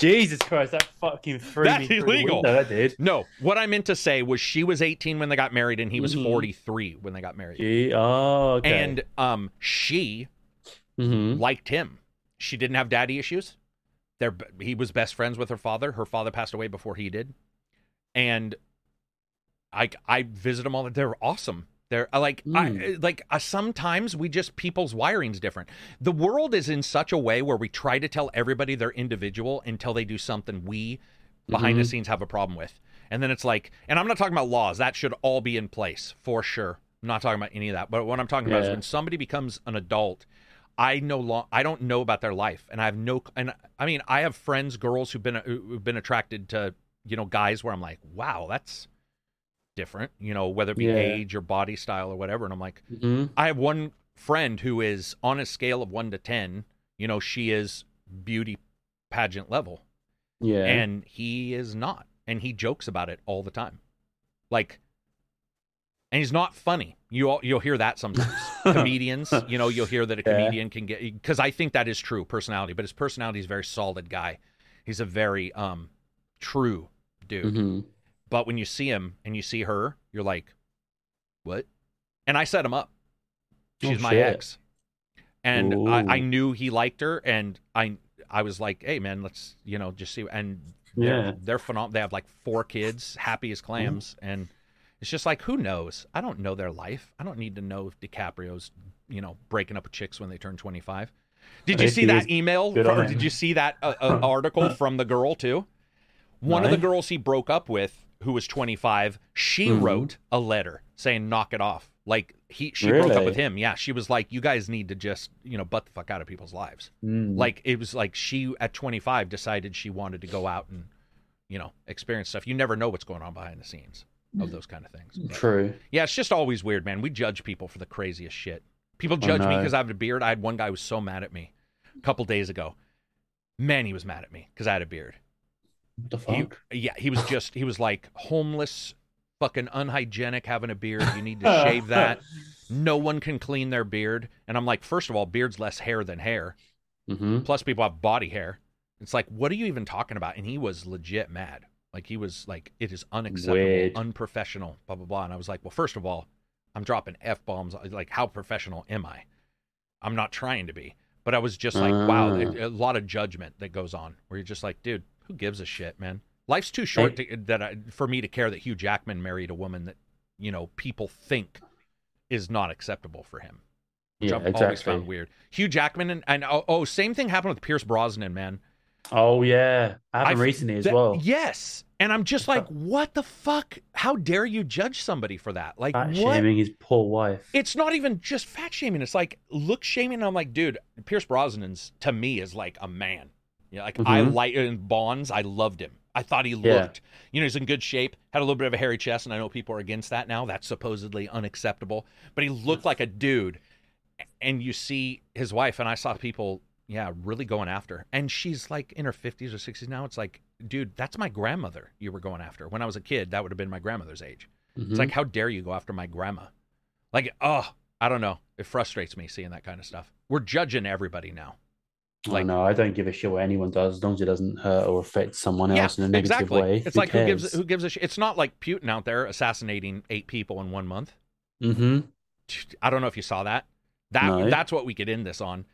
Jesus Christ, that fucking threw That's me illegal. window, that did. No, what I meant to say was she was 18 when they got married and he was Mhm. 43 when they got married. Gee, oh, okay. And um she Mhm. liked him. She didn't have daddy issues. They're, he was best friends with her father. Her father passed away before he did. And I I visit them all. They're awesome. They're uh, like I, Mm. like uh, sometimes we just people's wiring's different. The world is in such a way where we try to tell everybody they're individual until they do something we behind the Mhm. scenes have a problem with. And then it's like, and I'm not talking about laws. That should all be in place for sure. I'm not talking about any of that. But what I'm talking about is when somebody becomes an adult, I no long I don't know about their life, and I have no. And I mean, I have friends, girls who've been who've been attracted to you know guys where I'm like, wow, that's different. You know, whether it be Yeah. age or body style or whatever. And I'm like, Mhm. I have one friend who is on a scale of one to ten. You know, she is beauty pageant level Yeah. and he is not and he jokes about it all the time like and he's not funny you all, you'll hear that sometimes [laughs] comedians you know you'll hear that a Yeah. comedian can get because i think that is true personality but his personality is a very solid guy he's a very um true dude Mhm. but when you see him and you see her you're like what and i set him up Oh, she's my shit. ex and I, I knew he liked her and i i was like hey man let's you know just see and they're, Yeah. they're phenomenal they have like four kids happy as clams and It's just like who knows? I don't know their life. I don't need to know if DiCaprio's, you know, breaking up with chicks when they turn 25. Did you see that email did you see that uh, uh, [laughs] article from the girl too? One of the girls he broke up with who was 25, she Mhm. wrote a letter saying knock it off. Like he she broke up with him. Yeah, she was like you guys need to just, you know, butt the fuck out of people's lives. Mm. Like it was like she at 25 decided she wanted to go out and you know, experience stuff. You never know what's going on behind the scenes of those kind of things. But- True. yeah, it's just always weird, man. We judge people for the craziest shit. People judge me because I have a beard. I had one guy who was so mad at me a couple days ago. Man, he was mad at me because I had a beard. What the He, fuck? yeah, he was just he was like homeless, fucking unhygienic, having a beard. You need to [laughs] shave that. No one can clean their beard. And I'm like, first of all, beard's less hair than hair. hmm Plus, people have body hair. It's like, what are you even talking about? And he was legit mad. Like he was like, it is unacceptable, Weird. unprofessional, blah blah blah. And I was like, well, first of all, I'm dropping f bombs. Like, how professional am I? I'm not trying to be, but I was just like, wow, Ah. a, a lot of judgment that goes on. Where you're just like, dude, who gives a shit, man? Life's too short to, that I, for me to care that Hugh Jackman married a woman that you know people think is not acceptable for him which Yeah, I've always exactly. found weird. Hugh Jackman and, and oh, oh, same thing happened with Pierce Brosnan, man. Oh yeah, happened I've- recently as That- well. Yes, and I'm just like, what the fuck? How dare you judge somebody for that? Like, Fat what? shaming his poor wife. It's not even just fat shaming. It's like look shaming. I'm like, dude, Pierce Brosnan's to me is like a man. You know, like I Mhm. like in Bonds, I loved him. I thought he Yeah. looked, you know, he's in good shape. Had a little bit of a hairy chest, and I know people are against that now. That's supposedly unacceptable. But he looked like a dude. And you see his wife, and I saw people, yeah, really going after. And she's like in her 50s or 60s now. It's like, dude, that's my grandmother you were going after. When I was a kid, that would have been my grandmother's age. Mhm. It's like, how dare you go after my grandma? Like, oh, I don't know. It frustrates me seeing that kind of stuff. We're judging everybody now. Like- I know. I don't give a shit what anyone does as long as it doesn't hurt or affect someone yeah, else in a negative exactly. way. It's like who gives who gives a shit? It's not like Putin out there assassinating eight people in one month. Mm-hmm. I don't know if you saw that. That No. that's what we could end this on.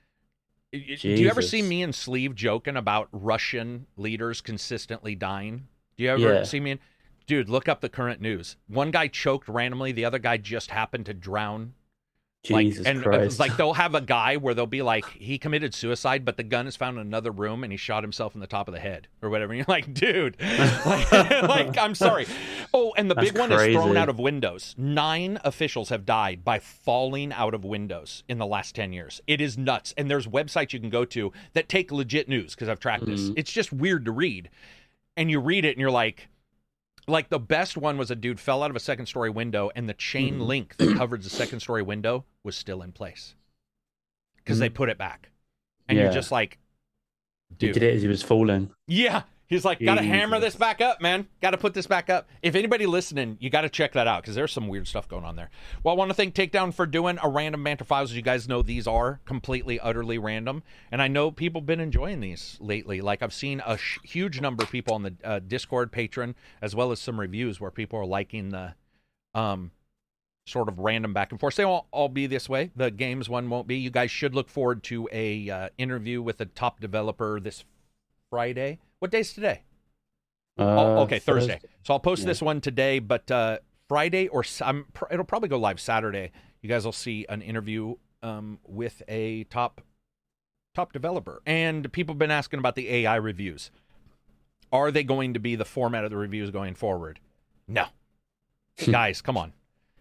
Y- Do you ever see me and Sleeve joking about Russian leaders consistently dying? Do you ever Yeah. see me? And, dude, look up the current news. One guy choked randomly. The other guy just happened to drown Jesus like, and uh, Christ. like they'll have a guy where they'll be like, he committed suicide, but the gun is found in another room, and he shot himself in the top of the head or whatever. And you're like, dude, [laughs] like, [laughs] like, I'm sorry. Oh, and the That's big one is thrown out of windows. Nine officials have died by falling out of windows in the last ten years. It is nuts. And there's websites you can go to that take legit news because I've tracked this. Mhm. It's just weird to read, and you read it and you're like. Like the best one was a dude fell out of a second story window and the chain Mhm. link that covered the second story window was still in place because they put it back. And you're just like, he dude. did it as he was falling. Yeah. He's like, got to hammer this back up, man. Got to put this back up. If anybody listening, you got to check that out because there's some weird stuff going on there. Well, I want to thank Takedown for doing a random banter files. As you guys know, these are completely, utterly random. And I know people have been enjoying these lately. Like, I've seen a sh- huge number of people on the uh, Discord Patreon, as well as some reviews where people are liking the um, sort of random back and forth. They won't all be this way. The games one won't be. You guys should look forward to a uh, interview with a top developer this Friday. What day's today? Uh, oh, okay, Thursday. So I'll post Yeah. this one today, but uh, Friday or I'm, it'll probably go live Saturday. You guys will see an interview um, with a top top developer, and people have been asking about the AI reviews. Are they going to be the format of the reviews going forward? No, [laughs] guys, come on.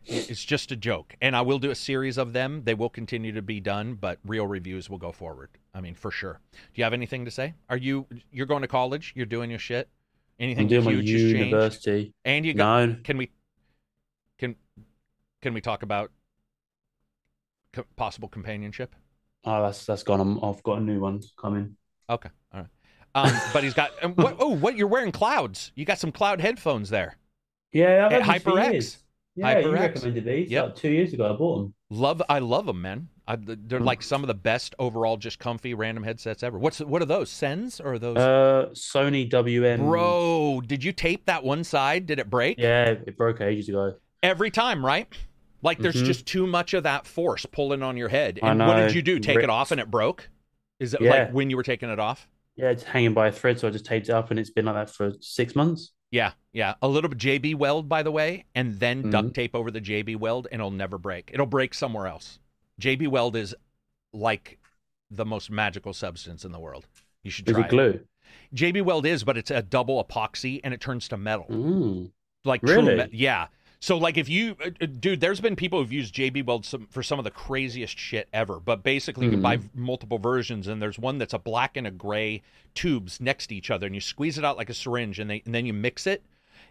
It's just a joke, and I will do a series of them. They will continue to be done, but real reviews will go forward. I mean, for sure. Do you have anything to say? Are you you're going to college? You're doing your shit. Anything I'm doing my huge changed? university. And you got No, can we can can we talk about co- possible companionship? oh, that's that's gone. I'm, I've got a new one coming. Okay, all right. Um, but he's got what? [laughs] Oh, what you're wearing clouds? You got some cloud headphones there. Yeah, I've had these HyperX. Yeah, you recommended these. Yep. Like two years ago, I bought them. Love, I love them, man. I, they're like some of the best overall, just comfy random headsets ever. What's what are those? Sens or are those? Uh, Sony WM. Bro, did you tape that one side? Did it break? Yeah, it broke ages ago. Every time, right? Like there's Mhm. just too much of that force pulling on your head. I And what did you do? Take it off and it broke? Is it Yeah. like when you were taking it off? Yeah, it's hanging by a thread, so I just taped it up, and it's been like that for six months. Yeah, yeah. A little bit JB weld, by the way, and then Mhm. duct tape over the JB weld, and it'll never break. It'll break somewhere else. JB weld is like the most magical substance in the world. You should Is try it glue? JB weld is, but it's a double epoxy, and it turns to metal. Mm. Like true Really? me- yeah. So like if you, uh, uh, dude, there's been people who've used JB Weld some, for some of the craziest shit ever. But basically, you can buy Mm-hmm. multiple versions, and there's one that's a black and a gray tubes next to each other, and you squeeze it out like a syringe, and, they, and then you mix it,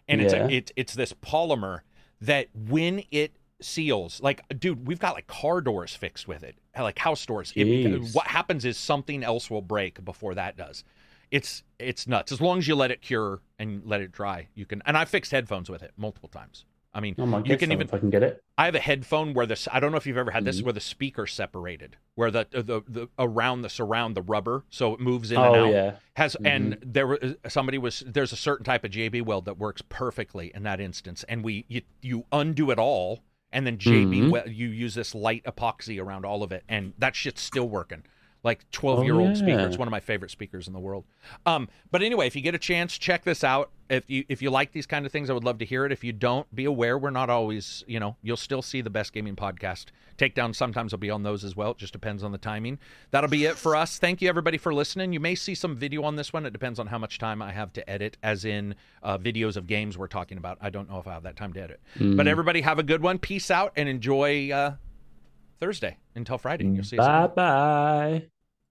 and it's a, it's it's this polymer that when it seals, like dude, we've got like car doors fixed with it, like house doors. It, what happens is something else will break before that does. It's it's nuts. As long as you let it cure and let it dry, you can. And I fixed headphones with it multiple times. I mean, I you can even. if I can get it. I have a headphone where this. I don't know if you've ever had this, Mhm. where the speaker separated, where the, the the around the surround the rubber, so it moves in oh and out. yeah. Has and there was somebody was there's a certain type of JB weld that works perfectly in that instance, and we you you undo it all, and then JB Mhm. wel- you use this light epoxy around all of it, and that shit's still working. Like twelve year old speaker, it's one of my favorite speakers in the world. Um, but anyway, if you get a chance, check this out. If you if you like these kind of things, I would love to hear it. If you don't, be aware we're not always, you know, you'll still see the best gaming podcast. Takedown sometimes will be on those as well. It just depends on the timing. That'll be it for us. Thank you everybody for listening. You may see some video on this one. It depends on how much time I have to edit, as in uh, videos of games we're talking about. I don't know if I have that time to edit. But everybody have a good one. Peace out and enjoy uh, Thursday until Friday. You'll see. Bye bye.